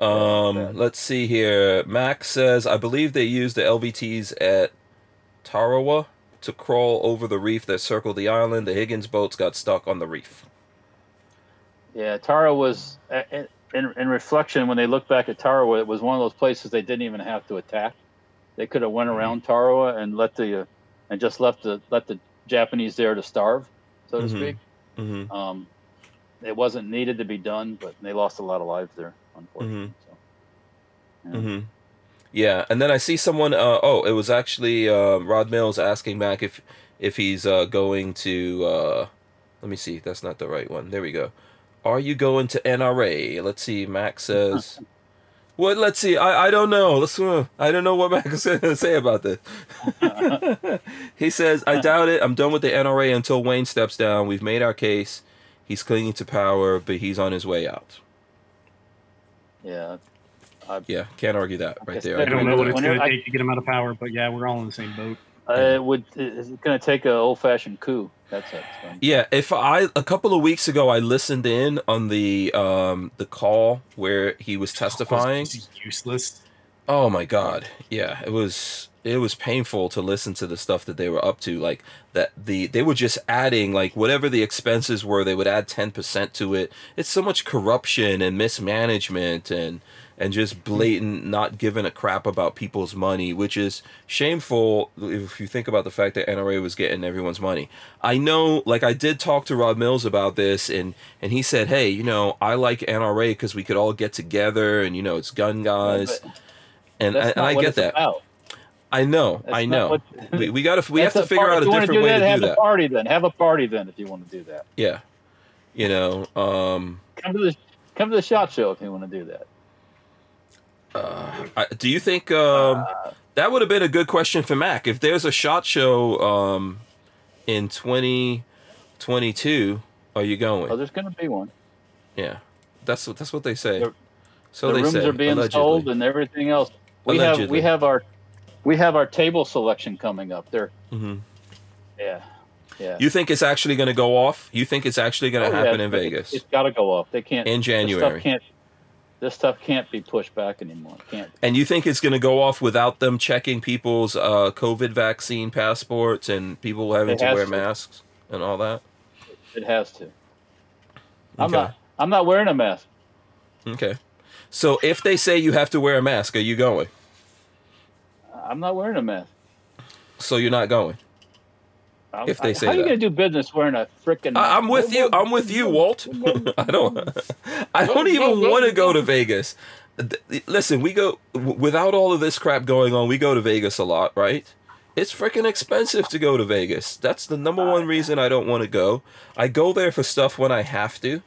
[SPEAKER 1] Um,
[SPEAKER 3] bad.
[SPEAKER 1] let's see here. Max says, I believe they used the LVTs at Tarawa to crawl over the reef that circled the island. The Higgins boats got stuck on the reef.
[SPEAKER 3] yeah, Tara was in in reflection when they look back at Tarawa, it was one of those places they didn't even have to attack. They could have went around Tarawa and let the uh, and just left the let the Japanese there to starve, so to
[SPEAKER 1] Mhm.
[SPEAKER 3] speak.
[SPEAKER 1] hmm
[SPEAKER 3] Um, it wasn't needed to be done, but they lost a lot of lives there, unfortunately. So, yeah.
[SPEAKER 1] Yeah, and then I see someone. Uh, oh, it was actually uh, Rod Mills asking Mac if if he's uh, going to. Uh, let me see. That's not the right one. There we go. Are you going to NRA? Let's see. Mac says. What? Let's see. I, I don't know. Let's. Uh, I don't know what Max is going to say about this. he says, "I doubt it. I'm done with the NRA until Wayne steps down. We've made our case. He's clinging to power, but he's on his way out."
[SPEAKER 3] Yeah, I,
[SPEAKER 1] Yeah, can't argue that right there.
[SPEAKER 2] I don't know what it's going to take to get him out of power, but yeah, we're all in the same boat.
[SPEAKER 3] uh, it would. It's going to take an old-fashioned coup. That's it.
[SPEAKER 1] Yeah, if I a couple of weeks ago I listened in on the um the call where he was testifying.
[SPEAKER 2] This is useless.
[SPEAKER 1] Oh my god. Yeah, it was it was painful to listen to the stuff that they were up to like that the they were just adding like whatever the expenses were they would add 10% to it. It's so much corruption and mismanagement and and just blatant not giving a crap about people's money, which is shameful if you think about the fact that NRA was getting everyone's money. I know, like I did talk to Rod Mills about this, and and he said, hey, you know, I like NRA because we could all get together, and you know, it's gun guys,
[SPEAKER 3] but
[SPEAKER 1] and,
[SPEAKER 3] that's
[SPEAKER 1] and I get that.
[SPEAKER 3] about.
[SPEAKER 1] I know,
[SPEAKER 3] That's
[SPEAKER 1] I know.
[SPEAKER 3] what-
[SPEAKER 1] we we got to we have to figure out a
[SPEAKER 3] if you wanna
[SPEAKER 1] different
[SPEAKER 3] do
[SPEAKER 1] way
[SPEAKER 3] that,
[SPEAKER 1] to
[SPEAKER 3] have
[SPEAKER 1] do
[SPEAKER 3] a
[SPEAKER 1] that.
[SPEAKER 3] party then. Have a party then if you want to do that.
[SPEAKER 1] Yeah, you know, um,
[SPEAKER 3] Come to the come to the shot show if you want to do that.
[SPEAKER 1] Uh, I, do you think um,
[SPEAKER 3] Uh,
[SPEAKER 1] that would have been a good question for Mac? If there's a shot show um, in 2022, are you going?
[SPEAKER 3] oh, there's going to be one.
[SPEAKER 1] Yeah, that's what that's what they say.
[SPEAKER 3] The-
[SPEAKER 1] so
[SPEAKER 3] the
[SPEAKER 1] they
[SPEAKER 3] rooms
[SPEAKER 1] say.
[SPEAKER 3] are being
[SPEAKER 1] allegedly.
[SPEAKER 3] sold and everything else. We have we have our we have our table selection coming up. There,
[SPEAKER 1] Mhm.
[SPEAKER 3] yeah, yeah.
[SPEAKER 1] You think it's actually going to go off? You think it's actually going
[SPEAKER 3] Oh,
[SPEAKER 1] to
[SPEAKER 3] yeah,
[SPEAKER 1] happen in Vegas
[SPEAKER 3] It's got to go off. They can't.
[SPEAKER 1] in January?
[SPEAKER 3] can't. This stuff can't be pushed back anymore. It can't.
[SPEAKER 1] And you think it's going to go off without them checking people's uh, COVID vaccine passports and people having to wear
[SPEAKER 3] to.
[SPEAKER 1] masks and all that?
[SPEAKER 3] It has to. I'm not. I'm not wearing a mask.
[SPEAKER 1] Okay. So if they say you have to wear a mask, are you going?
[SPEAKER 3] I'm not wearing a mask.
[SPEAKER 1] So you're not going. If they say
[SPEAKER 3] how are you going to do business wearing a freaking?
[SPEAKER 1] I'm with you. I'm with you, Walt. I don't. I don't even want to go to Vegas. Listen, we go without all of this crap going on. We go to Vegas a lot, right? It's freaking expensive to go to Vegas. That's the number ah, one reason I don't want to go. I go there for stuff when I have to.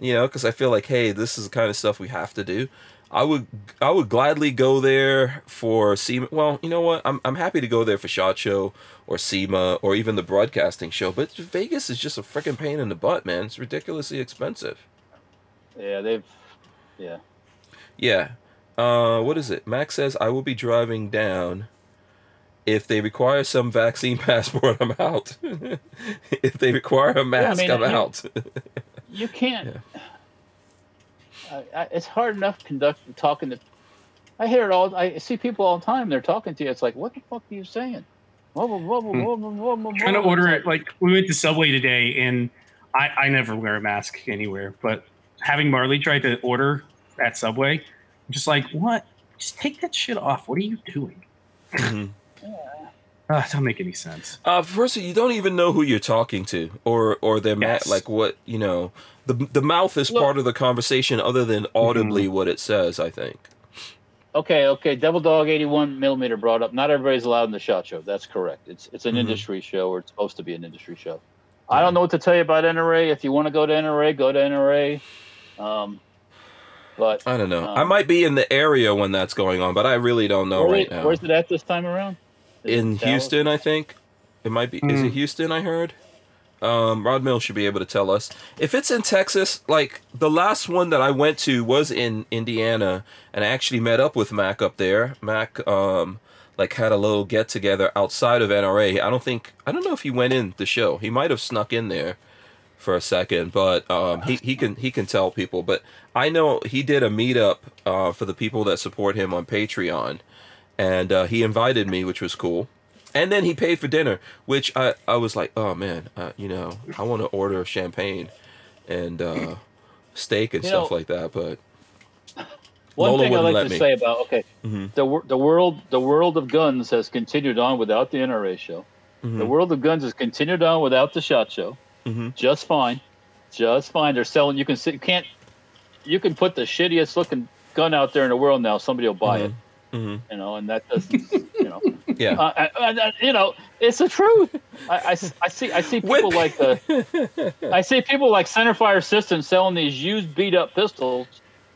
[SPEAKER 1] You know, because I feel like, hey, this is the kind of stuff we have to do. I would, I would gladly go there for SEMA. Well, you know what? I'm, I'm happy to go there for Shot Show or SEMA or even the broadcasting show. But Vegas is just a freaking pain in the butt, man. It's ridiculously expensive.
[SPEAKER 3] Yeah, they've. Yeah.
[SPEAKER 1] Yeah. Uh, what is it? Max says I will be driving down. If they require some vaccine passport, I'm out. if they require a mask,
[SPEAKER 3] mean,
[SPEAKER 1] I'm
[SPEAKER 3] you-
[SPEAKER 1] out.
[SPEAKER 3] You can't. I, I, it's hard enough conducting talking to. I hear it all. I see people all the time. They're talking to you. It's like, what the fuck are you saying? Whoa, whoa,
[SPEAKER 2] trying to order it like we went to subway today and I, I never wear a mask anywhere but having marley try to order at subway I'm just like what just take that shit off what are you doing
[SPEAKER 1] Mhm.
[SPEAKER 2] uh, don't make any sense
[SPEAKER 1] Uh, first, you don't even know who you're talking to, or or their
[SPEAKER 2] Yes.
[SPEAKER 1] ma- like what you know. The the mouth is
[SPEAKER 3] Look-
[SPEAKER 1] part of the conversation, other than audibly
[SPEAKER 2] Mm-hmm.
[SPEAKER 1] what it says. I think.
[SPEAKER 3] Okay, okay. Devil Dog 81 millimeter brought up. Not everybody's allowed in the shot show. That's correct. It's it's an
[SPEAKER 1] Mhm.
[SPEAKER 3] industry show, or it's supposed to be an industry show. I don't know what to tell you about NRA. If you want to go to NRA, go to NRA. Um, but
[SPEAKER 1] I don't know.
[SPEAKER 3] Um,
[SPEAKER 1] I might be in the area when that's going on, but I really don't know
[SPEAKER 3] where-
[SPEAKER 1] right now.
[SPEAKER 3] where's it at this time around? Is
[SPEAKER 1] in Houston, I think. It might be. Is
[SPEAKER 2] Hmm.
[SPEAKER 1] it Houston? I heard. Um, Rod Mill should be able to tell us if it's in Texas. Like the last one that I went to was in Indiana, and I actually met up with Mac up there. Mac, um, like had a little get together outside of NRA. I don't think I don't know if he went in the show. He might have snuck in there for a second, but um, he he can he can tell people. But I know he did a meetup uh, for the people that support him on Patreon, and uh, he invited me, which was cool. And then he paid for dinner, which I, I was like, oh man, uh, you know, I want to order champagne and uh, steak and
[SPEAKER 3] You
[SPEAKER 1] stuff
[SPEAKER 3] know-
[SPEAKER 1] like that, but
[SPEAKER 3] One
[SPEAKER 1] Lola
[SPEAKER 3] thing I like to
[SPEAKER 1] me.
[SPEAKER 3] say about okay,
[SPEAKER 1] Mhm.
[SPEAKER 3] the the world the world of guns has continued on without the NRA show. The
[SPEAKER 1] Mhm.
[SPEAKER 3] world of guns has continued on without the shot show.
[SPEAKER 1] Mhm.
[SPEAKER 3] Just fine, just fine. They're selling. You can see, you can't. You can put the shittiest looking gun out there in the world now. Somebody will buy it.
[SPEAKER 1] Mhm.
[SPEAKER 3] You know, and that doesn't. you know,
[SPEAKER 1] yeah,
[SPEAKER 3] uh, I, I, I- you know, it's the truth. I, I I see I see people like the I see people like Centerfire Systems selling these used beat up pistols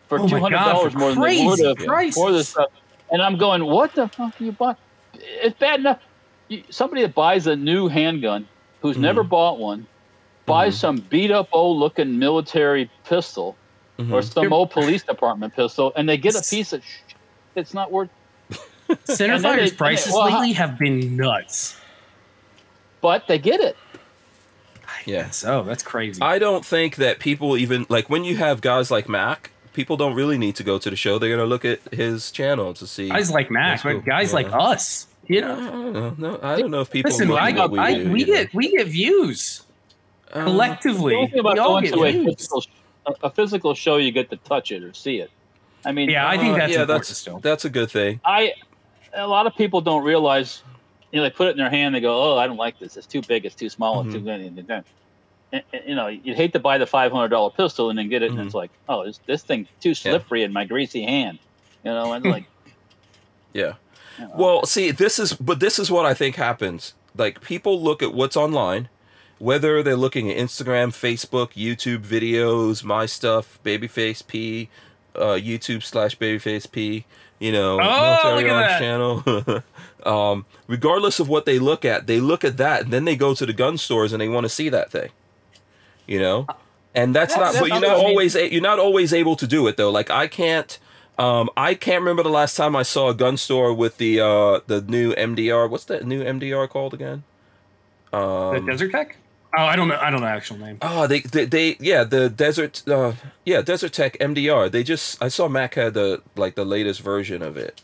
[SPEAKER 3] for
[SPEAKER 2] Oh
[SPEAKER 3] two hundred dollars more than they would have
[SPEAKER 2] prices.
[SPEAKER 3] for this stuff. And I'm going, what the fuck are you buying? It's bad enough. You, somebody that buys a new handgun who's
[SPEAKER 1] Mm-hmm.
[SPEAKER 3] never bought one buys some beat up old looking military pistol
[SPEAKER 1] Mhm.
[SPEAKER 3] or some
[SPEAKER 2] They're-
[SPEAKER 3] old police department pistol, and they get a piece of. Sh- it's not worth.
[SPEAKER 2] Center fires
[SPEAKER 3] they-
[SPEAKER 2] prices
[SPEAKER 3] well,
[SPEAKER 2] lately have been nuts.
[SPEAKER 3] But they get it.
[SPEAKER 1] Yeah.
[SPEAKER 2] So that's crazy.
[SPEAKER 1] I don't think that people even like when you have guys like Mac, people don't really need to go to the show. They're gonna look at his channel to see.
[SPEAKER 2] guys like Mac,
[SPEAKER 1] cool.
[SPEAKER 2] but guys
[SPEAKER 1] Yeah.
[SPEAKER 2] like us, you
[SPEAKER 1] I
[SPEAKER 2] know.
[SPEAKER 1] don't know. No, I don't know if people
[SPEAKER 2] Listen,
[SPEAKER 1] look
[SPEAKER 2] I,
[SPEAKER 1] what we,
[SPEAKER 2] I,
[SPEAKER 1] do,
[SPEAKER 2] we
[SPEAKER 1] you know.
[SPEAKER 2] get we get views
[SPEAKER 1] Uh,
[SPEAKER 2] collectively.
[SPEAKER 3] The about
[SPEAKER 2] We all get
[SPEAKER 3] to a physical, a, a physical show, you get to touch it or see it. I mean,
[SPEAKER 2] Yeah, I think
[SPEAKER 1] uh,
[SPEAKER 2] that's
[SPEAKER 1] yeah, that's
[SPEAKER 2] still.
[SPEAKER 1] that's a good thing.
[SPEAKER 3] I a lot of people don't realize. You know, they put it in their hand. They go, "Oh, I don't like this. It's too big. It's too small. It's too
[SPEAKER 1] Mhm.
[SPEAKER 3] good." And, and, and, you know, you'd hate to buy the five hundred dollar pistol and then get it, and
[SPEAKER 1] Mhm.
[SPEAKER 3] it's like, "Oh, this this thing too slippery in my greasy hand." You know, and like,
[SPEAKER 1] Yeah.
[SPEAKER 3] you know,
[SPEAKER 1] Well, see, this is but this is what I think happens. Like people look at what's online, whether they're looking at Instagram, Facebook, YouTube videos, my stuff, Babyface P, uh, YouTube slash Babyface P. You know,
[SPEAKER 2] Oh,
[SPEAKER 1] Military Arms channel. um, regardless of what they look at, they look at that, and then they go to the gun stores and they want to see that thing. You know, and that's
[SPEAKER 3] That's-
[SPEAKER 1] not. But you're not
[SPEAKER 3] what mean.
[SPEAKER 1] always a- you're not always able to do it though. Like I can't. Um, I can't remember the last time I saw a gun store with the uh the new MDR. What's that new MDR called again?
[SPEAKER 2] the
[SPEAKER 1] Um,
[SPEAKER 2] Desert Tech. Oh, I don't know. I don't know the actual name.
[SPEAKER 1] oh, they, they they yeah the Desert uh yeah Desert Tech MDR. They just I saw Mac had the like the latest version of it.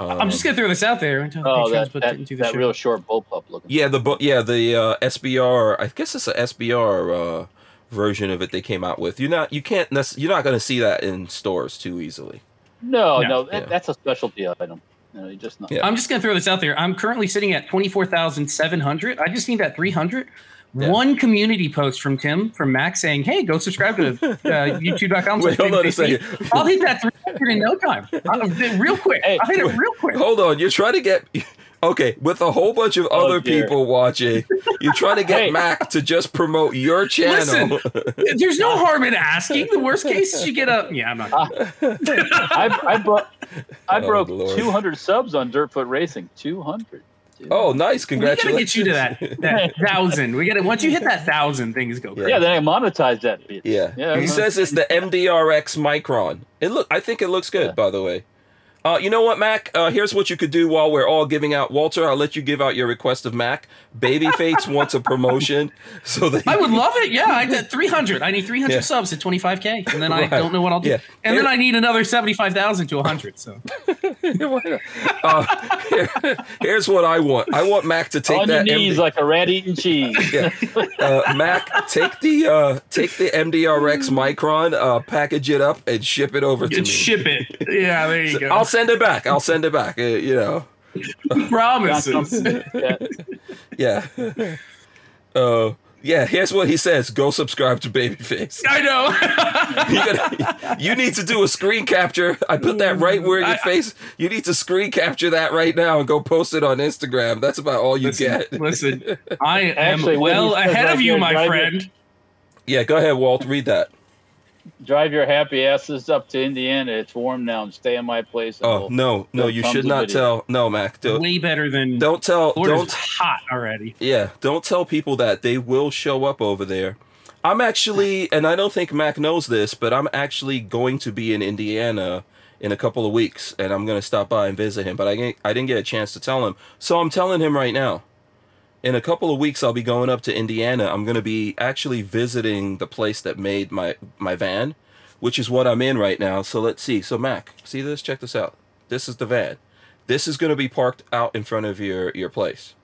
[SPEAKER 1] Um,
[SPEAKER 2] I'm just gonna throw this out there.
[SPEAKER 3] oh,
[SPEAKER 2] Patreon's
[SPEAKER 3] that that,
[SPEAKER 2] into the
[SPEAKER 3] that real short bullpup looking.
[SPEAKER 1] yeah the bu- yeah the uh, SBR. I guess it's a SBR uh, version of it they came out with. You're not you can't nec- you're not gonna see that in stores too easily.
[SPEAKER 3] No,
[SPEAKER 2] No.
[SPEAKER 3] no, that,
[SPEAKER 1] Yeah.
[SPEAKER 3] that's a specialty item. You know, you just not.
[SPEAKER 1] Yeah.
[SPEAKER 2] I'm just gonna throw this out there. I'm currently sitting at twenty four thousand seven hundred. I just need that three hundred.
[SPEAKER 1] Yeah.
[SPEAKER 2] One community post from Tim from Max saying, "Hey, go subscribe to uh, YouTube.com."
[SPEAKER 1] Wait, hold on a second.
[SPEAKER 2] I'll hit that 300 in no time. I'll, real quick.
[SPEAKER 3] Hey.
[SPEAKER 2] I'll hit it real quick.
[SPEAKER 1] Hold on, you're trying to get okay with a whole bunch of
[SPEAKER 3] Oh,
[SPEAKER 1] other
[SPEAKER 3] dear.
[SPEAKER 1] people watching. You're trying to get
[SPEAKER 3] Hey.
[SPEAKER 1] Mac to just promote your channel.
[SPEAKER 2] Listen, There's no harm in asking. The worst case is you get a. Yeah, I'm not.
[SPEAKER 3] I, I broke I
[SPEAKER 1] Oh,
[SPEAKER 3] broke
[SPEAKER 1] Lord.
[SPEAKER 3] 200 subs on Dirtfoot Racing. 200. Dude.
[SPEAKER 1] oh, nice! Congratulations.
[SPEAKER 2] We gotta get you to that, that thousand. We gotta once you hit that thousand, things go crazy.
[SPEAKER 3] Yeah, then I monetize that bitch.
[SPEAKER 1] Yeah.
[SPEAKER 3] yeah.
[SPEAKER 1] He says it's the MDRX Micron. It look. I think it looks good,
[SPEAKER 3] Yeah.
[SPEAKER 1] by the way. Uh, you know what, Mac? Uh, here's what you could do while we're all giving out. Walter, I'll let you give out your request of Mac. Babyface wants a promotion, so that
[SPEAKER 2] I would love it. Yeah, I did 300. I need 300
[SPEAKER 1] Yeah.
[SPEAKER 2] subs at 25k, and then I don't know what I'll do.
[SPEAKER 1] Yeah.
[SPEAKER 2] And then I need another 75,000 to 100. So
[SPEAKER 1] uh, here- here's what I want. I want Mac to take
[SPEAKER 3] on your
[SPEAKER 1] that.
[SPEAKER 3] knees
[SPEAKER 1] MD
[SPEAKER 3] like a rat eating cheese.
[SPEAKER 1] yeah. Uh, Mac, take the uh, take the MDRX Micron, uh, package it up, and ship it over to
[SPEAKER 2] and
[SPEAKER 1] me.
[SPEAKER 2] ship it. Yeah, there you go.
[SPEAKER 1] I'll send it back. I'll send it back. Uh, you know,
[SPEAKER 2] Promises.
[SPEAKER 3] Yeah.
[SPEAKER 1] yeah. Uh, yeah. Here's what he says: Go subscribe to Babyface.
[SPEAKER 2] I know.
[SPEAKER 1] You, gotta, you need to do a screen capture. I put that right where your
[SPEAKER 2] I-
[SPEAKER 1] face. You need to screen capture that right now and go post it on Instagram. That's about all you
[SPEAKER 2] listen,
[SPEAKER 1] get.
[SPEAKER 2] listen, I am
[SPEAKER 3] Actually,
[SPEAKER 2] well ahead
[SPEAKER 3] right
[SPEAKER 2] of you, my
[SPEAKER 3] drive your-
[SPEAKER 2] friend.
[SPEAKER 1] Yeah, go ahead, Walt. Read that.
[SPEAKER 3] Drive your happy asses up to Indiana. It's warm now and stay in my place.
[SPEAKER 1] Oh
[SPEAKER 3] we'll-
[SPEAKER 1] no, no, you should not
[SPEAKER 3] video.
[SPEAKER 1] tell. No, Mac. Don't,
[SPEAKER 2] Way better than
[SPEAKER 1] don't tell.
[SPEAKER 2] Florida's
[SPEAKER 1] Don't.
[SPEAKER 2] hot already.
[SPEAKER 1] Yeah, don't tell people that. They will show up over there. I'm actually, and I don't think Mac knows this, but I'm actually going to be in Indiana in a couple of weeks, and I'm going to stop by and visit him. But I I didn't get a chance to tell him, so I'm telling him right now. In a couple of weeks, I'll be going up to Indiana. I'm going to be actually visiting the place that made my my van, which is what I'm in right now. So let's see. So Mac, see this? Check this out. This is the van. This is going to be parked out in front of your your place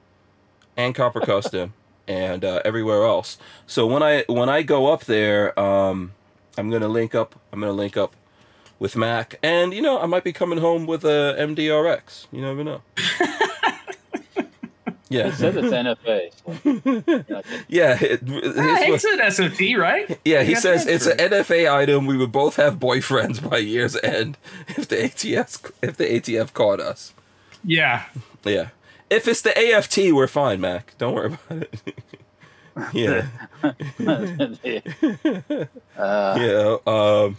[SPEAKER 1] and Copper Custom and uh, everywhere else. So when I when I go up there, um, I'm gonna link up. I'm gonna link up with Mac, and you know I might be coming home with a MDRX. You never know.
[SPEAKER 3] It
[SPEAKER 1] yeah,
[SPEAKER 3] says it's NFA. So,
[SPEAKER 1] yeah. It,
[SPEAKER 2] Ah,
[SPEAKER 1] it's
[SPEAKER 2] it's an SOT, right?
[SPEAKER 1] yeah, he says it's an. NFA item. We would both have boyfriends by year's end if the ATF if the ATF caught us.
[SPEAKER 2] Yeah.
[SPEAKER 1] Yeah. If it's the AFT, we're fine, Mac. Don't worry about it. yeah.
[SPEAKER 3] uh,
[SPEAKER 1] yeah. Um,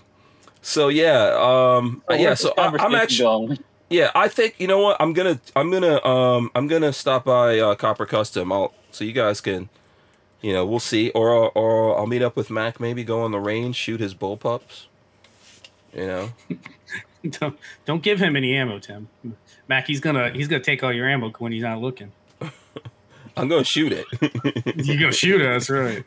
[SPEAKER 1] so yeah. Um, yeah. So I, I'm actually.
[SPEAKER 3] going?
[SPEAKER 1] Yeah. I think you know what. I'm gonna. I'm gonna. Um. I'm gonna stop by uh, Copper Custom. I'll so you guys can. You know, we'll see, or or I'll meet up with Mac. Maybe go on the range, shoot his bull pups. You know,
[SPEAKER 2] don't, don't give him any ammo, Tim. Mac, he's gonna he's gonna take all your ammo when he's not looking.
[SPEAKER 1] I'm gonna shoot it.
[SPEAKER 2] You gonna shoot us, right?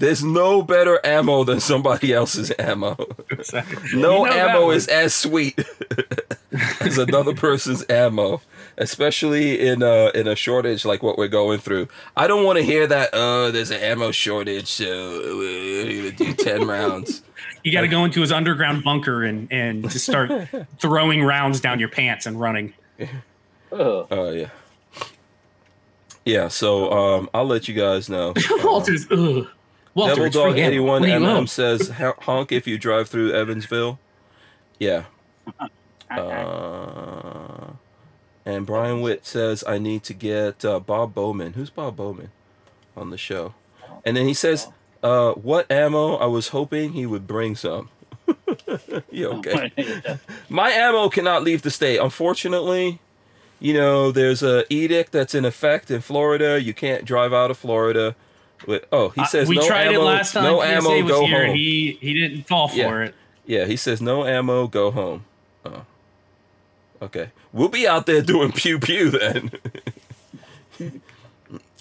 [SPEAKER 1] There's no better ammo than somebody else's ammo. No
[SPEAKER 2] You know
[SPEAKER 1] ammo is as sweet as another person's ammo, especially in a in a shortage like what we're going through. I don't want to hear that. Oh, there's an ammo shortage, so uh, we're gonna do ten rounds.
[SPEAKER 2] You got to go into his underground bunker and and just start throwing rounds down your pants and running.
[SPEAKER 3] Ugh.
[SPEAKER 1] Oh yeah, yeah. So um, I'll let you guys know.
[SPEAKER 2] Walter's um, ugh. Walter,
[SPEAKER 1] Devil Dog
[SPEAKER 2] free ammo.
[SPEAKER 1] eighty one
[SPEAKER 2] What do you
[SPEAKER 1] MM says honk if you drive through Evansville. Yeah. Uh, and Brian Witt says I need to get uh, Bob Bowman. Who's Bob Bowman on the show? And then he says, uh, "What ammo? I was hoping he would bring some." you okay? My ammo cannot leave the state. Unfortunately, you know, there's a edict that's in effect in Florida. You can't drive out of Florida. With, oh, he
[SPEAKER 2] Uh,
[SPEAKER 1] says
[SPEAKER 2] we
[SPEAKER 1] no
[SPEAKER 2] tried
[SPEAKER 1] ammo.
[SPEAKER 2] it last time.
[SPEAKER 1] no
[SPEAKER 2] PSA
[SPEAKER 1] ammo.
[SPEAKER 2] was
[SPEAKER 1] Go
[SPEAKER 2] here,
[SPEAKER 1] home.
[SPEAKER 2] he he didn't fall for
[SPEAKER 1] Yeah.
[SPEAKER 2] it.
[SPEAKER 1] Yeah, he says no ammo. Go home. Oh, okay. We'll be out there doing pew pew then.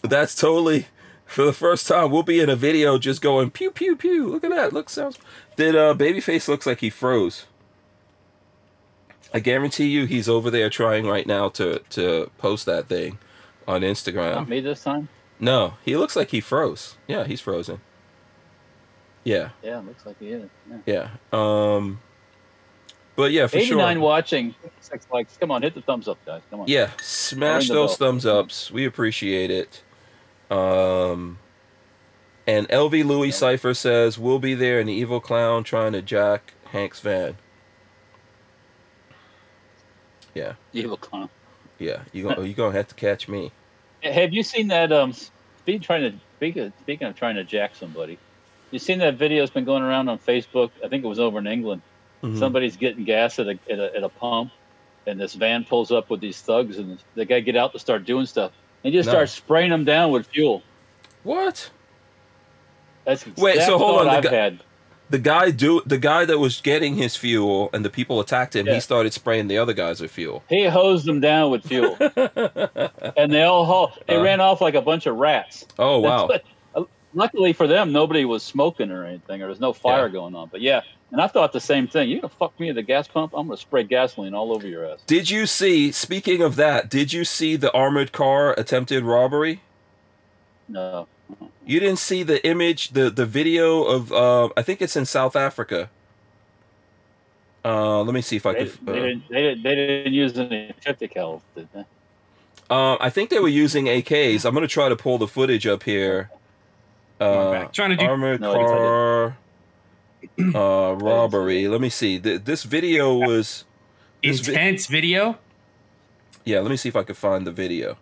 [SPEAKER 1] That's totally for the first time. We'll be in a video just going pew pew pew. Look at that. Look sounds. Did uh, Babyface looks like he froze? I guarantee you, he's over there trying right now to to post that thing on Instagram.
[SPEAKER 3] Not me this time.
[SPEAKER 1] No, he looks like he froze. Yeah, he's frozen. Yeah,
[SPEAKER 3] Yeah, looks like he is. Yeah.
[SPEAKER 1] yeah. Um, but yeah, for
[SPEAKER 3] 89
[SPEAKER 1] sure.
[SPEAKER 3] watching. Six likes. Come on, hit the thumbs up, guys. Come on.
[SPEAKER 1] Yeah, smash those
[SPEAKER 3] bell.
[SPEAKER 1] thumbs ups. We appreciate it. Um, and LV Louis Cipher says we'll be there. An evil clown trying to jack Hank's van. Yeah,
[SPEAKER 3] Evil clown.
[SPEAKER 1] yeah. You gonna you gonna have to catch me.
[SPEAKER 3] Have you seen that? Um, speed trying to speaking of, speaking of trying to jack somebody. You seen that video? It's been going around on Facebook. I think it was over in England.
[SPEAKER 1] Mhm.
[SPEAKER 3] Somebody's getting gas at a, at a at a pump, and this van pulls up with these thugs, and the guy get out to start doing stuff, and just
[SPEAKER 1] No.
[SPEAKER 3] start spraying them down with fuel.
[SPEAKER 1] What?
[SPEAKER 3] That's
[SPEAKER 1] Wait, so hold on, the
[SPEAKER 3] I've
[SPEAKER 1] guy-
[SPEAKER 3] had.
[SPEAKER 1] The guy do the guy that was getting his fuel and the people attacked him. He started spraying the other guys with fuel.
[SPEAKER 3] He hosed them down with fuel, and they all they
[SPEAKER 1] Uh.
[SPEAKER 3] ran off like a bunch of rats.
[SPEAKER 1] Oh
[SPEAKER 3] That's
[SPEAKER 1] wow!
[SPEAKER 3] what- uh, luckily for them, nobody was smoking or anything, or there's no fire
[SPEAKER 1] Yeah.
[SPEAKER 3] going on. But yeah, and I thought the same thing. You gonna fuck me at the gas pump? I'm gonna spray gasoline all over your ass.
[SPEAKER 1] Did you see? Speaking of that, did you see the armored car attempted robbery?
[SPEAKER 3] No,
[SPEAKER 1] You didn't see the image, the the video of uh, I think it's in South Africa. Uh, let me see if I
[SPEAKER 3] they,
[SPEAKER 1] could.
[SPEAKER 3] they
[SPEAKER 1] Uh,
[SPEAKER 3] didn't. They didn't. They didn't use any 50 cal. Did they?
[SPEAKER 1] uh, I think they were using AKs. I'm gonna try to pull the footage up here. Uh.
[SPEAKER 2] Trying to do-
[SPEAKER 1] armored
[SPEAKER 3] No, I guess I
[SPEAKER 1] car uh, robbery. Let me see. Th- this video was. This vi-
[SPEAKER 2] Intense video.
[SPEAKER 1] yeah, let me see if I can find the video.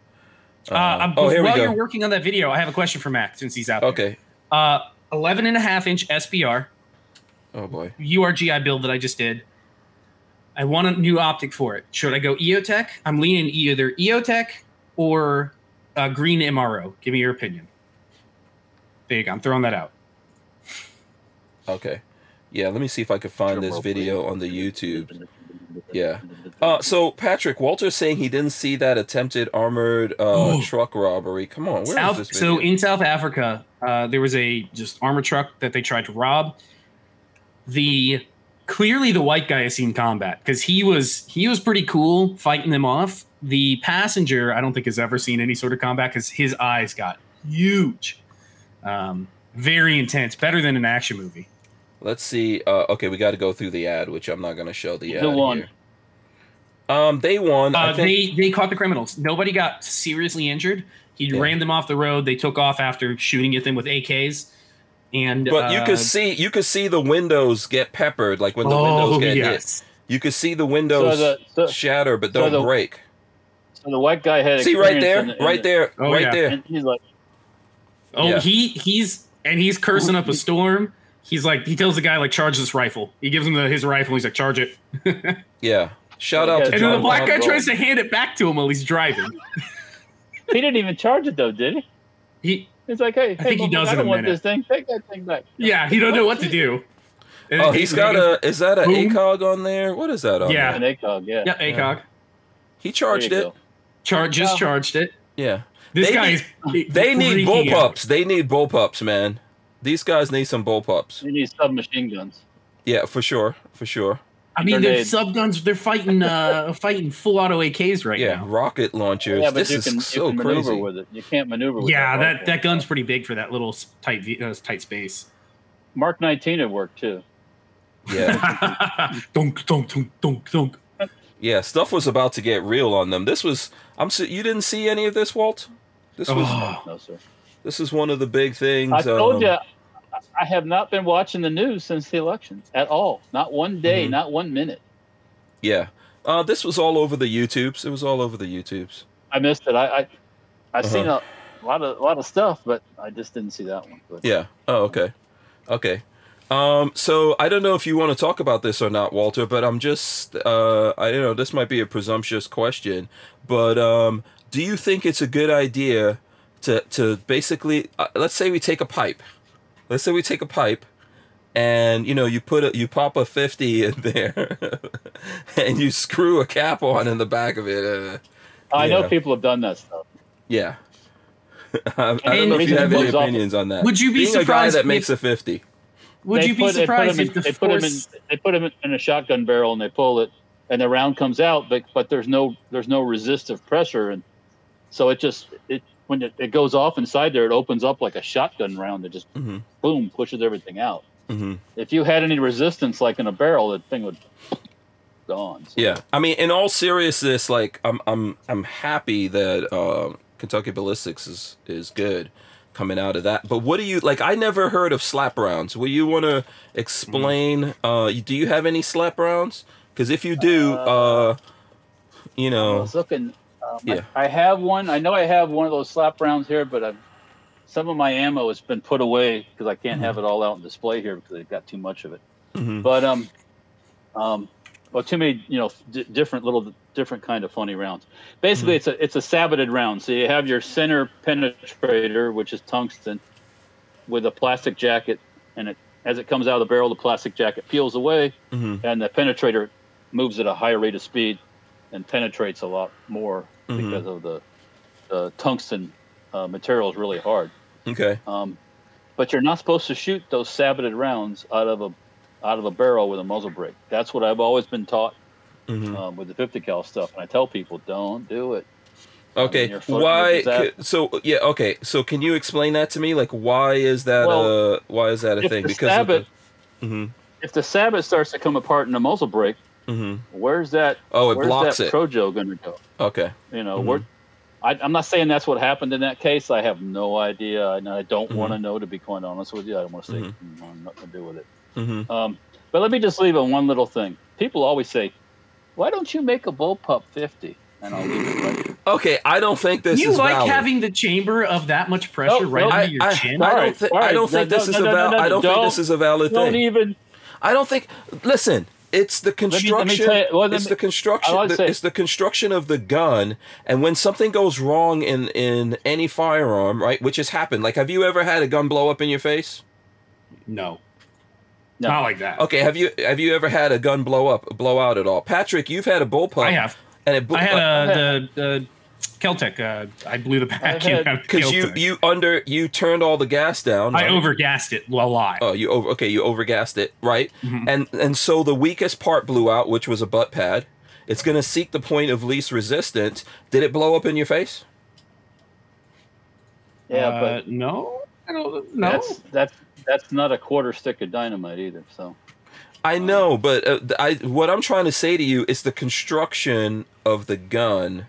[SPEAKER 2] Uh, uh,
[SPEAKER 1] oh, here we
[SPEAKER 2] while
[SPEAKER 1] go.
[SPEAKER 2] you're working on that video, I have a question for Mac since he's out there.
[SPEAKER 1] Okay.
[SPEAKER 2] Uh, 11 and a half inch SBR
[SPEAKER 1] Oh boy.
[SPEAKER 2] URGI build that I just did. I want a new optic for it. Should I go EOTech? I'm leaning either EOTech or uh, green MRO. Give me your opinion. There you go. I'm throwing that out.
[SPEAKER 1] Okay. Yeah, let me see if I can find this video on the YouTube. Yeah. Uh, so Patrick Walter's saying he didn't see that attempted armored uh, truck robbery. Come on, where is
[SPEAKER 2] South,
[SPEAKER 1] this
[SPEAKER 2] so in South Africa, uh, there was a just armored truck that they tried to rob. The clearly the white guy has seen combat because he was he was pretty cool fighting them off. The passenger, I don't think has ever seen any sort of combat because his eyes got huge, um, very intense, better than an action movie.
[SPEAKER 1] Let's see. Uh, okay, we got to go through the ad, which I'm not going to show the ad
[SPEAKER 3] Who won?
[SPEAKER 1] here. Um, they won. I
[SPEAKER 2] Uh,
[SPEAKER 1] think.
[SPEAKER 2] they they caught the criminals. Nobody got seriously injured. He
[SPEAKER 1] Yeah.
[SPEAKER 2] ran them off the road. They took off after shooting at them with AKs. And
[SPEAKER 1] but you
[SPEAKER 2] uh,
[SPEAKER 1] could see you could see the windows get peppered, like when the
[SPEAKER 2] oh,
[SPEAKER 1] windows get hit.
[SPEAKER 2] yes.
[SPEAKER 1] You could see the windows
[SPEAKER 3] So the so,
[SPEAKER 1] shatter, but
[SPEAKER 3] so
[SPEAKER 1] don't
[SPEAKER 3] the-
[SPEAKER 1] break.
[SPEAKER 3] so the white guy had
[SPEAKER 1] See right
[SPEAKER 3] experience
[SPEAKER 1] there,
[SPEAKER 3] in the- in
[SPEAKER 1] right
[SPEAKER 3] the-
[SPEAKER 1] there,
[SPEAKER 2] Oh,
[SPEAKER 1] right
[SPEAKER 2] yeah.
[SPEAKER 1] there.
[SPEAKER 3] And he's like,
[SPEAKER 2] Oh,
[SPEAKER 1] Yeah.
[SPEAKER 2] he he's and he's cursing up a storm. He's like he tells the guy like charge this rifle. He gives him the, his rifle. He's like charge it.
[SPEAKER 1] Yeah. Shout
[SPEAKER 3] Yeah,
[SPEAKER 1] out to
[SPEAKER 3] and
[SPEAKER 2] then the black guy tries to hand it back to him while he's driving.
[SPEAKER 3] he didn't even charge it though, did he?
[SPEAKER 2] He
[SPEAKER 3] It's like, hey, hey,
[SPEAKER 2] think he does
[SPEAKER 3] I
[SPEAKER 2] in a
[SPEAKER 3] don't want
[SPEAKER 2] minute.
[SPEAKER 3] this thing. Take that thing back.
[SPEAKER 2] yeah he don't know what to do.
[SPEAKER 1] Oh, he's got a. Is that an
[SPEAKER 2] Boom.
[SPEAKER 1] ACOG on there? What is that on?
[SPEAKER 2] Yeah.
[SPEAKER 3] An ACOG, yeah.
[SPEAKER 2] yeah, ACOG.
[SPEAKER 1] He charged it.
[SPEAKER 3] go.
[SPEAKER 2] Char- just charged it.
[SPEAKER 1] Yeah.
[SPEAKER 2] This
[SPEAKER 1] They
[SPEAKER 2] guy
[SPEAKER 1] need-
[SPEAKER 2] is.
[SPEAKER 1] They need
[SPEAKER 2] freaking
[SPEAKER 1] bullpups. They need bullpups, man. These guys need some bullpups.
[SPEAKER 3] You need submachine guns.
[SPEAKER 1] Yeah, for sure, for sure.
[SPEAKER 2] I mean, they're
[SPEAKER 3] Grenade.
[SPEAKER 2] sub guns. They're fighting, uh, fighting full auto AKs right
[SPEAKER 1] yeah,
[SPEAKER 2] now.
[SPEAKER 1] Yeah, rocket launchers.
[SPEAKER 3] Yeah, but
[SPEAKER 1] this
[SPEAKER 3] you
[SPEAKER 1] is
[SPEAKER 3] can,
[SPEAKER 1] so
[SPEAKER 3] you can maneuver
[SPEAKER 1] crazy.
[SPEAKER 3] with it. You can't maneuver with
[SPEAKER 2] Yeah, that,
[SPEAKER 3] rifle.
[SPEAKER 2] that gun's pretty big for that little tight uh, tight space.
[SPEAKER 3] Mark 19 had worked too.
[SPEAKER 1] Yeah,
[SPEAKER 2] dunk, dunk, dunk, dunk, dunk.
[SPEAKER 1] yeah. Stuff was about to get real on them. This was. I'm. s- You didn't see any of this, Walt. This was.
[SPEAKER 2] Oh.
[SPEAKER 3] No, sir.
[SPEAKER 1] This is one of the big things.
[SPEAKER 3] I told
[SPEAKER 1] um,
[SPEAKER 3] you, I have not been watching the news since the election at all. Not one day,
[SPEAKER 1] Mhm.
[SPEAKER 3] not one minute.
[SPEAKER 1] Yeah. Uh, this was all over the YouTubes. It was all over the YouTubes.
[SPEAKER 3] I missed it. I, I I've
[SPEAKER 1] Uh-huh.
[SPEAKER 3] seen a, a lot of a lot of stuff, but I just didn't see that one. But
[SPEAKER 1] Yeah. Oh, okay. Okay. Um, so I don't know if you want to talk about this or not, Walter, but I'm just uh I don't know, this might be a presumptuous question, but um do you think it's a good idea to to basically uh, let's say we take a pipe. Let's say we take a pipe and you know you put a you pop a 50 in there and you screw a cap on in the back of it. Uh,
[SPEAKER 3] I
[SPEAKER 1] Yeah.
[SPEAKER 3] know people have done that stuff.
[SPEAKER 1] yeah. I, I don't know if you have any
[SPEAKER 3] Blows off-
[SPEAKER 1] opinions on that.
[SPEAKER 2] Would you be
[SPEAKER 1] Being a guy
[SPEAKER 2] surprised
[SPEAKER 1] that makes a 50?
[SPEAKER 2] Would
[SPEAKER 3] They
[SPEAKER 2] you be
[SPEAKER 3] put- they put
[SPEAKER 2] surprised
[SPEAKER 3] them
[SPEAKER 2] if
[SPEAKER 3] in-
[SPEAKER 2] the
[SPEAKER 3] they put 'em in they put them in a shotgun barrel and they pull it, and the round comes out, but but there's no there's no resistive pressure, and so it just it when it, it goes off inside there, it opens up like a shotgun round that just
[SPEAKER 1] Mhm.
[SPEAKER 3] boom pushes everything out.
[SPEAKER 1] hmm
[SPEAKER 3] If you had any resistance, like in a barrel, the thing would gone. So,
[SPEAKER 1] Yeah, I mean, in all seriousness, like I'm, I'm, I'm happy that um, Kentucky Ballistics is is good coming out of that. But what do you like? I never heard of slap rounds. Will you want to explain? Uh, do you have any slap rounds? Because if you do, uh, you
[SPEAKER 3] I
[SPEAKER 1] know,
[SPEAKER 3] was looking. Um,
[SPEAKER 1] Yeah.
[SPEAKER 3] I, I have one. I know I have one of those slap rounds here, but I've, some of my ammo has been put away because I can't have it all out on display here because I've got too much of it.
[SPEAKER 1] mhm,
[SPEAKER 3] But um, um, well, too many, you know, d- different little different kind of funny rounds. Basically, it's a it's a saboted round. So you have your center penetrator, which is tungsten, with a plastic jacket, and it as it comes out of the barrel, the plastic jacket peels away,
[SPEAKER 1] mhm,
[SPEAKER 3] and the penetrator moves at a higher rate of speed and penetrates a lot more
[SPEAKER 1] Mhm.
[SPEAKER 3] because of the, the tungsten uh, material is really hard.
[SPEAKER 1] okay,
[SPEAKER 3] Um, but you're not supposed to shoot those saboted rounds out of a out of a barrel with a muzzle brake. That's what I've always been taught
[SPEAKER 1] mhm.
[SPEAKER 3] um, with the 50 cal stuff, and I tell people don't do it.
[SPEAKER 1] okay.
[SPEAKER 3] you're flirting
[SPEAKER 1] Why? So yeah, okay. So can you explain that to me? Like, why is that?
[SPEAKER 3] Well,
[SPEAKER 1] uh, why is that a thing? Because
[SPEAKER 3] sabot-
[SPEAKER 1] the, mhm,
[SPEAKER 3] If the sabot starts to come apart in the muzzle brake,
[SPEAKER 1] mhm.
[SPEAKER 3] where's that?
[SPEAKER 1] Oh, it
[SPEAKER 3] where's
[SPEAKER 1] blocks
[SPEAKER 3] that
[SPEAKER 1] it.
[SPEAKER 3] Projo going to go?
[SPEAKER 1] Okay.
[SPEAKER 3] You know,
[SPEAKER 1] Mhm.
[SPEAKER 3] where I, I'm not saying that's what happened in that case. I have no idea, and I don't want to know. To be quite honest with you, I don't want to say
[SPEAKER 1] Mhm.
[SPEAKER 3] mm, I'm nothing to do with it.
[SPEAKER 1] hmm
[SPEAKER 3] Um, but let me just leave on one little thing. People always say, "Why don't you make a bullpup 50?" And I'll leave it right there.
[SPEAKER 1] Okay. I don't think this
[SPEAKER 2] you
[SPEAKER 1] is
[SPEAKER 2] like
[SPEAKER 1] valid.
[SPEAKER 2] having the chamber of that much pressure
[SPEAKER 3] No,
[SPEAKER 2] right
[SPEAKER 3] no,
[SPEAKER 2] under
[SPEAKER 1] I,
[SPEAKER 2] your
[SPEAKER 1] I,
[SPEAKER 2] chin?
[SPEAKER 1] I
[SPEAKER 3] All
[SPEAKER 1] don't
[SPEAKER 3] right,
[SPEAKER 1] think I don't think
[SPEAKER 3] No,
[SPEAKER 1] this is a
[SPEAKER 3] valid.
[SPEAKER 1] I don't think
[SPEAKER 3] don't-
[SPEAKER 1] this is a valid thing.
[SPEAKER 3] Don't even.
[SPEAKER 1] I don't think. Listen, it's the
[SPEAKER 3] me- let me
[SPEAKER 1] construction.
[SPEAKER 3] tell you- well,
[SPEAKER 1] it's
[SPEAKER 3] me-
[SPEAKER 1] the construction.
[SPEAKER 3] I
[SPEAKER 1] the-
[SPEAKER 3] say-
[SPEAKER 1] it's the construction of the gun, and when something goes wrong in in any firearm, right, which has happened. Like, have you ever had a gun blow up in your face?
[SPEAKER 2] no,
[SPEAKER 3] No.
[SPEAKER 2] not like that.
[SPEAKER 1] Okay, have you have you ever had a gun blow up, blow out at all? Patrick, you've had a bullpup.
[SPEAKER 2] I have.
[SPEAKER 1] and it blew
[SPEAKER 2] I had uh, the the Keltec. Uh, I blew the vacuum out
[SPEAKER 1] because you you under you turned all the gas down.
[SPEAKER 2] I
[SPEAKER 1] right?
[SPEAKER 2] overgassed it a lot.
[SPEAKER 1] Oh, you over okay, you overgassed it, right?
[SPEAKER 2] Mhm.
[SPEAKER 1] And and so the weakest part blew out, which was a butt pad. It's gonna seek the point of least resistance. Did it blow up in your face?
[SPEAKER 3] Yeah,
[SPEAKER 2] Uh,
[SPEAKER 3] but
[SPEAKER 2] no, I don't. No,
[SPEAKER 3] that's that's that's not a quarter stick of dynamite either. So
[SPEAKER 1] I know, but uh, I what I'm trying to say to you is the construction of the gun.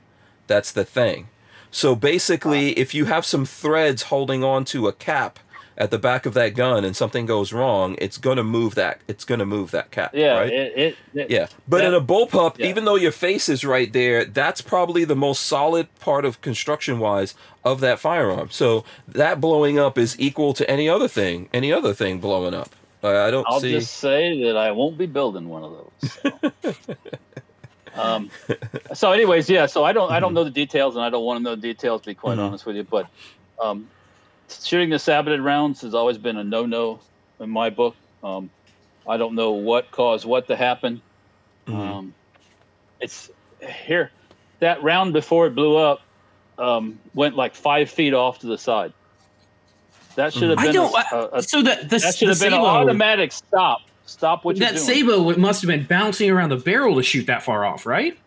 [SPEAKER 1] That's the thing. So basically, if you have some threads holding on to a cap at the back of that gun and something goes wrong, it's gonna move that. It's gonna move that cap.
[SPEAKER 3] yeah,
[SPEAKER 1] right?
[SPEAKER 3] it, it, it-
[SPEAKER 1] Yeah, but
[SPEAKER 3] That-
[SPEAKER 1] in a bullpup,
[SPEAKER 3] yeah.
[SPEAKER 1] even though your face is right there, that's probably the most solid part of construction wise of that firearm. So that blowing up is equal to any other thing, any other thing blowing up. I don't
[SPEAKER 3] I'll
[SPEAKER 1] see.
[SPEAKER 3] just say that I won't be building one of those. So. um, so, anyways, yeah. So I don't, I don't know the details, and I don't want to know the details. To be quite
[SPEAKER 1] Mhm.
[SPEAKER 3] honest with you, but um, shooting the saboted rounds has always been a no-no in my book. Um, I don't know what caused what to happen.
[SPEAKER 1] Mhm.
[SPEAKER 3] Um, it's here. That round before it blew up um, went like five feet off to the side. That should have
[SPEAKER 2] I
[SPEAKER 3] been
[SPEAKER 2] don't.
[SPEAKER 3] a, a-
[SPEAKER 2] so that the,
[SPEAKER 3] that should
[SPEAKER 2] the
[SPEAKER 3] have been an automatic stop. Stop what you're
[SPEAKER 2] that
[SPEAKER 3] doing.
[SPEAKER 2] Sabot must have been bouncing around the barrel to shoot that far off, right?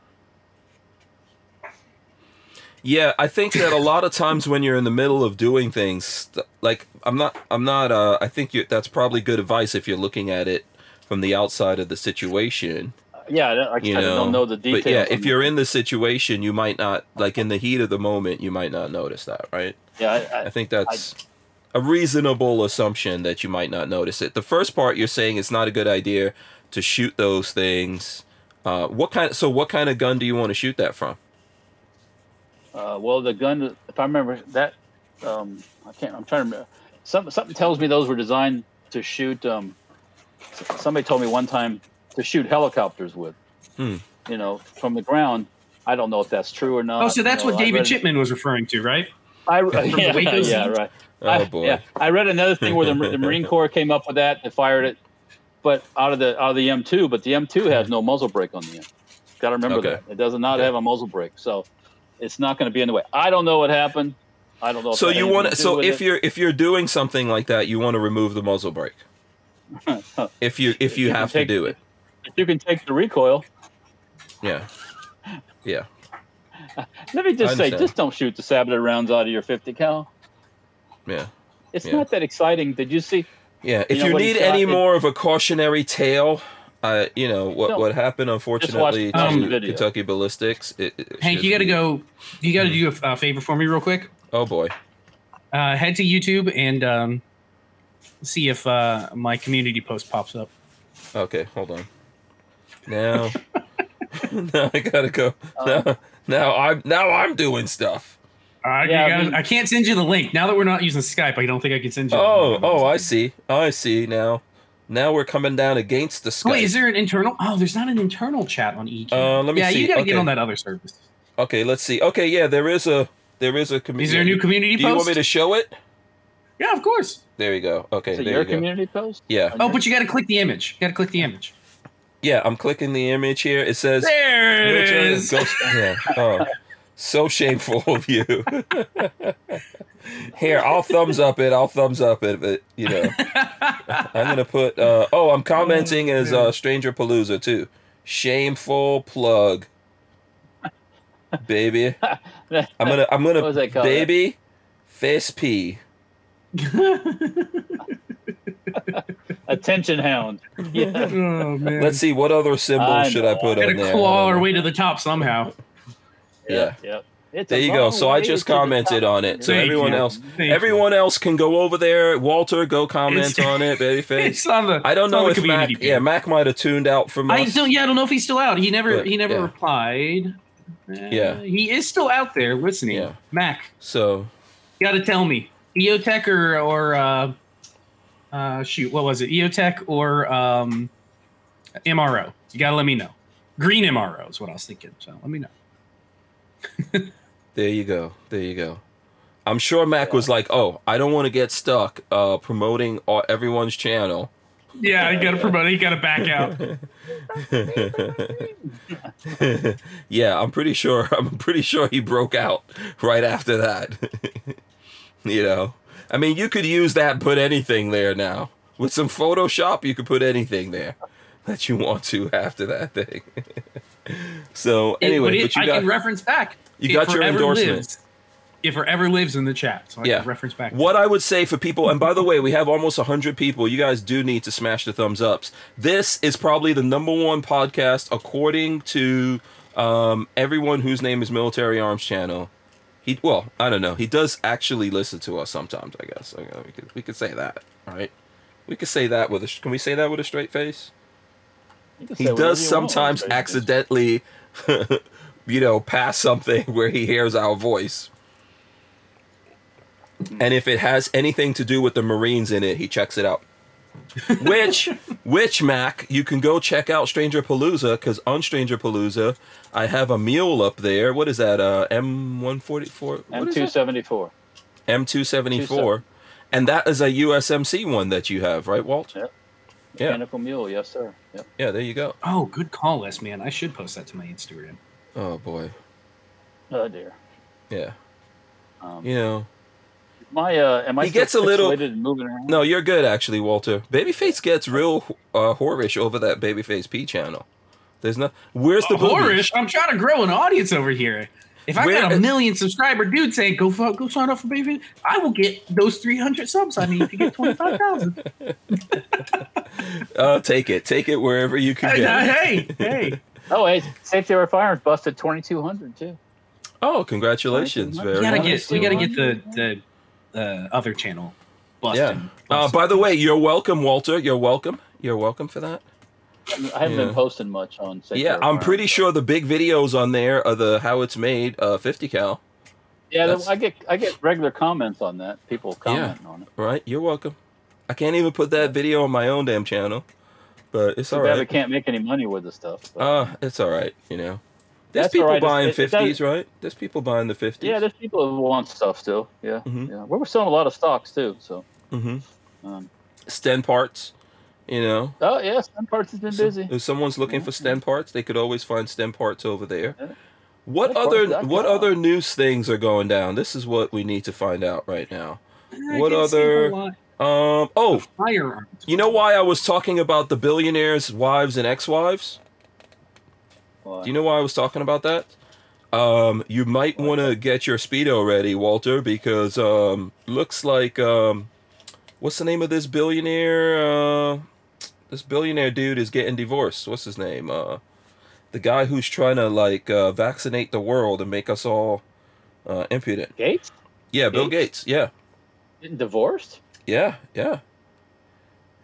[SPEAKER 1] Yeah, I think that a lot of times when you're in the middle of doing things, like I'm not, I'm not. Uh, I think you, that's probably good advice if you're looking at it from the outside of the situation.
[SPEAKER 3] yeah, I, don't- I,
[SPEAKER 1] You
[SPEAKER 3] I
[SPEAKER 1] know,
[SPEAKER 3] don't know the details.
[SPEAKER 1] but yeah, if you're in the situation, you might not, like in the heat of the moment, you might not notice that, right?
[SPEAKER 3] yeah, I,
[SPEAKER 1] I
[SPEAKER 3] I,
[SPEAKER 1] think that's a reasonable assumption that you might not notice it. The first part you're saying it's not a good idea to shoot those things. Uh, what kind? So what kind of gun do you want to shoot that from?
[SPEAKER 3] Uh, well, the gun, if I remember that, um, I can't. I'm trying to remember. Something something tells me those were designed to shoot. Um, somebody told me one time to shoot helicopters with.
[SPEAKER 1] Hmm.
[SPEAKER 3] You know, from the ground. I don't know if that's true or not.
[SPEAKER 2] Oh, so that's
[SPEAKER 3] You know,
[SPEAKER 2] what David
[SPEAKER 3] read-
[SPEAKER 2] Chipman was referring to, right?
[SPEAKER 3] I,
[SPEAKER 2] the
[SPEAKER 3] yeah,
[SPEAKER 2] Waco
[SPEAKER 3] yeah, right.
[SPEAKER 1] Oh
[SPEAKER 3] I,
[SPEAKER 1] boy.
[SPEAKER 3] Yeah, I read another thing where the, the Marine Corps came up with that. They fired it, but out of the out of the M2. But the M2 has no muzzle brake on the end. Got to remember
[SPEAKER 1] Okay.
[SPEAKER 3] that it does not
[SPEAKER 1] Okay.
[SPEAKER 3] have a muzzle brake, so it's not going to be in the way. I don't know what happened. I don't know.
[SPEAKER 1] So
[SPEAKER 3] that
[SPEAKER 1] you want to? So if
[SPEAKER 3] it.
[SPEAKER 1] you're if you're doing something like that, you want to remove the muzzle brake. If you if you
[SPEAKER 3] You can
[SPEAKER 1] have to do it,
[SPEAKER 3] if you can take the recoil,
[SPEAKER 1] yeah, yeah.
[SPEAKER 3] let me just say, just don't shoot the Sabbath rounds out of your 50 cal.
[SPEAKER 1] Yeah.
[SPEAKER 3] It's
[SPEAKER 1] Yeah.
[SPEAKER 3] not that exciting. Did you see?
[SPEAKER 1] Yeah, if
[SPEAKER 3] know
[SPEAKER 1] you,
[SPEAKER 3] what he
[SPEAKER 1] need
[SPEAKER 3] shot?
[SPEAKER 1] any
[SPEAKER 3] It-
[SPEAKER 1] more of a cautionary tale, uh, you know what
[SPEAKER 3] No.
[SPEAKER 1] what happened unfortunately
[SPEAKER 3] watch
[SPEAKER 1] to
[SPEAKER 3] video.
[SPEAKER 1] Kentucky Ballistics. It, it
[SPEAKER 2] Hank, you got to go. You got to do a, a favor for me, real quick.
[SPEAKER 1] Oh boy.
[SPEAKER 2] Uh, head to YouTube and um, see if uh, my community post pops up.
[SPEAKER 1] Okay, hold on. Now, now I gotta go.
[SPEAKER 3] Uh,
[SPEAKER 1] now, now I'm now I'm doing stuff.
[SPEAKER 2] I,
[SPEAKER 3] Yeah,
[SPEAKER 2] gotta-
[SPEAKER 3] mean-
[SPEAKER 2] I can't send you the link now that we're not using Skype. I don't think I can send you. the
[SPEAKER 1] Oh,
[SPEAKER 2] link.
[SPEAKER 1] oh, I see. I see now. Now we're coming down against the Skype.
[SPEAKER 2] Wait, is there an internal? Oh, there's not an internal chat on EQ.
[SPEAKER 1] Uh, let me
[SPEAKER 2] yeah,
[SPEAKER 1] see.
[SPEAKER 2] you got to get on that other service.
[SPEAKER 1] Okay, let's see. Okay, yeah, there is a there is a community.
[SPEAKER 2] Is there a new community
[SPEAKER 1] Do you want me to show it?
[SPEAKER 2] Yeah, of course.
[SPEAKER 1] There you go. Okay,
[SPEAKER 3] Is it
[SPEAKER 1] there
[SPEAKER 3] your
[SPEAKER 1] you go.
[SPEAKER 3] community post?
[SPEAKER 1] Yeah,
[SPEAKER 2] Oh, but you got to click the image. You got to click the image.
[SPEAKER 1] Yeah. I'm clicking the image here. It says
[SPEAKER 2] There it is.
[SPEAKER 1] Ghost- yeah. Oh, so shameful of you. Here, I'll thumbs up it. I'll thumbs up it. But you know, I'm gonna put. Uh, oh, I'm commenting as uh, Stranger Palooza too. Shameful plug, baby. I'm gonna. I'm gonna.
[SPEAKER 3] was that called?
[SPEAKER 1] Baby, face P.
[SPEAKER 3] Attention hound. Yeah.
[SPEAKER 2] oh man.
[SPEAKER 1] Let's see what other symbol
[SPEAKER 3] I
[SPEAKER 1] should I
[SPEAKER 3] know.
[SPEAKER 1] put
[SPEAKER 2] Got
[SPEAKER 1] on
[SPEAKER 2] to
[SPEAKER 1] there.
[SPEAKER 2] claw our way to the top somehow.
[SPEAKER 1] Yeah.
[SPEAKER 3] Yep.
[SPEAKER 1] There you go. So I just commented on it. So
[SPEAKER 2] Thank
[SPEAKER 1] everyone
[SPEAKER 2] you.
[SPEAKER 1] else,
[SPEAKER 2] Thank you.
[SPEAKER 1] everyone else can go over there. Walter, go comment
[SPEAKER 2] It's-
[SPEAKER 1] on it, babyface.
[SPEAKER 2] It's on the.
[SPEAKER 1] I don't know
[SPEAKER 2] the
[SPEAKER 1] if Mac.
[SPEAKER 2] community
[SPEAKER 1] Yeah. Mac might have tuned out from
[SPEAKER 2] I
[SPEAKER 1] us.
[SPEAKER 2] don't. Yeah, I don't know if he's still out. He never.
[SPEAKER 1] But,
[SPEAKER 2] he never
[SPEAKER 1] yeah.
[SPEAKER 2] replied. Uh,
[SPEAKER 1] Yeah.
[SPEAKER 2] He is still out there listening.
[SPEAKER 1] Yeah.
[SPEAKER 2] Mac,
[SPEAKER 1] So
[SPEAKER 2] you got to tell me, EOTech or or uh, uh, shoot, what was it? EOTech or um, MRO? You got to let me know. Green MRO is what I was thinking. So let me know.
[SPEAKER 1] there you go. There you go. I'm sure Mac was like, "Oh, I don't want to get stuck uh, promoting all, everyone's channel."
[SPEAKER 2] Yeah, you got to promote. it. You got to back out.
[SPEAKER 1] yeah, I'm pretty sure. I'm pretty sure he broke out right after that. you know, I mean, you could use that, and put anything there now with some Photoshop. You could put anything there that you want to after that thing. so
[SPEAKER 2] It-
[SPEAKER 1] anyway,
[SPEAKER 2] but, it,
[SPEAKER 1] but you
[SPEAKER 2] I
[SPEAKER 1] got
[SPEAKER 2] can reference back.
[SPEAKER 1] you got your endorsement.
[SPEAKER 2] lives. It forever lives in the chat, so I
[SPEAKER 1] Yeah.
[SPEAKER 2] can reference back.
[SPEAKER 1] What I would say for people, and by the way, we have almost 100 people. You guys do need to smash the thumbs ups. This is probably the number one podcast, according to um, everyone whose name is Military Arms Channel. He, well, I don't know. He does actually listen to us sometimes, I guess. We, could, we could say that, right? We could say that with a, can we say that with a straight face? He does sometimes accidentally, you know, pass something where he hears our voice. And if it has anything to do with the Marines in it, he checks it out. Which, which Mac, you can go check out Stranger Palooza because on Stranger Palooza, I have a mule up there. What is that? Uh, M one forty four.
[SPEAKER 3] M two seventy four.
[SPEAKER 1] M two seventy four, and that is a USMC one that you have, right, Walt?
[SPEAKER 3] Yep.
[SPEAKER 1] Yeah.
[SPEAKER 3] Mechanical Mule, yes sir. Yep.
[SPEAKER 1] Yeah, there you go.
[SPEAKER 2] Oh, good call, Les, man. I should post that to my Instagram.
[SPEAKER 1] Oh boy.
[SPEAKER 3] Oh dear.
[SPEAKER 1] Yeah.
[SPEAKER 3] Um,
[SPEAKER 1] You know.
[SPEAKER 3] My uh, am I
[SPEAKER 1] He
[SPEAKER 3] still
[SPEAKER 1] gets a little-
[SPEAKER 3] pixelated and moving around?
[SPEAKER 1] No, you're good actually, Walter. Babyface gets real uh, whorish over that Babyface P channel. There's no. Where's the boobies?
[SPEAKER 2] Horish, I'm trying to grow an audience over here. If I got a million subscriber dude saying go fuck, go sign up for Baby, I will get those 300 subs I need to get 25,000.
[SPEAKER 1] oh, take it, take it wherever you can
[SPEAKER 2] hey,
[SPEAKER 1] get. it.
[SPEAKER 2] hey, hey.
[SPEAKER 3] Oh, hey, Safety Our Firearms busted 2200 too.
[SPEAKER 1] Oh, congratulations!
[SPEAKER 3] We
[SPEAKER 1] Very
[SPEAKER 2] We gotta
[SPEAKER 1] nice.
[SPEAKER 2] get we gotta get the the uh, other channel. Busted.
[SPEAKER 1] Yeah. Uh, by the way, you're welcome, Walter. You're welcome. You're welcome for that.
[SPEAKER 3] I haven't
[SPEAKER 1] Yeah.
[SPEAKER 3] been posting much on Safety
[SPEAKER 1] Yeah, I'm pretty
[SPEAKER 3] but-
[SPEAKER 1] sure the big videos on there are the how it's made, uh, 50 cal.
[SPEAKER 3] Yeah,
[SPEAKER 1] that's-
[SPEAKER 3] I get I get regular comments on that. People commenting on it.
[SPEAKER 1] Right? You're welcome. I can't even put that video on my own damn channel, but it's
[SPEAKER 3] Too
[SPEAKER 1] all
[SPEAKER 3] bad we can't make any money with the stuff. but-
[SPEAKER 1] Uh, it's all right. You know, there's
[SPEAKER 3] That's
[SPEAKER 1] people
[SPEAKER 3] all right.
[SPEAKER 1] buying
[SPEAKER 3] It- it does-
[SPEAKER 1] 50s, right? There's people buying the 50s.
[SPEAKER 3] yeah, there's people who want stuff still. Yeah,
[SPEAKER 1] Mhm.
[SPEAKER 3] yeah. We were selling a lot of stocks too. So,
[SPEAKER 1] mm-hmm.
[SPEAKER 3] um,
[SPEAKER 1] Sten parts. You know,
[SPEAKER 3] oh yes, some parts has been
[SPEAKER 1] So-
[SPEAKER 3] busy.
[SPEAKER 1] if someone's looking for Sten parts, they could always find Sten parts over there.
[SPEAKER 3] Yeah.
[SPEAKER 1] What
[SPEAKER 3] Sten
[SPEAKER 1] other what
[SPEAKER 3] yeah.
[SPEAKER 1] other news things are going down? This is what we need to find out right now.
[SPEAKER 2] I
[SPEAKER 1] what
[SPEAKER 2] did see a
[SPEAKER 1] other- Um. Oh,
[SPEAKER 2] firearms?
[SPEAKER 1] you know why I was talking about the billionaires' wives and ex-wives?
[SPEAKER 3] Well,
[SPEAKER 1] Do you know why I was talking about that? Um, you might want to get your speedo ready, Walter, because um, looks like um, what's the name of this billionaire? Uh, this billionaire dude is getting divorced. What's his name? Uh, the guy who's trying to like uh, vaccinate the world and make us all uh, impudent.
[SPEAKER 3] Gates
[SPEAKER 1] Yeah, Bill Gates. Yeah,
[SPEAKER 3] getting divorced.
[SPEAKER 1] yeah, yeah.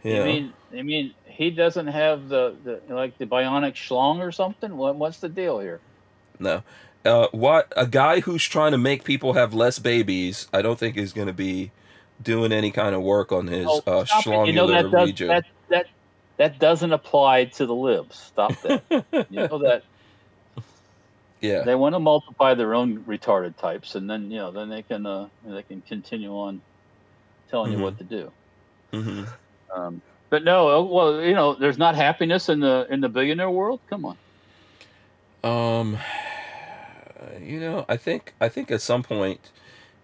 [SPEAKER 1] Yeah.
[SPEAKER 3] mean you mean he doesn't have the, the like the bionic schlong or something? What what's the deal here?
[SPEAKER 1] No. Uh, what a guy who's trying to make people have less babies, I don't think is going to be doing any kind of work on his
[SPEAKER 3] Oh,
[SPEAKER 1] uh,
[SPEAKER 3] stop it. You know that
[SPEAKER 1] schlongular
[SPEAKER 3] does,
[SPEAKER 1] region.
[SPEAKER 3] that that that doesn't apply to the libs. Stop that. you know that
[SPEAKER 1] yeah,
[SPEAKER 3] they want to multiply their own retarded types, and then you know then they can uh, they can continue on telling
[SPEAKER 1] Mhm.
[SPEAKER 3] you what to do.
[SPEAKER 1] hmm
[SPEAKER 3] Um, but no, uh, well, you know, there's not happiness in the in the billionaire world. Come on.
[SPEAKER 1] Um, you know, I think I think at some point,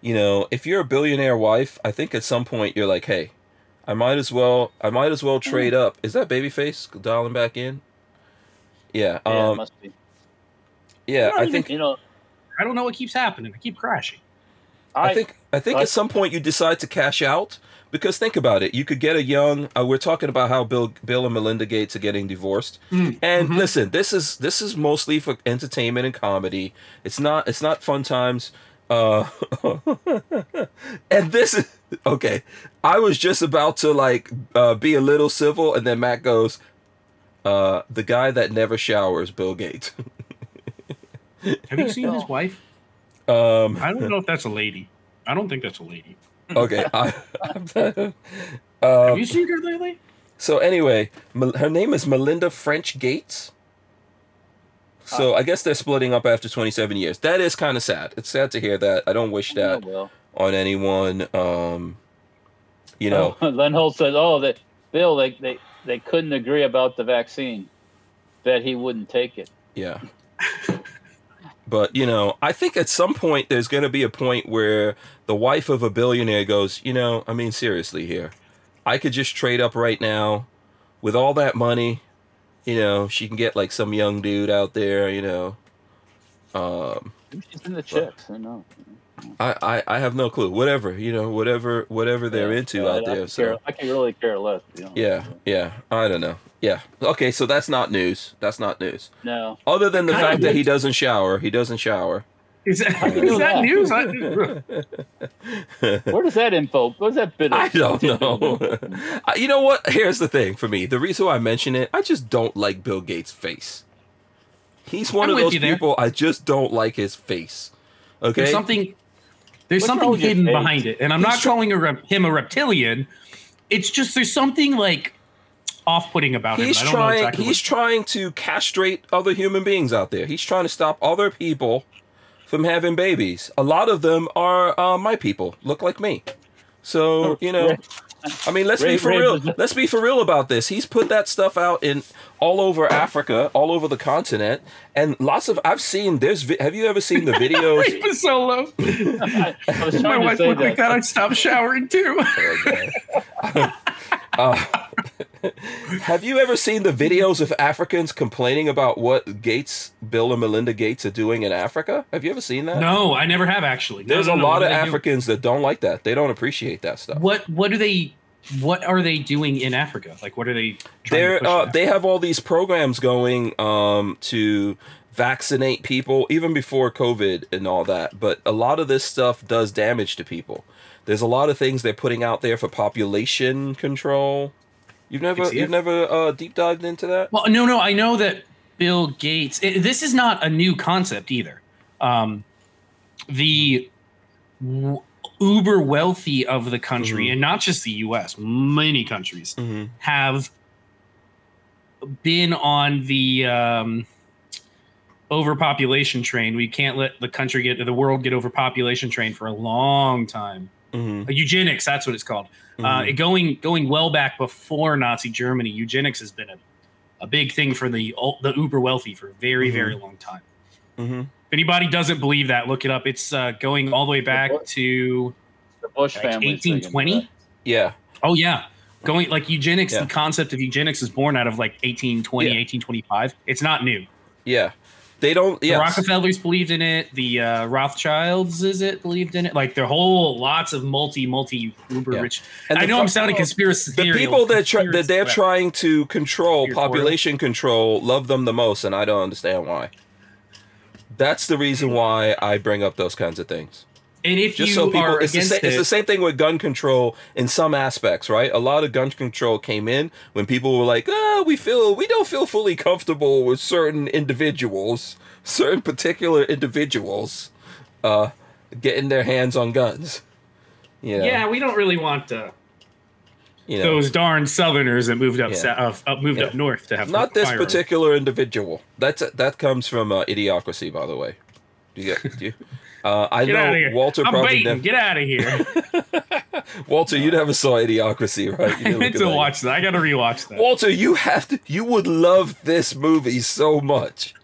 [SPEAKER 1] you know, if you're a billionaire wife, I think at some point you're like, hey, I might as well, I might as well trade up. Is that babyface dialing back in? Yeah.
[SPEAKER 3] Yeah, it
[SPEAKER 1] Um.
[SPEAKER 3] must be.
[SPEAKER 1] Yeah.
[SPEAKER 2] Not
[SPEAKER 1] I
[SPEAKER 2] even-
[SPEAKER 1] think.
[SPEAKER 3] You know,
[SPEAKER 2] I don't know what keeps happening. I keep crashing.
[SPEAKER 3] I,
[SPEAKER 1] I think I think
[SPEAKER 3] I-
[SPEAKER 1] at some point you decide to cash out because think about it. You could get a young. Uh, we're talking about how Bill Bill and Melinda Gates are getting divorced.
[SPEAKER 2] Mm,
[SPEAKER 1] And
[SPEAKER 2] mhm.
[SPEAKER 1] listen, this is this is mostly for entertainment and comedy. It's not it's not fun times. Uh, and this is okay. I was just about to like uh, be a little civil, and then Matt goes, uh, "The guy that never showers, Bill Gates."
[SPEAKER 2] Have you seen his wife?
[SPEAKER 1] um,
[SPEAKER 2] I don't know if that's a lady. I don't think that's a lady.
[SPEAKER 1] okay. I,
[SPEAKER 2] Have
[SPEAKER 1] um,
[SPEAKER 2] you seen her lately?
[SPEAKER 1] So anyway, her name is Melinda French Gates. So I guess they're splitting up after 27 years. That is kind of sad. It's sad to hear that. I don't wish that
[SPEAKER 3] well.
[SPEAKER 1] on anyone. Um, you know,
[SPEAKER 3] Oh, Len Holt said, "Oh, that Bill, they, they they couldn't agree about the vaccine. that he wouldn't take it."
[SPEAKER 1] yeah. But you know, I think at some point there's going to be a point where the wife of a billionaire goes, you know, I mean seriously here. I could just trade up right now with all that money. You know, she can get like some young dude out there, you know. Um
[SPEAKER 3] She's in the chicks. I know.
[SPEAKER 1] I, I, I have no clue. Whatever you know, whatever whatever they're
[SPEAKER 3] Yeah,
[SPEAKER 1] into
[SPEAKER 3] I-
[SPEAKER 1] out
[SPEAKER 3] I
[SPEAKER 1] there. So
[SPEAKER 3] care- I can really care less. to be honest
[SPEAKER 1] yeah, yeah. I don't know. Yeah. Okay, so that's not news. That's not news.
[SPEAKER 3] No.
[SPEAKER 1] Other than the
[SPEAKER 2] Kinda
[SPEAKER 1] fact that he doesn't shower, he doesn't shower.
[SPEAKER 2] Is that,
[SPEAKER 3] How do you
[SPEAKER 2] is
[SPEAKER 3] know
[SPEAKER 2] that
[SPEAKER 3] that?
[SPEAKER 2] news?
[SPEAKER 3] Where does that info? Where's that bit? Of
[SPEAKER 1] I don't know. You know what? Here's the thing for me. The reason why I mention it, I just don't like Bill Gates' face. He's one
[SPEAKER 2] I'm
[SPEAKER 1] of those people I just don't like his face. Okay.
[SPEAKER 2] There's something. There's
[SPEAKER 3] What's
[SPEAKER 2] something hidden behind it, and I'm not
[SPEAKER 1] He's try-
[SPEAKER 2] calling a rep- him a reptilian. It's just there's something like off-putting about him.
[SPEAKER 1] he's
[SPEAKER 2] I don't know
[SPEAKER 1] trying
[SPEAKER 2] exactly
[SPEAKER 1] he's trying to castrate other human beings out there he's trying to stop other people from having babies a lot of them are uh, my people look like me so you know I mean, let's
[SPEAKER 3] Ray-
[SPEAKER 1] be for
[SPEAKER 3] Ray
[SPEAKER 1] real.
[SPEAKER 3] was-
[SPEAKER 1] Let's be for real about this. He's put that stuff out in all over Africa, all over the continent, and lots of. I've seen. There's. Have you ever seen the videos?
[SPEAKER 2] It was so low.
[SPEAKER 3] I, I was
[SPEAKER 2] My
[SPEAKER 3] to
[SPEAKER 2] wife
[SPEAKER 3] say
[SPEAKER 2] looked like
[SPEAKER 3] that.
[SPEAKER 2] that. I stopped showering too.
[SPEAKER 1] Oh, Uh, have you ever seen the videos of Africans complaining about what Gates, Bill and Melinda Gates, are doing in Africa? Have you ever seen that?
[SPEAKER 2] no, I never have actually.
[SPEAKER 1] There's
[SPEAKER 2] no,
[SPEAKER 1] a
[SPEAKER 2] no,
[SPEAKER 1] lot
[SPEAKER 2] what
[SPEAKER 1] of
[SPEAKER 2] they do?
[SPEAKER 1] Africans that don't like that. They don't appreciate that stuff.
[SPEAKER 2] What what do they what are they doing in Africa? Like what are they
[SPEAKER 1] They're uh, they have all these programs going um, to vaccinate people even before COVID and all that. But a lot of this stuff does damage to people. There's a lot of things they're putting out there for population control. You've never you've
[SPEAKER 2] it.
[SPEAKER 1] never uh, deep dived into that.
[SPEAKER 2] Well, no, no, I know that Bill Gates. it- this is not a new concept either. Um, the w- uber wealthy of the country,
[SPEAKER 1] Mhm.
[SPEAKER 2] and not just the U.S., many countries
[SPEAKER 1] Mm-hmm.
[SPEAKER 2] have been on the um, overpopulation train. We can't let the country get the world get overpopulation train for a long time.
[SPEAKER 1] Mm-hmm.
[SPEAKER 2] Eugenics, that's what it's called. Uh, going going well back before Nazi Germany, eugenics has been a, a big thing for the the uber wealthy for a very
[SPEAKER 1] Mhm.
[SPEAKER 2] very long time.
[SPEAKER 1] hmm
[SPEAKER 2] If anybody doesn't believe that, look it up. It's uh, going all the way back to
[SPEAKER 3] The Bush
[SPEAKER 2] like
[SPEAKER 3] family.
[SPEAKER 2] 1820.
[SPEAKER 1] Yeah.
[SPEAKER 2] Oh yeah, going like eugenics.
[SPEAKER 1] Yeah.
[SPEAKER 2] The concept of eugenics is born out of like 1820,
[SPEAKER 1] Yeah.
[SPEAKER 2] 1825. It's not new.
[SPEAKER 1] Yeah. They don't.
[SPEAKER 2] The
[SPEAKER 1] Yeah.
[SPEAKER 2] Rockefellers believed in it. The uh, Rothschilds, is it believed in it? Like their whole lots of multi multi uber
[SPEAKER 1] Yeah.
[SPEAKER 2] rich.
[SPEAKER 1] And
[SPEAKER 2] I know I'm sounding conspiracy
[SPEAKER 1] the people that try, that they're trying to control population control love them the most and i don't understand why that's the reason why i bring up those kinds of things
[SPEAKER 2] And if
[SPEAKER 1] just
[SPEAKER 2] you
[SPEAKER 1] so people
[SPEAKER 2] are
[SPEAKER 1] it's the,
[SPEAKER 2] against
[SPEAKER 1] same, it's the same thing with gun control in some aspects right a lot of gun control came in when people were like oh we feel we don't feel fully comfortable with certain individuals certain particular individuals uh getting their hands on guns you know,
[SPEAKER 2] yeah, we don't really want uh,
[SPEAKER 1] you know.
[SPEAKER 2] those darn Southerners that moved up,
[SPEAKER 1] Yeah.
[SPEAKER 2] uh, up moved
[SPEAKER 1] Yeah.
[SPEAKER 2] up north to have
[SPEAKER 1] Not this
[SPEAKER 2] firearms.
[SPEAKER 1] particular individual. That's that comes from uh, idiocracy, by the way. Do you? Do you? Uh, I
[SPEAKER 2] Get out of
[SPEAKER 1] know
[SPEAKER 2] here!
[SPEAKER 1] Walter
[SPEAKER 2] I'm
[SPEAKER 1] probably
[SPEAKER 2] baiting.
[SPEAKER 1] never.
[SPEAKER 2] Get out of here!
[SPEAKER 1] Walter, you never saw Idiocracy, right? You
[SPEAKER 2] I
[SPEAKER 1] didn't
[SPEAKER 2] meant to
[SPEAKER 1] at that.
[SPEAKER 2] watch that. I got to rewatch that.
[SPEAKER 1] Walter, you have to. You would love this movie so much.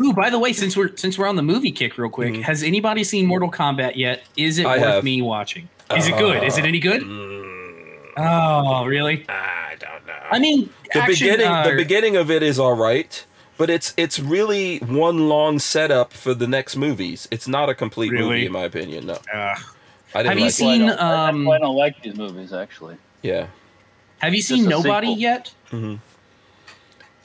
[SPEAKER 2] Ooh, by the way, since we're since we're on the movie kick, real quick,
[SPEAKER 1] Mhm.
[SPEAKER 2] has anybody seen Mortal Kombat yet? Is it
[SPEAKER 1] I
[SPEAKER 2] worth
[SPEAKER 1] have.
[SPEAKER 2] me watching? Is it good? Is it any good? Oh, really?
[SPEAKER 1] I don't know.
[SPEAKER 2] I mean,
[SPEAKER 1] the
[SPEAKER 2] action,
[SPEAKER 1] beginning,
[SPEAKER 2] uh,
[SPEAKER 1] the beginning of it is all right, but it's it's really one long setup for the next movies. It's not a complete movie, in my opinion. No,
[SPEAKER 2] uh,
[SPEAKER 1] I didn't
[SPEAKER 2] Have you
[SPEAKER 1] like
[SPEAKER 3] That's
[SPEAKER 2] seen,
[SPEAKER 3] don't-
[SPEAKER 2] um,
[SPEAKER 3] I don't like these movies actually.
[SPEAKER 1] Yeah.
[SPEAKER 2] have you seen Nobody
[SPEAKER 3] sequel.
[SPEAKER 2] yet?
[SPEAKER 1] Mhm.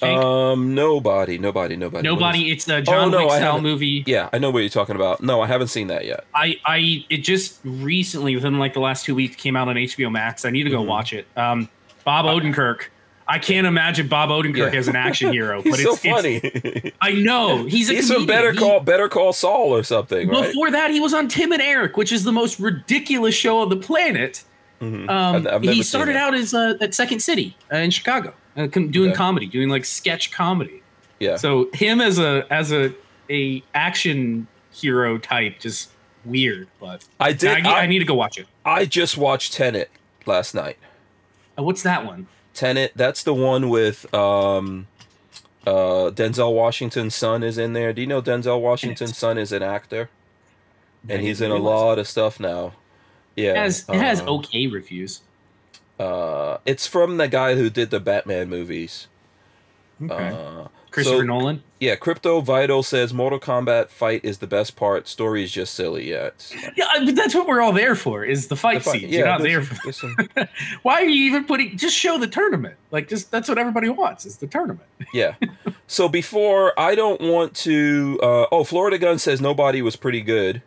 [SPEAKER 1] Um, nobody, nobody, nobody. What is-
[SPEAKER 2] Nobody. It's a John
[SPEAKER 1] Oh, no,
[SPEAKER 2] Wick style movie.
[SPEAKER 1] Yeah, I know what you're talking about. No, I haven't seen that yet.
[SPEAKER 2] I, I, it just recently, within like the last two weeks, came out on HBO Max. I need to go
[SPEAKER 1] Mhm.
[SPEAKER 2] watch it. Um, Bob Odenkirk. I can't imagine Bob Odenkirk
[SPEAKER 1] Yeah.
[SPEAKER 2] as an action hero,
[SPEAKER 1] He's
[SPEAKER 2] but
[SPEAKER 1] so
[SPEAKER 2] it's, it's
[SPEAKER 1] funny.
[SPEAKER 2] I know he's a
[SPEAKER 1] He's
[SPEAKER 2] comedian.
[SPEAKER 1] Better
[SPEAKER 2] He-
[SPEAKER 1] Call Better Call Saul or something, right?
[SPEAKER 2] Before that, he was on Tim and Eric, which is the most ridiculous show on the planet.
[SPEAKER 1] Mhm.
[SPEAKER 2] Um,
[SPEAKER 1] I've- I've
[SPEAKER 2] he started out as uh, at Second City uh, in Chicago, uh, doing comedy, doing like sketch comedy.
[SPEAKER 1] Yeah.
[SPEAKER 2] So him as a as a a action hero type, just weird. But
[SPEAKER 1] I did.
[SPEAKER 2] I,
[SPEAKER 1] I,
[SPEAKER 2] I need to go watch it.
[SPEAKER 1] I just watched Tenet last night.
[SPEAKER 2] Uh, what's that one?
[SPEAKER 1] Tenet. That's the one with um, uh, Denzel Washington's son is in there. Do you know Denzel Washington's son is an actor, and he's in a lot of stuff now. Yeah.
[SPEAKER 2] It has it has
[SPEAKER 1] um,
[SPEAKER 2] okay reviews.
[SPEAKER 1] Uh, it's from the guy who did the Batman movies.
[SPEAKER 2] Okay.
[SPEAKER 1] Uh,
[SPEAKER 2] Christopher
[SPEAKER 1] so-
[SPEAKER 2] Nolan.
[SPEAKER 1] Yeah, Crypto Vital says Mortal Kombat fight is the best part. Story is just silly. Yeah,
[SPEAKER 2] Yeah, mean, that's what we're all there for. Is the fight
[SPEAKER 1] the fight-
[SPEAKER 2] scenes? You're not there for.
[SPEAKER 1] some-
[SPEAKER 2] Why are you even putting? Just show the tournament. Like, just that's what everybody wants. Is the tournament.
[SPEAKER 1] yeah. So before I don't want to. Uh, oh, Florida Gun says nobody was pretty good.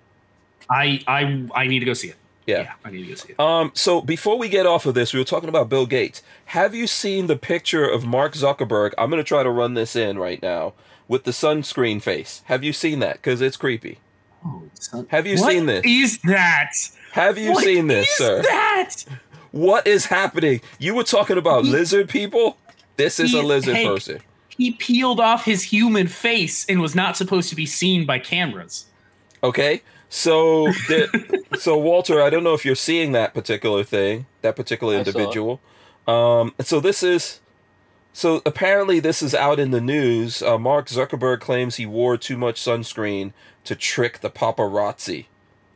[SPEAKER 2] I I I need to go see it.
[SPEAKER 1] Yeah.
[SPEAKER 2] I need to go see it.
[SPEAKER 1] Um. So before we get off of this, we were talking about Bill Gates. Have you seen the picture of Mark Zuckerberg? I'm gonna try to run this in right now with the sunscreen face. Have you seen that? Because it's creepy.
[SPEAKER 2] Oh, son.
[SPEAKER 1] Have you
[SPEAKER 2] What
[SPEAKER 1] seen this?
[SPEAKER 2] Is that?
[SPEAKER 1] Have you
[SPEAKER 2] What
[SPEAKER 1] seen this,
[SPEAKER 2] is
[SPEAKER 1] sir?
[SPEAKER 2] That
[SPEAKER 1] What is happening? You were talking about
[SPEAKER 2] He-
[SPEAKER 1] lizard people. This is a lizard
[SPEAKER 2] Hank,
[SPEAKER 1] person.
[SPEAKER 2] he peeled off his human face and was not supposed to be seen by cameras.
[SPEAKER 1] Okay. So, the, so Walter, I don't know if you're seeing that particular thing, that particular
[SPEAKER 3] I saw it.
[SPEAKER 1] individual. Um, so this is, so apparently this is out in the news. Uh, Mark Zuckerberg claims he wore too much sunscreen to trick the paparazzi.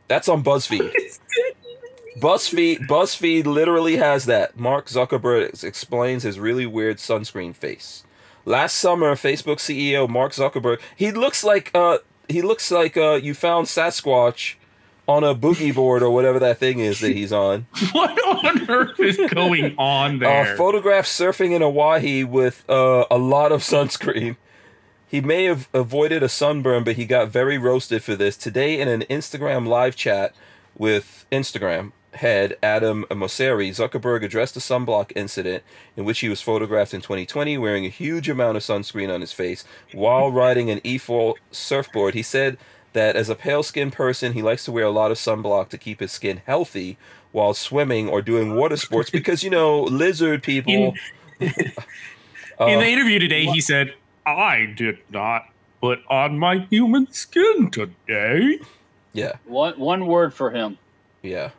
[SPEAKER 1] That's on BuzzFeed. BuzzFeed BuzzFeed literally has that. Mark Zuckerberg explains his really weird sunscreen face. Last summer, Facebook CEO Mark Zuckerberg, he looks like uh he looks like uh you found Sasquatch on a boogie board or whatever that thing is that he's on.
[SPEAKER 2] What on earth is going on there?
[SPEAKER 1] Uh, photographed surfing in Hawaii with uh, a lot of sunscreen. He may have avoided a sunburn, but he got very roasted for this. Today, in an Instagram live chat with Instagram head Adam Mosseri, Zuckerberg addressed the sunblock incident in which he was photographed in 2020 wearing a huge amount of sunscreen on his face while riding an eFoil surfboard. He said that as a pale skinned person, he likes to wear a lot of sunblock to keep his skin healthy while swimming or doing water sports because, you know, lizard people. Uh,
[SPEAKER 2] In the interview today, he said, "I did not put on my human skin today."
[SPEAKER 1] yeah,
[SPEAKER 3] One one word for him:
[SPEAKER 1] yeah.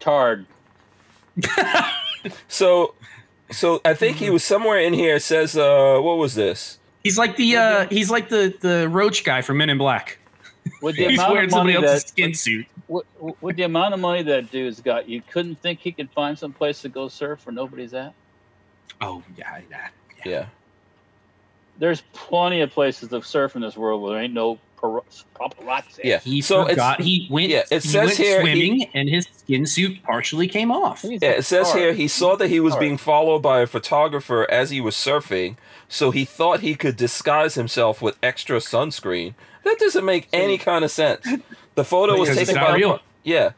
[SPEAKER 3] tard.
[SPEAKER 1] So, so I think he was somewhere in here. It says, uh, what was this?
[SPEAKER 2] He's like the uh, he's like the the roach guy from Men in Black.
[SPEAKER 3] With the
[SPEAKER 2] He's
[SPEAKER 3] amount
[SPEAKER 2] wearing
[SPEAKER 3] of money
[SPEAKER 2] somebody else's
[SPEAKER 3] that
[SPEAKER 2] skin suit.
[SPEAKER 3] with, with the amount of money that dude's got, you couldn't think he could find some place to go surf where nobody's at.
[SPEAKER 2] Oh yeah, yeah.
[SPEAKER 1] Yeah,
[SPEAKER 3] There's plenty of places to surf in this world where there ain't no par- paparazzi.
[SPEAKER 1] yeah.
[SPEAKER 2] He
[SPEAKER 1] so
[SPEAKER 2] forgot
[SPEAKER 1] it's
[SPEAKER 2] he went.
[SPEAKER 1] yeah, it
[SPEAKER 2] he
[SPEAKER 1] says
[SPEAKER 2] went
[SPEAKER 1] here he-
[SPEAKER 2] swimming, and his skin suit partially came off.
[SPEAKER 1] Yeah. It says
[SPEAKER 3] tard.
[SPEAKER 1] here he saw that he was being followed by a photographer as he was surfing, so he thought he could disguise himself with extra sunscreen. That doesn't make any kind of sense. The photo was taken by
[SPEAKER 2] real.
[SPEAKER 1] yeah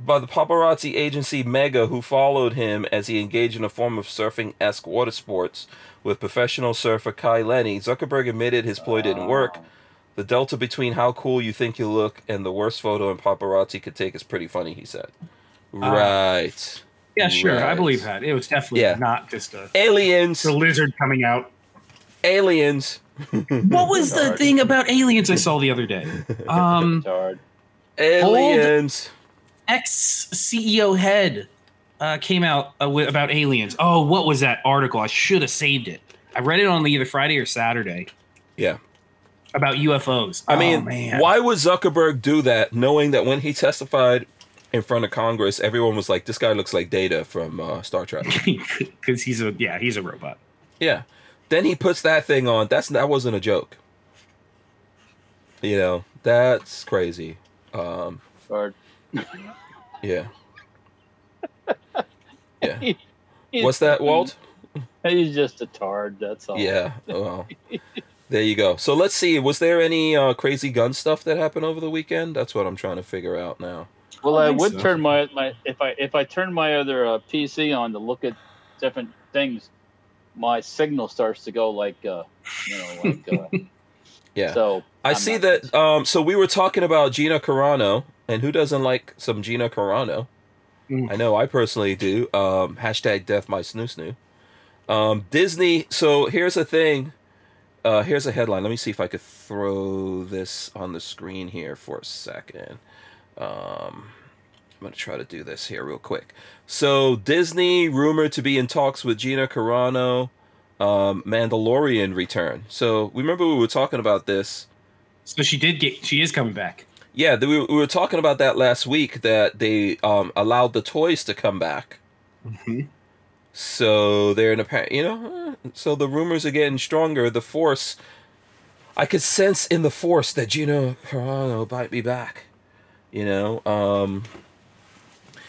[SPEAKER 1] by the paparazzi agency Mega, who followed him as he engaged in a form of surfing-esque water sports with professional surfer Kai Lenny. Zuckerberg admitted his ploy didn't work. The delta between how cool you think you look and the worst photo and paparazzi could take is pretty funny, he said. Uh, right.
[SPEAKER 2] Yeah, sure, I believe that. It was definitely
[SPEAKER 1] Yeah.
[SPEAKER 2] not just a,
[SPEAKER 1] Aliens.
[SPEAKER 2] a lizard coming out.
[SPEAKER 1] Aliens.
[SPEAKER 2] What was the thing about aliens I saw the other day? Um,
[SPEAKER 1] Aliens.
[SPEAKER 2] ex CEO head uh, came out uh, with, about aliens. Oh, what was that article? I should have saved it. I read it on either Friday or Saturday
[SPEAKER 1] Yeah.
[SPEAKER 2] about UFOs.
[SPEAKER 1] I
[SPEAKER 2] Oh,
[SPEAKER 1] mean,
[SPEAKER 2] man.
[SPEAKER 1] why would Zuckerberg do that knowing that when he testified in front of Congress, everyone was like, this guy looks like Data from uh, Star Trek.
[SPEAKER 2] Because he's a yeah, he's a robot.
[SPEAKER 1] yeah. Then he puts that thing on. That's That wasn't a joke. You know, that's crazy. Um,
[SPEAKER 3] Tard.
[SPEAKER 1] yeah. Yeah.
[SPEAKER 3] He's-
[SPEAKER 1] What's that, Walt?
[SPEAKER 3] He's just a tard. That's all.
[SPEAKER 1] Yeah. Well, there you go. So let's see. Was there any uh, crazy gun stuff that happened over the weekend? That's what I'm trying to figure out now.
[SPEAKER 3] Well,
[SPEAKER 2] I
[SPEAKER 3] I, would
[SPEAKER 2] so.
[SPEAKER 3] turn my, my if I if I turn my other uh, PC on to look at different things, my signal starts to go like uh, you know like uh,
[SPEAKER 1] Yeah.
[SPEAKER 3] so.
[SPEAKER 1] I
[SPEAKER 3] I'm
[SPEAKER 1] see
[SPEAKER 3] not-
[SPEAKER 1] that. Um, so we were talking about Gina Carano, and who doesn't like some Gina Carano?
[SPEAKER 2] Mm.
[SPEAKER 1] I know I personally do. Um, hashtag death my snoo snoo. Um, Disney. So here's a thing. Uh, here's a headline. Let me see if I could throw this on the screen here for a second. Um, I'm gonna try to do this here real quick. So Disney rumored to be in talks with Gina Carano. Um, Mandalorian return. So remember we were talking about this
[SPEAKER 2] So she did get. She is coming back.
[SPEAKER 1] yeah, th- we, we were talking about that last week that they um, allowed the toys to come back. So they're in a you know, so the rumors are getting stronger. The Force, I could sense in the Force that Gina Carano might be back. You know, um,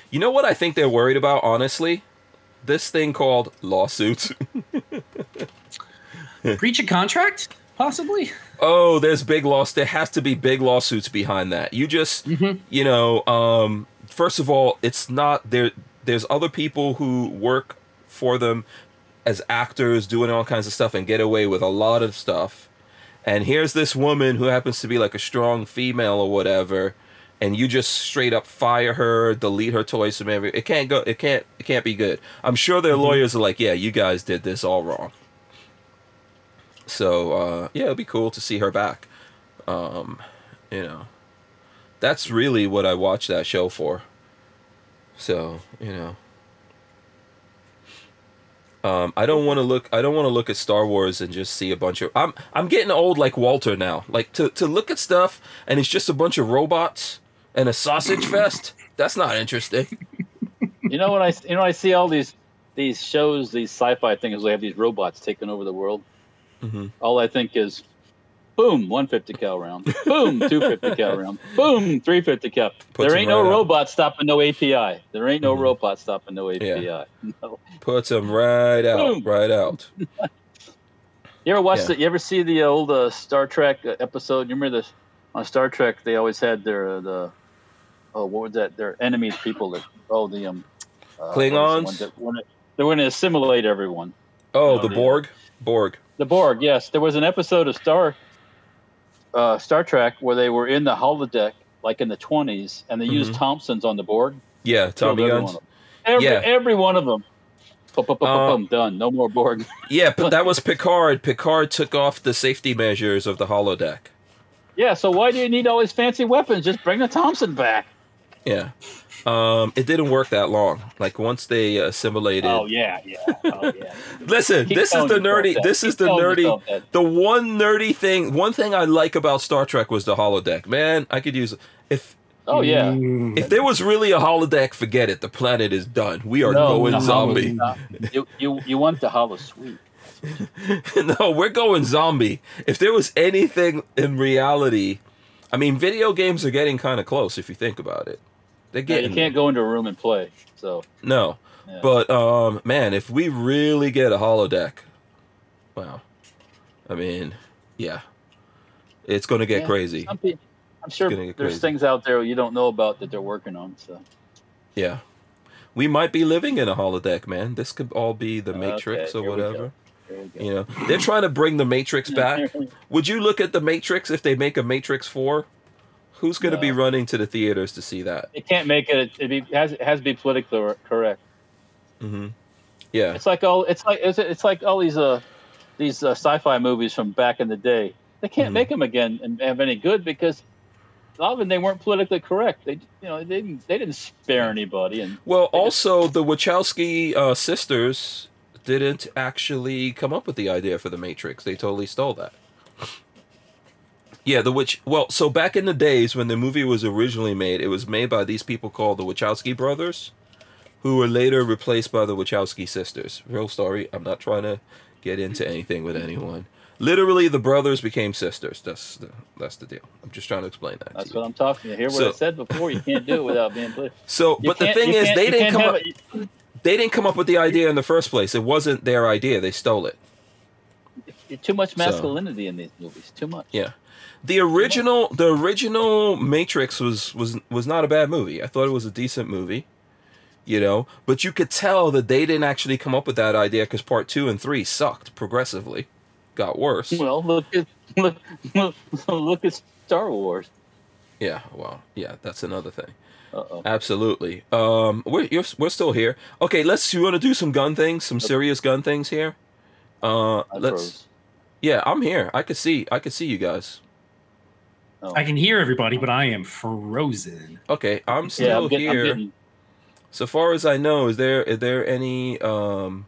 [SPEAKER 1] you know what I think they're worried about, honestly? This thing called lawsuits.
[SPEAKER 2] Breach a contract, possibly.
[SPEAKER 1] Oh, there's big loss. There has to be big lawsuits behind that. You just, you know, um, first of all, it's not there. There's other people who work for them as actors, doing all kinds of stuff, and get away with a lot of stuff. And here's this woman who happens to be like a strong female or whatever, and you just straight up fire her, delete her toys from every. It can't go. It can't. It can't be good. I'm sure their lawyers are like, yeah, you guys did this all wrong. So uh, yeah, it'd be cool to see her back. Um, you know, That's really what I watch that show for. So you know. Um, I don't want to look. I don't want to look at Star Wars and just see a bunch of. I'm I'm getting old like Walter now. Like to to look at stuff and it's just a bunch of robots and a sausage fest. That's not interesting.
[SPEAKER 3] You know when I you know I see all these these shows, these sci-fi things, they have these robots taking over the world.
[SPEAKER 1] hmm
[SPEAKER 3] All I think is, boom, 150 cal round. Boom, 250 cal round. Boom, 350 cal.
[SPEAKER 1] Puts
[SPEAKER 3] there ain't no
[SPEAKER 1] out.
[SPEAKER 3] robot stopping no API. There ain't no
[SPEAKER 1] Mhm.
[SPEAKER 3] robot stopping no API.
[SPEAKER 1] Yeah.
[SPEAKER 3] No.
[SPEAKER 1] Puts them right out,
[SPEAKER 3] Boom.
[SPEAKER 1] right out.
[SPEAKER 3] You ever watch
[SPEAKER 1] Yeah.
[SPEAKER 3] the? You ever see the old uh, Star Trek episode? You remember this on Star Trek? They always had their uh, the oh what was that? Their enemies people that oh the um uh, the
[SPEAKER 1] Klingons?
[SPEAKER 3] one that wanna- they to assimilate everyone.
[SPEAKER 1] Oh,
[SPEAKER 3] No,
[SPEAKER 1] the
[SPEAKER 3] the-
[SPEAKER 1] Borg, Borg.
[SPEAKER 3] The Borg, yes. There was an episode of Star uh, Star Trek where they were in the holodeck, like in the twenties, and they used
[SPEAKER 1] Mhm.
[SPEAKER 3] Thompsons on the Borg.
[SPEAKER 1] Yeah, Tommy guns.
[SPEAKER 3] one of them. Every,
[SPEAKER 1] Yeah.
[SPEAKER 3] every one of them.
[SPEAKER 1] Uh,
[SPEAKER 3] boom, done. No more Borg.
[SPEAKER 1] Yeah, but that was Picard. Picard took off the safety measures of the holodeck.
[SPEAKER 3] yeah. So why do you need all these fancy weapons? Just bring the Thompson back.
[SPEAKER 1] Yeah. Um, it didn't work that long. Like once they assimilated.
[SPEAKER 3] Oh yeah, yeah. Oh yeah.
[SPEAKER 1] Listen,
[SPEAKER 3] Keep
[SPEAKER 1] this is the nerdy. This
[SPEAKER 3] Keep
[SPEAKER 1] is the nerdy. The one nerdy thing. One thing I like about Star Trek was the holodeck. Man, I could use if
[SPEAKER 3] Oh yeah.
[SPEAKER 1] If there was really a holodeck. Forget it. The planet is done. We are
[SPEAKER 3] No,
[SPEAKER 1] going zombie.
[SPEAKER 3] holo- You, you you want the holosuite?
[SPEAKER 1] no, we're going zombie. If there was anything in reality, I mean, video games are getting kind of close if you think about it.
[SPEAKER 3] They
[SPEAKER 1] get
[SPEAKER 3] you can't go into a room and play. So
[SPEAKER 1] no,
[SPEAKER 3] Yeah.
[SPEAKER 1] but um, man, if we really get a holodeck, wow. I mean, yeah, it's gonna get
[SPEAKER 3] Yeah,
[SPEAKER 1] crazy.
[SPEAKER 3] I'm sure there's
[SPEAKER 1] crazy.
[SPEAKER 3] things out there you don't know about that they're working on. So
[SPEAKER 1] Yeah, we might be living in a holodeck, man. This could all be the
[SPEAKER 3] Okay,
[SPEAKER 1] Matrix or
[SPEAKER 3] we go.
[SPEAKER 1] whatever.
[SPEAKER 3] You.
[SPEAKER 1] Know, they're trying to bring the Matrix back. Would you look at the Matrix if they make a Matrix Four? Who's going to be running to the theaters to see that?
[SPEAKER 3] It can't make it. It, be, it has it has to be politically cor- correct.
[SPEAKER 1] hmm Yeah,
[SPEAKER 3] It's like all it's like it's, it's like all these uh these uh, sci-fi movies from back in the day. They can't
[SPEAKER 1] Mhm.
[SPEAKER 3] make them again and have any good because a lot of them they weren't politically correct. They you know they didn't they didn't spare anybody and
[SPEAKER 1] Well, also the Wachowski uh, sisters didn't actually come up with the idea for the Matrix. They totally stole that. Yeah, the which well, so back in the days when the movie was originally made, it was made by these people called the Wachowski brothers, who were later replaced by the Wachowski sisters. Real story. I'm not trying to get into anything with anyone. Literally, the brothers became sisters. That's the that's the deal. I'm just trying to explain that.
[SPEAKER 3] that's
[SPEAKER 1] to
[SPEAKER 3] what I'm talking. You hear what
[SPEAKER 1] So-
[SPEAKER 3] I said before? You can't do it without being political.
[SPEAKER 1] So,
[SPEAKER 3] You
[SPEAKER 1] but the thing is, they didn't come up.
[SPEAKER 3] it-
[SPEAKER 1] they didn't come up with the idea in the first place. It wasn't their idea. They stole it.
[SPEAKER 3] Too much
[SPEAKER 1] So-
[SPEAKER 3] masculinity in these movies. Too much.
[SPEAKER 1] Yeah. The original the original Matrix was was was not a bad movie. I thought it was a decent movie. You know, but you could tell that they didn't actually come up with that idea cuz part 2 and 3 sucked progressively. Got worse.
[SPEAKER 3] Well, look at look look, look at Star Wars.
[SPEAKER 1] Yeah, well, yeah, that's another thing.
[SPEAKER 3] Uh oh.
[SPEAKER 1] Absolutely. Um we're you're, we're still here. Okay, let's you want to do some gun things, some serious gun things here? Uh let's Yeah, I'm here. I can see I can see you guys.
[SPEAKER 3] Oh.
[SPEAKER 2] I can hear everybody, but I am frozen.
[SPEAKER 1] Okay, I'm
[SPEAKER 3] Yeah,
[SPEAKER 1] still
[SPEAKER 3] I'm getting, I'm
[SPEAKER 1] here.
[SPEAKER 3] getting
[SPEAKER 1] So far as I know, is there is there any um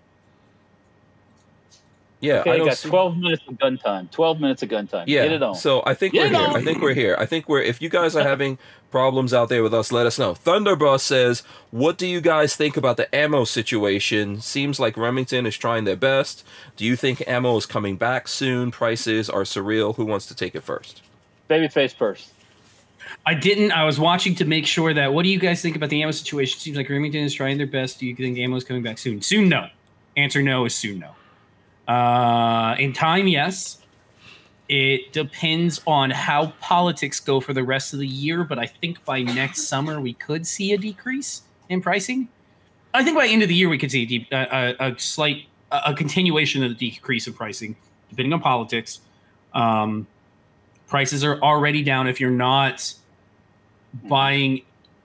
[SPEAKER 1] Yeah,
[SPEAKER 3] Okay,
[SPEAKER 1] I
[SPEAKER 3] I got
[SPEAKER 1] see-
[SPEAKER 3] 12 minutes of gun time. 12 minutes of gun time.
[SPEAKER 1] Yeah.
[SPEAKER 3] Get it on.
[SPEAKER 1] So I think
[SPEAKER 3] Get
[SPEAKER 1] we're here.
[SPEAKER 3] on.
[SPEAKER 1] I think we're here. I think we're if you guys are having problems out there with us, let us know. Thunderbus says, What do you guys think about the ammo situation? Seems like Remington is trying their best. Do you think ammo is coming back soon? Prices are surreal. Who wants to take it first?
[SPEAKER 3] Babyface first.
[SPEAKER 2] I didn't. I was watching to make sure that. What do you guys think about the ammo situation? Seems like Remington is trying their best. Do you think ammo is coming back soon? Soon, no. Answer no is soon, no. Uh, in time, yes. It depends on how politics go for the rest of the year, but I think by next summer we could see a decrease in pricing. I think by end of the year we could see a, deep, a, a, a slight a, continuation of the decrease in pricing, depending on politics. Um, prices are already down if you're not buying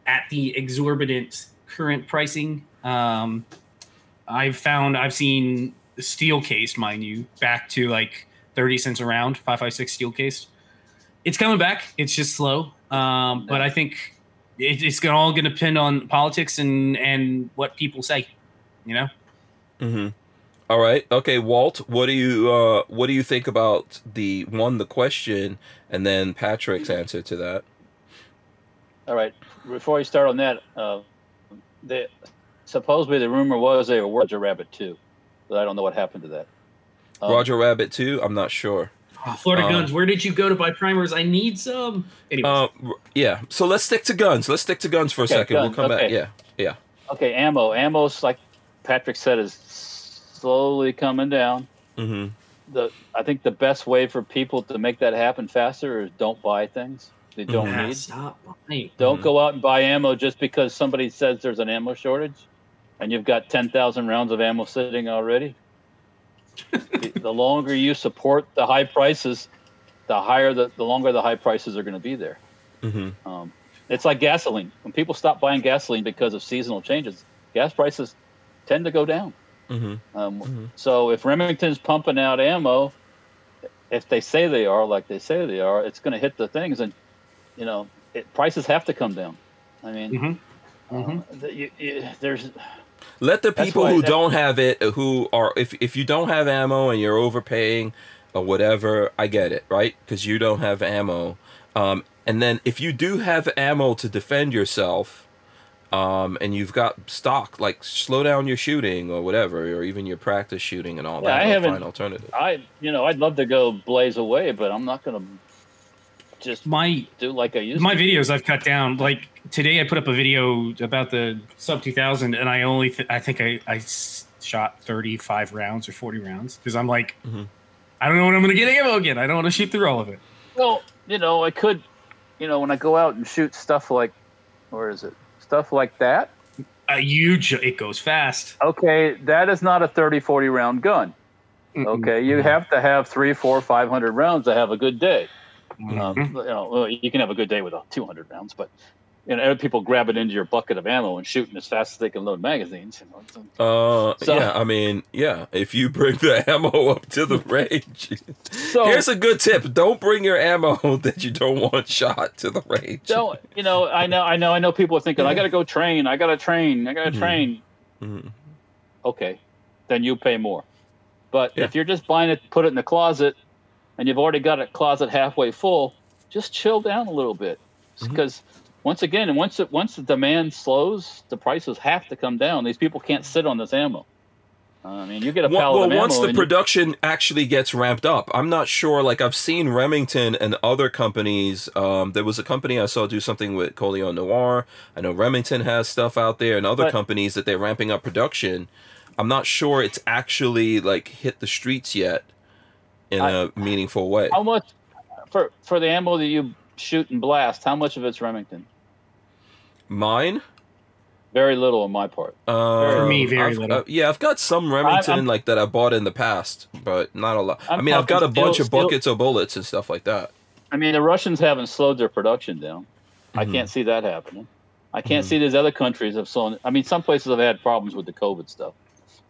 [SPEAKER 2] at the exorbitant current pricing. Um, I've found I've seen steel case, mind you, back to like 30 cents a round, 556 steel case. It's coming back. It's just slow. Um, but I think it, it's all going to depend on politics and and what people say. You know.
[SPEAKER 1] Mm-hmm. All right. Okay, Walt. What do you uh, what do you think about the one the question and then Patrick's answer to that?
[SPEAKER 3] All right. Before we start on that, uh, the supposedly the rumor was they were Roger Rabbit too, but I don't know what happened to that. Um,
[SPEAKER 1] Roger Rabbit too. I'm not sure.
[SPEAKER 2] Oh, Florida
[SPEAKER 1] Um,
[SPEAKER 2] Guns. Where did you go to buy primers? I need some. Anyways,
[SPEAKER 1] Uh, yeah. So let's stick to guns. Let's stick to guns for a
[SPEAKER 3] Okay,
[SPEAKER 1] second.
[SPEAKER 3] guns,
[SPEAKER 1] We'll come back. Yeah. Yeah.
[SPEAKER 3] Okay, ammo. Ammo's like Patrick said is slowly coming down.
[SPEAKER 1] Mm-hmm.
[SPEAKER 3] The I think the best way for people to make that happen faster is don't buy things they don't
[SPEAKER 2] ah,
[SPEAKER 3] need.
[SPEAKER 2] stop buying.
[SPEAKER 3] Don't
[SPEAKER 1] Mhm.
[SPEAKER 3] go out and buy ammo just because somebody says there's an ammo shortage, and you've got ten thousand rounds of ammo sitting already. the the longer you support the high prices, the higher the, the longer the high prices are going to be there.
[SPEAKER 1] Mm-hmm.
[SPEAKER 3] Um, it's like gasoline. When people stop buying gasoline because of seasonal changes, gas prices tend to go down.
[SPEAKER 1] Mm-hmm.
[SPEAKER 3] Um,
[SPEAKER 1] Mhm.
[SPEAKER 3] So if Remington's pumping out ammo, if they say they are, like they say they are, it's going to hit the things, and you know, it, prices have to come down. I mean,
[SPEAKER 2] Mhm.
[SPEAKER 3] uh,
[SPEAKER 2] Mhm.
[SPEAKER 3] the- you, you, there's
[SPEAKER 1] Let the people
[SPEAKER 3] why-
[SPEAKER 1] who
[SPEAKER 3] that-
[SPEAKER 1] don't have it, who are if if you don't have ammo and you're overpaying or whatever, I get it, right? Because you don't have ammo. Um, and then if you do have ammo to defend yourself, um, and you've got stock, like slow down your shooting or whatever, or even your practice shooting and all
[SPEAKER 3] Yeah,
[SPEAKER 1] that.
[SPEAKER 3] I haven't-
[SPEAKER 1] alternative.
[SPEAKER 3] I you know I'd love to go blaze away, but I'm not going to just
[SPEAKER 2] My
[SPEAKER 3] do like I used
[SPEAKER 2] my
[SPEAKER 3] to.
[SPEAKER 2] videos I've cut down. Like today, I put up a video about the sub 2000, and I only th- I think I I s- shot 35 rounds or 40 rounds because I'm like,
[SPEAKER 1] Mhm.
[SPEAKER 2] I don't know when I'm going to get ammo again. I don't want to shoot through all of it.
[SPEAKER 3] Well, you know, I could, you know, when I go out and shoot stuff like, where is it? Stuff like that.
[SPEAKER 2] A huge. It goes fast.
[SPEAKER 3] Okay, that is not a 30, 40 round gun.
[SPEAKER 2] Mm-mm.
[SPEAKER 3] Okay, you have to have three, four, five hundred rounds to have a good day.
[SPEAKER 2] Mhm.
[SPEAKER 3] Um, you know, you can have a good day with uh, 200 rounds, but you know, people grab it into your bucket of ammo and shooting as fast as they can load magazines. You know,
[SPEAKER 1] Uh,
[SPEAKER 3] So-
[SPEAKER 1] yeah, I mean, yeah. If you bring the ammo up to the range,
[SPEAKER 3] so
[SPEAKER 1] here's a good tip: don't bring your ammo that you don't want shot to the range.
[SPEAKER 3] don't you know? I know, I know, I know. People are thinking, I got to go train. I got to train. I got to
[SPEAKER 1] Mhm.
[SPEAKER 3] train.
[SPEAKER 1] Mhm.
[SPEAKER 3] okay, then you pay more. But
[SPEAKER 1] Yeah.
[SPEAKER 3] if you're just buying it, put it in the closet, and you've already got a closet halfway full, just chill down a little bit,
[SPEAKER 1] Mhm.
[SPEAKER 3] because once again, once it, once the demand slows, the prices have to come down. These people can't sit on this ammo. I mean, you get a pallet
[SPEAKER 1] well
[SPEAKER 3] of
[SPEAKER 1] once
[SPEAKER 3] ammo.
[SPEAKER 1] the
[SPEAKER 3] and you-
[SPEAKER 1] production actually gets ramped up, I'm not sure. Like I've seen Remington and other companies. Um, there was a company I saw do something with Colion Noir. I know Remington has stuff out there, and other
[SPEAKER 3] But-
[SPEAKER 1] companies that they're ramping up production. I'm not sure it's actually like hit the streets yet in
[SPEAKER 3] I-
[SPEAKER 1] a meaningful way.
[SPEAKER 3] how much for for the ammo that you shoot and blast? How much of it's Remington?
[SPEAKER 1] Mine.
[SPEAKER 3] Very little on my part.
[SPEAKER 1] Uh,
[SPEAKER 2] For me, very
[SPEAKER 1] I've-
[SPEAKER 2] little.
[SPEAKER 1] uh, yeah, I've got some Remington
[SPEAKER 3] I'm-
[SPEAKER 1] like that I bought in the past, but not a lot. i
[SPEAKER 3] I'm
[SPEAKER 1] mean, I've got a bunch
[SPEAKER 3] steel-
[SPEAKER 1] of
[SPEAKER 3] steel-
[SPEAKER 1] buckets of bullets and stuff like that.
[SPEAKER 3] I mean, the Russians haven't slowed their production down. I
[SPEAKER 1] Mhm.
[SPEAKER 3] can't see that happening. I can't
[SPEAKER 1] Mhm.
[SPEAKER 3] see these other countries have slowed. I mean, some places have had problems with the COVID stuff,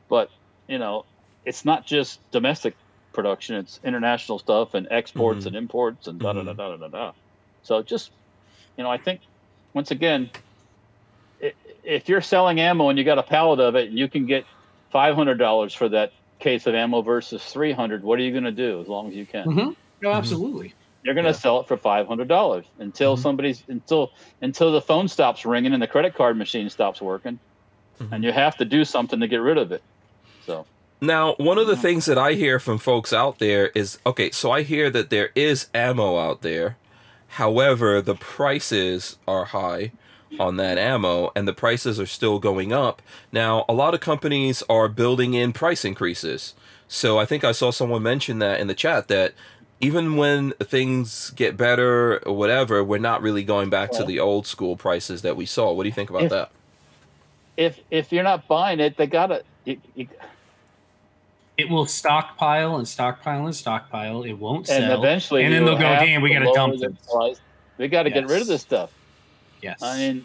[SPEAKER 3] but you know, it's not just domestic production; it's international stuff and exports
[SPEAKER 1] Mhm.
[SPEAKER 3] and imports and da da da
[SPEAKER 1] Mhm.
[SPEAKER 3] da da da da. So just, you know, I think once again, if you're selling ammo and you got a pallet of it and you can get five hundred dollars for that case of ammo versus three hundred, what are you going to do as long as you can?
[SPEAKER 2] Mhm. No, absolutely.
[SPEAKER 3] You're going to
[SPEAKER 1] Yeah.
[SPEAKER 3] sell it for five hundred dollars until
[SPEAKER 1] Mhm.
[SPEAKER 3] somebody's until until the phone stops ringing and the credit card machine stops working,
[SPEAKER 1] Mhm.
[SPEAKER 3] and you have to do something to get rid of it. So
[SPEAKER 1] Now, one of the things that I hear from folks out there is okay, so I hear that there is ammo out there. However, the prices are high on that ammo and the prices are still going up. Now, a lot of companies are building in price increases. So I think I saw someone mention that in the chat that even when things get better or whatever, we're not really going back to the old school prices that we saw. What do you think about
[SPEAKER 3] If-
[SPEAKER 1] that?
[SPEAKER 3] if if you're not buying it, they gotta. You, you,
[SPEAKER 2] It will stockpile and stockpile and stockpile. It won't sell.
[SPEAKER 3] and eventually,
[SPEAKER 2] and then they'll go,
[SPEAKER 3] have
[SPEAKER 2] "Damn, we gotta dump
[SPEAKER 3] the
[SPEAKER 2] this."
[SPEAKER 3] price. We got to get rid of this stuff.
[SPEAKER 2] yes,
[SPEAKER 3] I mean,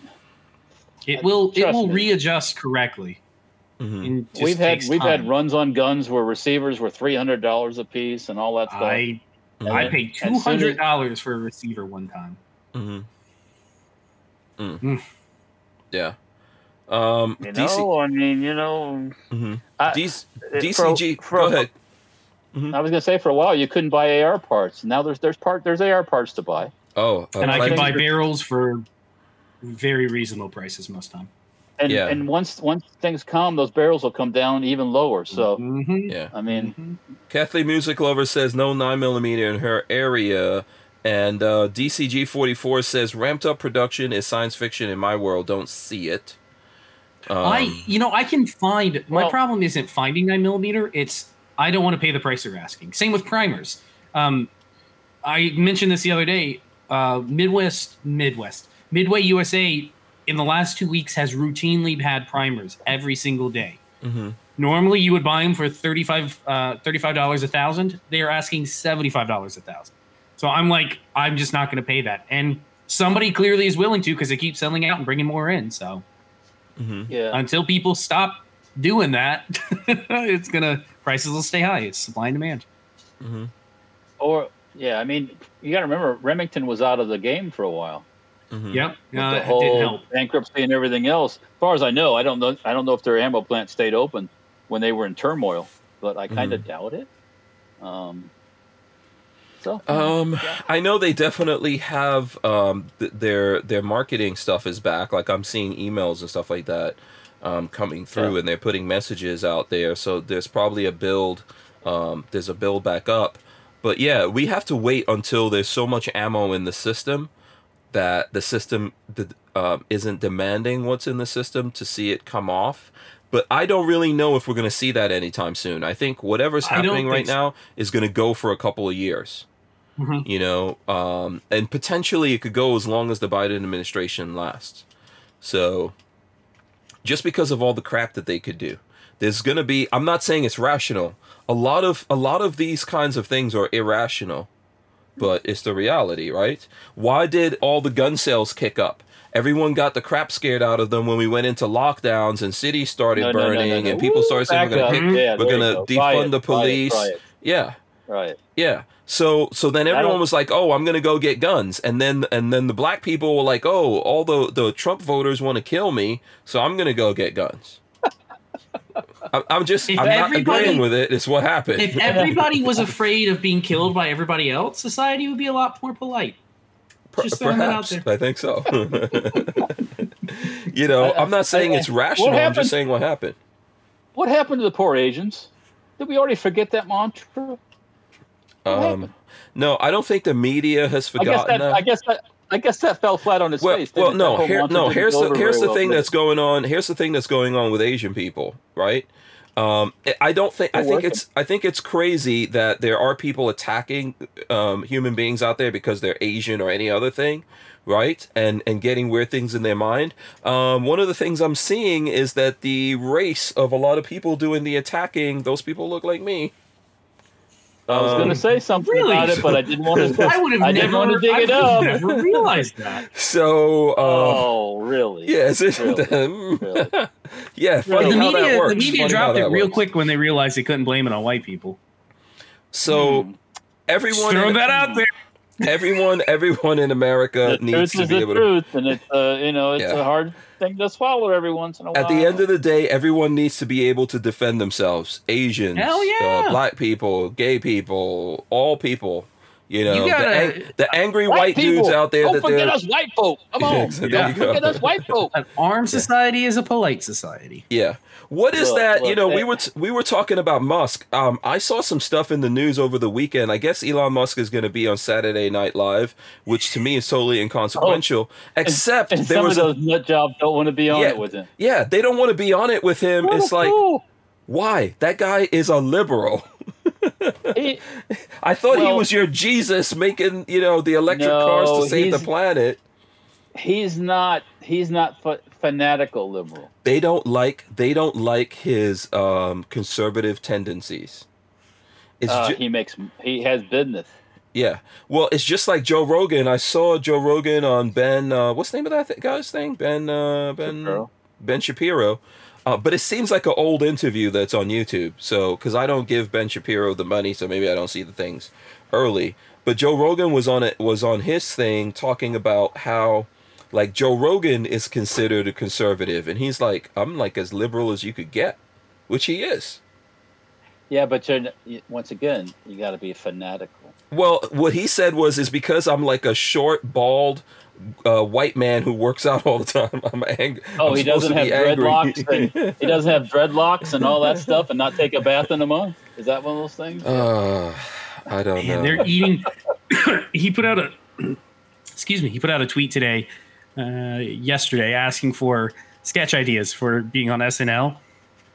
[SPEAKER 2] it will. It will
[SPEAKER 3] me.
[SPEAKER 2] readjust correctly.
[SPEAKER 1] Mhm.
[SPEAKER 3] We've had we've had runs on guns where receivers were three hundred dollars a piece and all that stuff.
[SPEAKER 2] I
[SPEAKER 1] Mhm.
[SPEAKER 2] I paid
[SPEAKER 3] and
[SPEAKER 2] two
[SPEAKER 3] soon as-
[SPEAKER 2] hundred dollars for a receiver one time.
[SPEAKER 1] Mhm. Yeah. Um,
[SPEAKER 3] You
[SPEAKER 1] DC,
[SPEAKER 3] know, I mean, you know,
[SPEAKER 1] mhm.
[SPEAKER 3] I,
[SPEAKER 1] DC,
[SPEAKER 3] uh,
[SPEAKER 1] DCG.
[SPEAKER 3] for- for
[SPEAKER 1] go
[SPEAKER 3] a-
[SPEAKER 1] ahead.
[SPEAKER 3] I was gonna say for a while you couldn't buy AR parts. Now there's there's part there's AR parts to buy.
[SPEAKER 1] Oh, uh,
[SPEAKER 2] and I can buy barrels for very reasonable prices most time.
[SPEAKER 3] And
[SPEAKER 1] Yeah.
[SPEAKER 3] and once once things come, those barrels will come down even lower. So
[SPEAKER 2] Mhm.
[SPEAKER 1] Yeah.
[SPEAKER 3] I mean,
[SPEAKER 2] Mhm.
[SPEAKER 1] Kathleen Music Lover says no 9mm in her area. And uh, DCG44 says ramped up production is science fiction in my world. Don't see it. Um,
[SPEAKER 2] I, you know, I can find. My
[SPEAKER 3] Well-
[SPEAKER 2] problem isn't finding nine millimeter. It's I don't want to pay the price they're asking. Same with primers. Um, I mentioned this the other day. Uh, Midwest, Midwest, Midway USA in the last two weeks has routinely had primers every single day.
[SPEAKER 1] mhm.
[SPEAKER 2] Normally, you would buy them for 35 uh, $35 a thousand. They are asking $75 a thousand. So I'm like, I'm just not going to pay that. And somebody clearly is willing to because they keep selling out and bringing more in. So
[SPEAKER 1] Mhm.
[SPEAKER 3] yeah.
[SPEAKER 2] until people stop doing that, it's gonna prices will stay high. It's supply and demand.
[SPEAKER 1] Mhm.
[SPEAKER 3] Or yeah, I mean, you got to remember Remington was out of the game for a while.
[SPEAKER 1] Mhm.
[SPEAKER 2] Yep,
[SPEAKER 3] with
[SPEAKER 2] uh,
[SPEAKER 3] the
[SPEAKER 2] it didn't
[SPEAKER 3] whole
[SPEAKER 2] help.
[SPEAKER 3] bankruptcy and everything else. As far as I know, I don't know. I don't know if their ammo plant stayed open when they were in turmoil, but I kind of doubt it. Um, so
[SPEAKER 1] Um,
[SPEAKER 3] Yeah.
[SPEAKER 1] I know they definitely have um th- their their marketing stuff is back. Like I'm seeing emails and stuff like that um coming through,
[SPEAKER 3] Yeah.
[SPEAKER 1] and they're putting messages out there. So there's probably a build. Um, there's a build back up, but yeah, we have to wait until there's so much ammo in the system that the system th- um, isn't demanding what's in the system to see it come off. But I don't really know if we're going to see that anytime soon. I think whatever's happening right
[SPEAKER 2] so.
[SPEAKER 1] now is going to go for a couple of years
[SPEAKER 2] Mhm.
[SPEAKER 1] you know um, and potentially it could go as long as the biden administration lasts so just because of all the crap that they could do there's going to be i'm not saying it's rational a lot of a lot of these kinds of things are irrational but it's the reality right why did all the gun sales kick up everyone got the crap scared out of them when we went into lockdowns and cities started
[SPEAKER 3] No, no, no, no,
[SPEAKER 1] burning and people started saying we're going to
[SPEAKER 3] Yeah,
[SPEAKER 1] we're gonna
[SPEAKER 3] go.
[SPEAKER 1] Defund
[SPEAKER 3] it,
[SPEAKER 1] the
[SPEAKER 3] try it,
[SPEAKER 1] police
[SPEAKER 3] try it.
[SPEAKER 1] yeah
[SPEAKER 3] right.
[SPEAKER 1] yeah. So so then everyone was like, "Oh, I'm going to go get guns." And then and then the black people were like, "Oh, all the the Trump voters want to kill me, so I'm going to go get guns." I, I'm just
[SPEAKER 2] If
[SPEAKER 1] I'm not agreeing with it. It's what happened.
[SPEAKER 2] If everybody was afraid of being killed by everybody else, society would be a lot more polite.
[SPEAKER 1] Per-
[SPEAKER 2] just throwing that out
[SPEAKER 1] Perhaps
[SPEAKER 2] there.
[SPEAKER 1] I think so. you know,
[SPEAKER 3] I-
[SPEAKER 1] I'm not saying it's rational. I'm just saying what happened.
[SPEAKER 3] What happened to the poor Asians? Did we already forget that mantra?
[SPEAKER 1] Um, no, I don't think the media has
[SPEAKER 3] I guess
[SPEAKER 1] forgotten
[SPEAKER 3] that,
[SPEAKER 1] that.
[SPEAKER 3] I guess that I guess that fell flat on its
[SPEAKER 1] well,
[SPEAKER 3] face.
[SPEAKER 1] well,
[SPEAKER 3] didn't it? That
[SPEAKER 1] no, here, no. Here's the here's the
[SPEAKER 3] well,
[SPEAKER 1] thing that's going on. Here's the thing that's going on with Asian people, right? Um, I- I don't think I
[SPEAKER 3] They're
[SPEAKER 1] think
[SPEAKER 3] working.
[SPEAKER 1] it's I think it's crazy that there are people attacking um, human beings out there because they're Asian or any other thing, right? And and getting weird things in their mind. Um, one of the things I'm seeing is that the race of a lot of people doing the attacking, those people look like me.
[SPEAKER 3] I was going
[SPEAKER 1] Um,
[SPEAKER 3] to say something
[SPEAKER 2] Really?
[SPEAKER 3] about it, but I didn't want to.
[SPEAKER 2] I would have
[SPEAKER 3] I
[SPEAKER 2] never,
[SPEAKER 3] didn't want to dig
[SPEAKER 2] I
[SPEAKER 3] it
[SPEAKER 2] would have
[SPEAKER 3] up.
[SPEAKER 2] never realized that.
[SPEAKER 1] So, uh,
[SPEAKER 3] oh, really?
[SPEAKER 1] yes, it's,
[SPEAKER 3] Really?
[SPEAKER 1] yeah, funny
[SPEAKER 2] the
[SPEAKER 1] how that
[SPEAKER 2] media,
[SPEAKER 1] works.
[SPEAKER 2] the media
[SPEAKER 1] Funny
[SPEAKER 2] dropped it real
[SPEAKER 1] works.
[SPEAKER 2] quick when they realized they couldn't blame it on white people.
[SPEAKER 1] So
[SPEAKER 3] Hmm.
[SPEAKER 1] everyone,
[SPEAKER 2] Just throw
[SPEAKER 1] in,
[SPEAKER 2] that out there.
[SPEAKER 1] Everyone, everyone in America
[SPEAKER 3] the
[SPEAKER 1] needs
[SPEAKER 3] truth
[SPEAKER 1] to
[SPEAKER 3] is
[SPEAKER 1] be
[SPEAKER 3] the
[SPEAKER 1] able to.
[SPEAKER 3] truth, and it's uh, you know it's
[SPEAKER 1] Yeah.
[SPEAKER 3] a hard thing to swallow every once in a while.
[SPEAKER 1] At the end of the day, everyone needs to be able to defend themselves. Asians,
[SPEAKER 2] Hell yeah.
[SPEAKER 1] uh, black people, gay people, all people. You know,
[SPEAKER 2] You gotta-
[SPEAKER 1] the, ang- the angry white,
[SPEAKER 3] white people,
[SPEAKER 1] dudes out there
[SPEAKER 3] don't
[SPEAKER 1] that
[SPEAKER 3] forget us white folk. Come on,
[SPEAKER 1] Yeah, there
[SPEAKER 3] don't forget us white folk.
[SPEAKER 2] An armed society is a polite society.
[SPEAKER 1] Yeah. What is
[SPEAKER 3] Look,
[SPEAKER 1] that? you
[SPEAKER 3] look,
[SPEAKER 1] know, we were t- we were talking about Musk. Um, I saw some stuff in the news over the weekend. I guess Elon Musk is going to be on Saturday Night Live, which to me is totally inconsequential. except
[SPEAKER 3] Oh, And
[SPEAKER 1] there
[SPEAKER 3] some
[SPEAKER 1] was
[SPEAKER 3] of
[SPEAKER 1] a,
[SPEAKER 3] those nut jobs don't want to be on
[SPEAKER 1] Yeah.
[SPEAKER 3] it with him.
[SPEAKER 1] yeah, they don't want to be on it with him.
[SPEAKER 3] What
[SPEAKER 1] it's like
[SPEAKER 3] fool.
[SPEAKER 1] why? That guy is a liberal. I thought he was your Jesus making, you know, the electric cars to save the planet.
[SPEAKER 3] he's not he's not fa- fanatical liberal.
[SPEAKER 1] They don't like they don't like his um conservative tendencies. It's
[SPEAKER 3] Uh,
[SPEAKER 1] ju-
[SPEAKER 3] he makes he has business.
[SPEAKER 1] Yeah. Well, it's just like Joe Rogan. I saw Joe Rogan on Ben. Uh, what's the name of that th- guy's thing? Ben. Uh, ben.
[SPEAKER 3] Shapiro.
[SPEAKER 1] Ben Shapiro. Uh, but it seems like an old interview that's on YouTube. So, because I don't give Ben Shapiro the money, so maybe I don't see the things early. But Joe Rogan was on it was on his thing talking about how Like Joe Rogan is considered a conservative, and he's like, I'm like as liberal as you could get, which he is.
[SPEAKER 3] Yeah, but you're, once again, you got to be fanatical.
[SPEAKER 1] Well, what he said was, is because I'm like a short, bald, uh, white man who works out all the time. I'm angry.
[SPEAKER 3] Oh,
[SPEAKER 1] I'm
[SPEAKER 3] he doesn't have dreadlocks. And, he doesn't have dreadlocks and all that stuff, and not take a bath in a month. Is that one of those things?
[SPEAKER 1] Uh, I don't
[SPEAKER 2] Man,
[SPEAKER 1] know.
[SPEAKER 2] they're eating. he put out a. Excuse me. He put out a tweet today, uh, yesterday, asking for sketch ideas for being on SNL.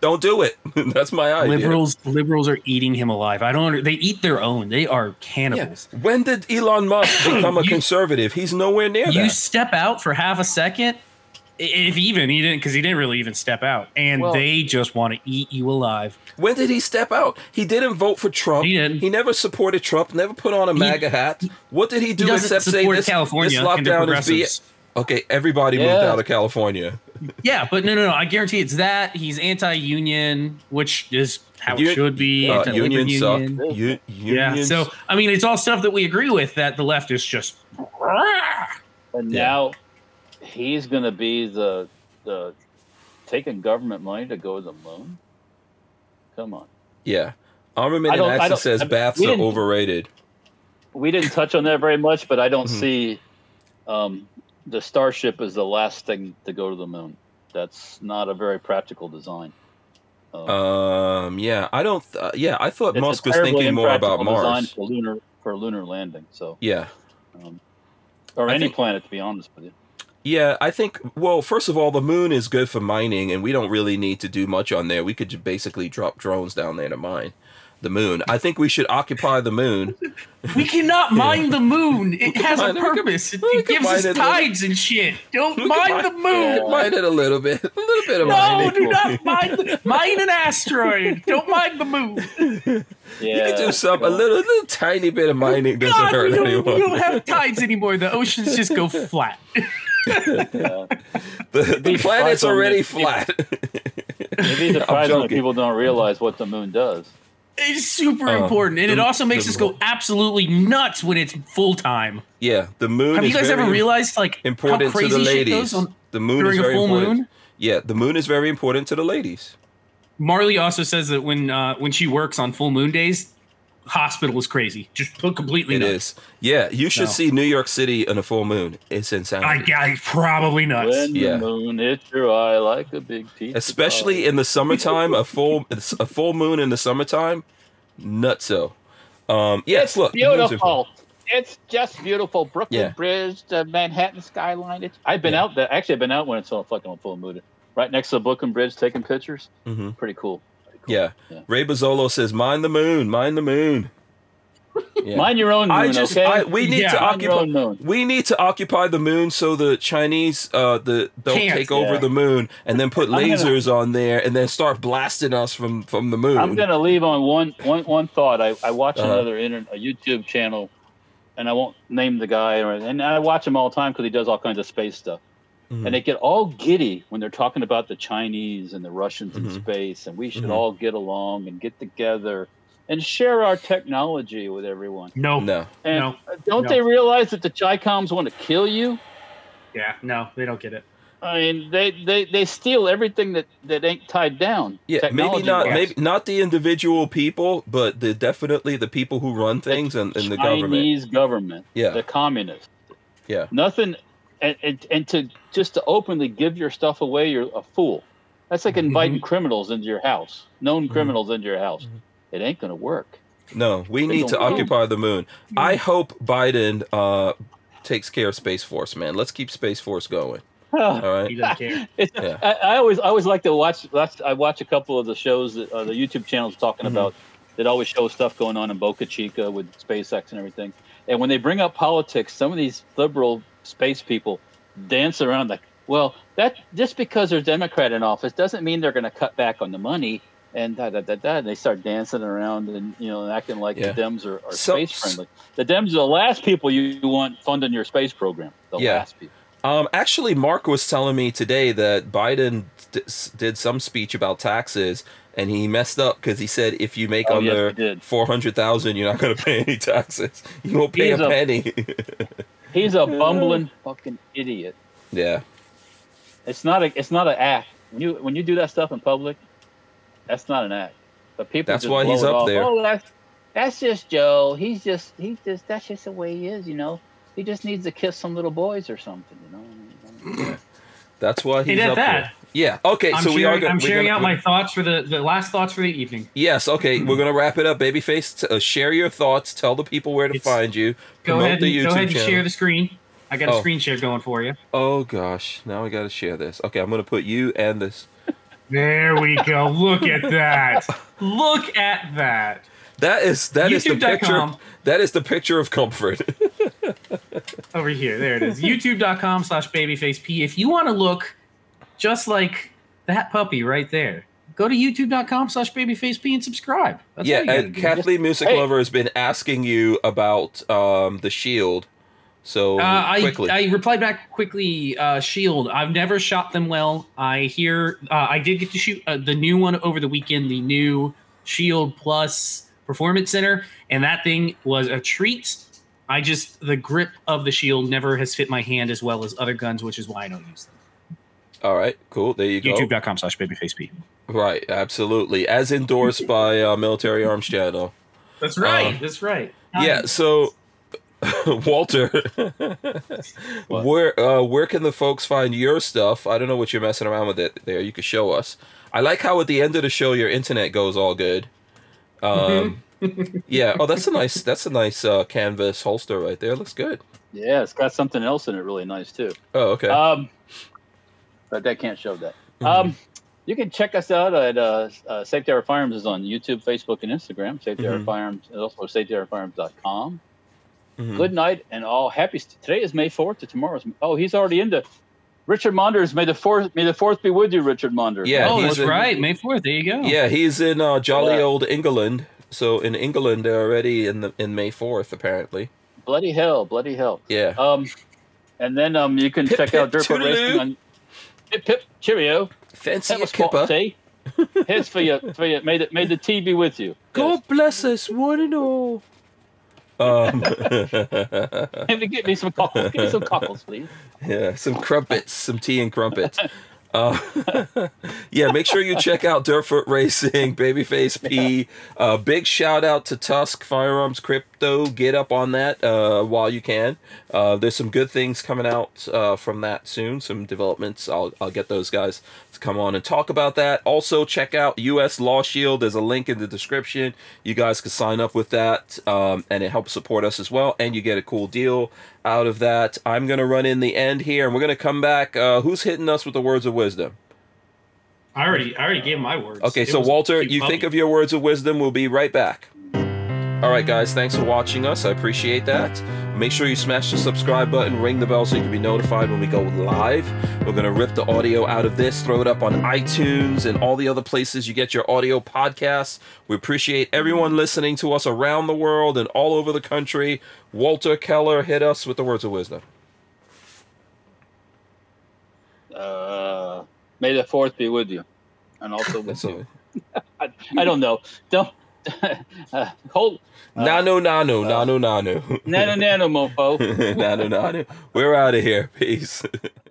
[SPEAKER 1] Don't do it. That's my idea.
[SPEAKER 2] Liberals, liberals are eating him alive. I don't. under- They eat their own. They are
[SPEAKER 1] Yeah.
[SPEAKER 2] cannibals.
[SPEAKER 1] When did Elon Musk become a
[SPEAKER 2] You-
[SPEAKER 1] conservative? He's nowhere near
[SPEAKER 2] You
[SPEAKER 1] that.
[SPEAKER 2] step out for half a second, if even he didn't, because he didn't really even step out, and
[SPEAKER 3] Well-
[SPEAKER 2] they just want to eat you alive.
[SPEAKER 1] When did he step out? He didn't vote for Trump.
[SPEAKER 2] He didn't.
[SPEAKER 1] He never supported Trump. Never put on a MAGA hat. What did he
[SPEAKER 2] He
[SPEAKER 1] do
[SPEAKER 2] doesn't
[SPEAKER 1] except say this,
[SPEAKER 2] California
[SPEAKER 1] this lockdown is BS?
[SPEAKER 2] Progressives.
[SPEAKER 1] Okay, everybody moved out of California.
[SPEAKER 2] Yeah, but no, no, no. I guarantee it's that he's anti-union, which is how
[SPEAKER 1] Un-
[SPEAKER 2] it should be.
[SPEAKER 1] Uh,
[SPEAKER 2] anti-labor
[SPEAKER 1] unions suck.
[SPEAKER 2] union.
[SPEAKER 1] U-
[SPEAKER 2] Yeah. So I mean, it's all stuff that we agree with. That the left is just.
[SPEAKER 3] And
[SPEAKER 1] Yeah.
[SPEAKER 3] now he's going to be the the taking government money to go to the moon. Come on,
[SPEAKER 1] yeah. Armament
[SPEAKER 3] I
[SPEAKER 1] and
[SPEAKER 3] don't- I
[SPEAKER 1] Action says
[SPEAKER 3] I-
[SPEAKER 1] baths are overrated.
[SPEAKER 3] we didn't touch on that very much, but I don't
[SPEAKER 1] Mhm.
[SPEAKER 3] see um, the Starship is the last thing to go to the moon. That's not a very practical design. Um,
[SPEAKER 1] Um, yeah, I don't. Th- uh, yeah, I thought Musk was thinking more about Mars.
[SPEAKER 3] for lunar for lunar landing. So,
[SPEAKER 1] Yeah,
[SPEAKER 3] um, or
[SPEAKER 1] I
[SPEAKER 3] any
[SPEAKER 1] think-
[SPEAKER 3] planet, to be honest with you.
[SPEAKER 1] yeah. I think. Well, first of all, the moon is good for mining, and we don't really need to do much on there. We could ju- basically drop drones down there to mine the moon. I think we should occupy the moon.
[SPEAKER 2] We cannot mine the moon. It has a
[SPEAKER 1] mine it. We can-
[SPEAKER 2] purpose. It, it gives us
[SPEAKER 1] it a little.
[SPEAKER 2] tides and shit. Don't
[SPEAKER 1] can
[SPEAKER 2] mine
[SPEAKER 1] mine-
[SPEAKER 2] the moon.
[SPEAKER 3] Yeah.
[SPEAKER 1] Mine it a little bit. A little bit of
[SPEAKER 2] No,
[SPEAKER 1] mining.
[SPEAKER 2] do not mine the, mine an asteroid. Don't mine the moon.
[SPEAKER 3] Yeah,
[SPEAKER 1] You can do some a little, little tiny bit of mining doesn't
[SPEAKER 2] God,
[SPEAKER 1] hurt
[SPEAKER 2] we don't,
[SPEAKER 1] anyone.
[SPEAKER 2] we don't have tides anymore. The oceans just go flat.
[SPEAKER 3] Yeah.
[SPEAKER 1] the, the planet's already flat.
[SPEAKER 3] Maybe the
[SPEAKER 1] I'm
[SPEAKER 3] president
[SPEAKER 1] joking.
[SPEAKER 3] people don't realize what the moon does.
[SPEAKER 2] It's super
[SPEAKER 1] Uh,
[SPEAKER 2] important, and it also makes
[SPEAKER 1] the-
[SPEAKER 2] us go absolutely nuts when it's full time.
[SPEAKER 1] yeah, the moon
[SPEAKER 2] Have
[SPEAKER 1] is
[SPEAKER 2] you guys
[SPEAKER 1] very
[SPEAKER 2] ever realized like
[SPEAKER 1] important
[SPEAKER 2] how crazy
[SPEAKER 1] to the
[SPEAKER 2] shit goes on
[SPEAKER 1] the moon
[SPEAKER 2] during
[SPEAKER 1] is
[SPEAKER 2] a full
[SPEAKER 1] important.
[SPEAKER 2] moon?
[SPEAKER 1] Yeah, the moon is very important to the ladies.
[SPEAKER 2] Marley also says that when uh, when she works on full moon days, hospital is crazy, just completely
[SPEAKER 1] It
[SPEAKER 2] nuts.
[SPEAKER 1] is. Yeah, you should
[SPEAKER 2] No.
[SPEAKER 1] see New York City on a full moon. It's insane.
[SPEAKER 2] I,
[SPEAKER 1] insanity.
[SPEAKER 2] I probably nuts.
[SPEAKER 3] When
[SPEAKER 1] Yeah.
[SPEAKER 3] the moon hits your eye like a big piece. of
[SPEAKER 1] Especially
[SPEAKER 3] pie.
[SPEAKER 1] in the summertime, a full a full moon in the summertime, nutso. Um, yes,
[SPEAKER 3] it's
[SPEAKER 1] look, the moon's important.
[SPEAKER 3] beautiful. It's just beautiful. Brooklyn
[SPEAKER 1] Yeah.
[SPEAKER 3] Bridge, the Manhattan skyline. It's, I've been
[SPEAKER 1] Yeah.
[SPEAKER 3] out there. Actually, I've been out when it's all fucking on full moon. Right next to the Brooklyn Bridge, taking pictures.
[SPEAKER 1] Mhm.
[SPEAKER 3] Pretty cool. Pretty cool.
[SPEAKER 1] Yeah.
[SPEAKER 3] Yeah.
[SPEAKER 1] Ray Bozzolo says, "Mind the moon, mind the moon." Yeah.
[SPEAKER 3] Mind your own moon,
[SPEAKER 1] I just,
[SPEAKER 3] okay?
[SPEAKER 1] I, we need
[SPEAKER 2] Yeah.
[SPEAKER 1] to occupy. We need to occupy the moon so the Chinese uh the don't
[SPEAKER 2] Can't.
[SPEAKER 1] take over
[SPEAKER 3] Yeah.
[SPEAKER 1] the moon and then put
[SPEAKER 3] I'm gonna-
[SPEAKER 1] lasers on there and then start blasting us from from the moon.
[SPEAKER 3] I'm gonna leave on one one one thought. I, I watch
[SPEAKER 1] Uh-huh.
[SPEAKER 3] another internet a YouTube channel, and I won't name the guy or and I watch him all the time because he does all kinds of space stuff.
[SPEAKER 1] Mhm.
[SPEAKER 3] And they get all giddy when they're talking about the Chinese and the Russians in
[SPEAKER 1] Mhm.
[SPEAKER 3] space, and we should
[SPEAKER 1] Mhm.
[SPEAKER 3] all get along and get together and share our technology with everyone.
[SPEAKER 2] No,
[SPEAKER 1] no.
[SPEAKER 3] And
[SPEAKER 2] No.
[SPEAKER 3] don't
[SPEAKER 2] No.
[SPEAKER 3] they realize that the Chicoms want to kill you?
[SPEAKER 2] yeah, no, they don't get it.
[SPEAKER 3] I mean, they, they, they steal everything that, that ain't tied down.
[SPEAKER 1] Yeah, maybe not
[SPEAKER 3] technology-wise.
[SPEAKER 1] maybe not the individual people, but the definitely the people who run things and, and the government.
[SPEAKER 3] Chinese government,
[SPEAKER 1] Yeah.
[SPEAKER 3] the communists.
[SPEAKER 1] Yeah.
[SPEAKER 3] Nothing, and, and, and to just to openly give your stuff away, you're a fool. That's like
[SPEAKER 1] Mm-hmm.
[SPEAKER 3] inviting criminals into your house, known
[SPEAKER 1] Mhm.
[SPEAKER 3] criminals into your house.
[SPEAKER 1] Mhm.
[SPEAKER 3] It ain't gonna work.
[SPEAKER 1] No, we
[SPEAKER 3] They
[SPEAKER 1] need to
[SPEAKER 3] don't-
[SPEAKER 1] occupy the moon. I hope Biden uh takes care of Space Force, man. Let's keep Space Force going. All right.
[SPEAKER 2] He doesn't care.
[SPEAKER 1] Yeah.
[SPEAKER 3] I, I always I always like to watch. watch- I watch a couple of the shows that uh, the YouTube channels talking
[SPEAKER 1] Mhm.
[SPEAKER 3] about that always show stuff going on in Boca Chica with SpaceX and everything. And when they bring up politics, some of these liberal space people dance around like, well, that just because there's Democrat in office doesn't mean they're going to cut back on the money. And da da da da. And they start dancing around and you know acting like
[SPEAKER 1] Yeah.
[SPEAKER 3] the Dems are, are
[SPEAKER 1] So-
[SPEAKER 3] space friendly. The Dems are the last people you want funding your space program. The
[SPEAKER 1] Yeah.
[SPEAKER 3] last people.
[SPEAKER 1] Um, actually, Mark was telling me today that Biden d- did some speech about taxes, and he messed up because he said if you make
[SPEAKER 3] Oh,
[SPEAKER 1] under
[SPEAKER 3] did.
[SPEAKER 1] four hundred thousand, you're not going to pay any taxes. You won't pay
[SPEAKER 3] He's
[SPEAKER 1] a- penny.
[SPEAKER 3] He's a bumbling fucking idiot.
[SPEAKER 1] Yeah.
[SPEAKER 3] It's not a. It's not an act. When you when you do that stuff in public, that's not an act. But people.
[SPEAKER 1] That's
[SPEAKER 3] just
[SPEAKER 1] why he's up
[SPEAKER 3] off.
[SPEAKER 1] there.
[SPEAKER 3] Oh, that's that's just Joe. He's just he's just that's just the way he is. You know. He just needs to kiss some little boys or something. You know.
[SPEAKER 1] That's why he's
[SPEAKER 2] Hey, at
[SPEAKER 1] up
[SPEAKER 2] that,
[SPEAKER 1] there. Yeah. Okay.
[SPEAKER 2] I'm
[SPEAKER 1] so we are
[SPEAKER 2] sharing,
[SPEAKER 1] gonna.
[SPEAKER 2] I'm sharing
[SPEAKER 1] gonna-
[SPEAKER 2] out my thoughts for the, the last thoughts for the evening.
[SPEAKER 1] Yes. Okay. We're gonna wrap it up. Babyface, t- uh, share your thoughts. Tell the people where to
[SPEAKER 2] It's-
[SPEAKER 1] find you.
[SPEAKER 2] Go ahead, and,
[SPEAKER 1] YouTube
[SPEAKER 2] go ahead and
[SPEAKER 1] channel.
[SPEAKER 2] share the screen. I got a
[SPEAKER 1] Oh.
[SPEAKER 2] screen share going for you.
[SPEAKER 1] Oh gosh. Now I gotta share this. Okay. I'm gonna put you and this.
[SPEAKER 2] There we go. Look at that. Look at that.
[SPEAKER 1] That is that is the picture.
[SPEAKER 2] YouTube.com.
[SPEAKER 1] That is the picture of comfort.
[SPEAKER 2] Over here. There it is. YouTube.com slash babyfaceP. If you want to look just like that puppy right there, go to youtube.com slash babyfaceP and subscribe. That's
[SPEAKER 1] yeah.
[SPEAKER 2] all you gotta
[SPEAKER 1] And. Kathleen Music
[SPEAKER 3] Hey.
[SPEAKER 1] Lover has been asking you about um, the Shield. So
[SPEAKER 2] Uh, I,
[SPEAKER 1] quickly.
[SPEAKER 2] I replied back quickly. Uh, Shield. I've never shot them well. I hear. Uh, I did get to shoot uh, the new one over the weekend. The new Shield Plus Performance Center, and that thing was a treat. I just the grip of the Shield never has fit my hand as well as other guns, which is why I don't use them.
[SPEAKER 1] All right. Cool. There you go.
[SPEAKER 2] YouTube.com slash babyfaceP.
[SPEAKER 1] Right. Absolutely. As endorsed by uh, Military Arms Channel.
[SPEAKER 2] That's
[SPEAKER 1] right,
[SPEAKER 2] right. that's right.
[SPEAKER 1] Yeah. So, Walter, where uh, where can the folks find your stuff? I don't know what you're messing around with it there. You could show us. I like how at the end of the show your internet goes all good. Um, yeah. Oh, that's a nice. That's a nice uh, canvas holster right there. Looks good.
[SPEAKER 3] Yeah, it's got something else in it really nice too.
[SPEAKER 1] Oh, okay.
[SPEAKER 3] Um, but that can't show that.
[SPEAKER 1] Mhm.
[SPEAKER 3] Um, you can check us out at uh, uh, Safety Hour Firearms is on YouTube, Facebook, and Instagram. Safety Hour
[SPEAKER 1] Mhm.
[SPEAKER 3] Firearms and also safetyhourfirearms.com.
[SPEAKER 1] Mhm.
[SPEAKER 3] Good night and all happy. St- Today is May fourth. To tomorrow's. Oh, he's already into. Richard Monders, may the fourth may the fourth be with you, Richard Monders.
[SPEAKER 1] Yeah,
[SPEAKER 2] oh,
[SPEAKER 1] he's
[SPEAKER 2] that's
[SPEAKER 1] in-
[SPEAKER 2] right. May 4th. There you go.
[SPEAKER 1] Yeah, he's in uh, jolly
[SPEAKER 3] Yeah.
[SPEAKER 1] old England. So in England, they're already in the in May fourth, apparently.
[SPEAKER 3] bloody hell, bloody hell.
[SPEAKER 1] Yeah.
[SPEAKER 3] Um, and then um, you can
[SPEAKER 1] Pip,
[SPEAKER 3] check out
[SPEAKER 1] pip,
[SPEAKER 3] Dirt Foot. Racing on. Pip pip cheerio.
[SPEAKER 1] Fancy
[SPEAKER 3] Have
[SPEAKER 1] a
[SPEAKER 3] a spot
[SPEAKER 1] kipper.
[SPEAKER 3] tea. Here's for you. For you. May the may the tea be with you.
[SPEAKER 1] God bless us, one and all. Um,
[SPEAKER 3] Yes. Get me some cockles. Give me some cockles, please.
[SPEAKER 1] yeah, some crumpets, some tea and crumpets. Uh, yeah, make sure you check out Dirtfoot Racing, Babyface P. Uh, big shout out to Tusk Firearms Crypto. Get up on that uh, while you can. Uh, there's some good things coming out uh, from that soon. Some developments. I'll I'll get those guys to come on and talk about that. Also, check out U.S. Law Shield. There's a link in the description. You guys can sign up with that, um, and it helps support us as well. And you get a cool deal out of that. I'm gonna run in the end here, and we're gonna come back. Uh, who's hitting us with the words of wisdom?
[SPEAKER 2] I already I already gave my words.
[SPEAKER 1] Okay,
[SPEAKER 2] It
[SPEAKER 1] so Walter, you
[SPEAKER 2] puppy.
[SPEAKER 1] think of your words of wisdom. We'll be right back. All right, guys, thanks for watching us. I appreciate that. Make sure you smash the subscribe button, ring the bell so you can be notified when we go live. We're going to rip the audio out of this, throw it up on iTunes and all the other places you get your audio podcasts. We appreciate everyone listening to us around the world and all over the country. Walter Keller, hit us with the words of wisdom.
[SPEAKER 3] Uh, may the fourth be with you, and also with you. I, I don't know. Don't uh, hold. Uh,
[SPEAKER 1] Nano, nano, nano, nano.
[SPEAKER 3] nano nano mofo.
[SPEAKER 1] nano, nano. We're out of here. Peace.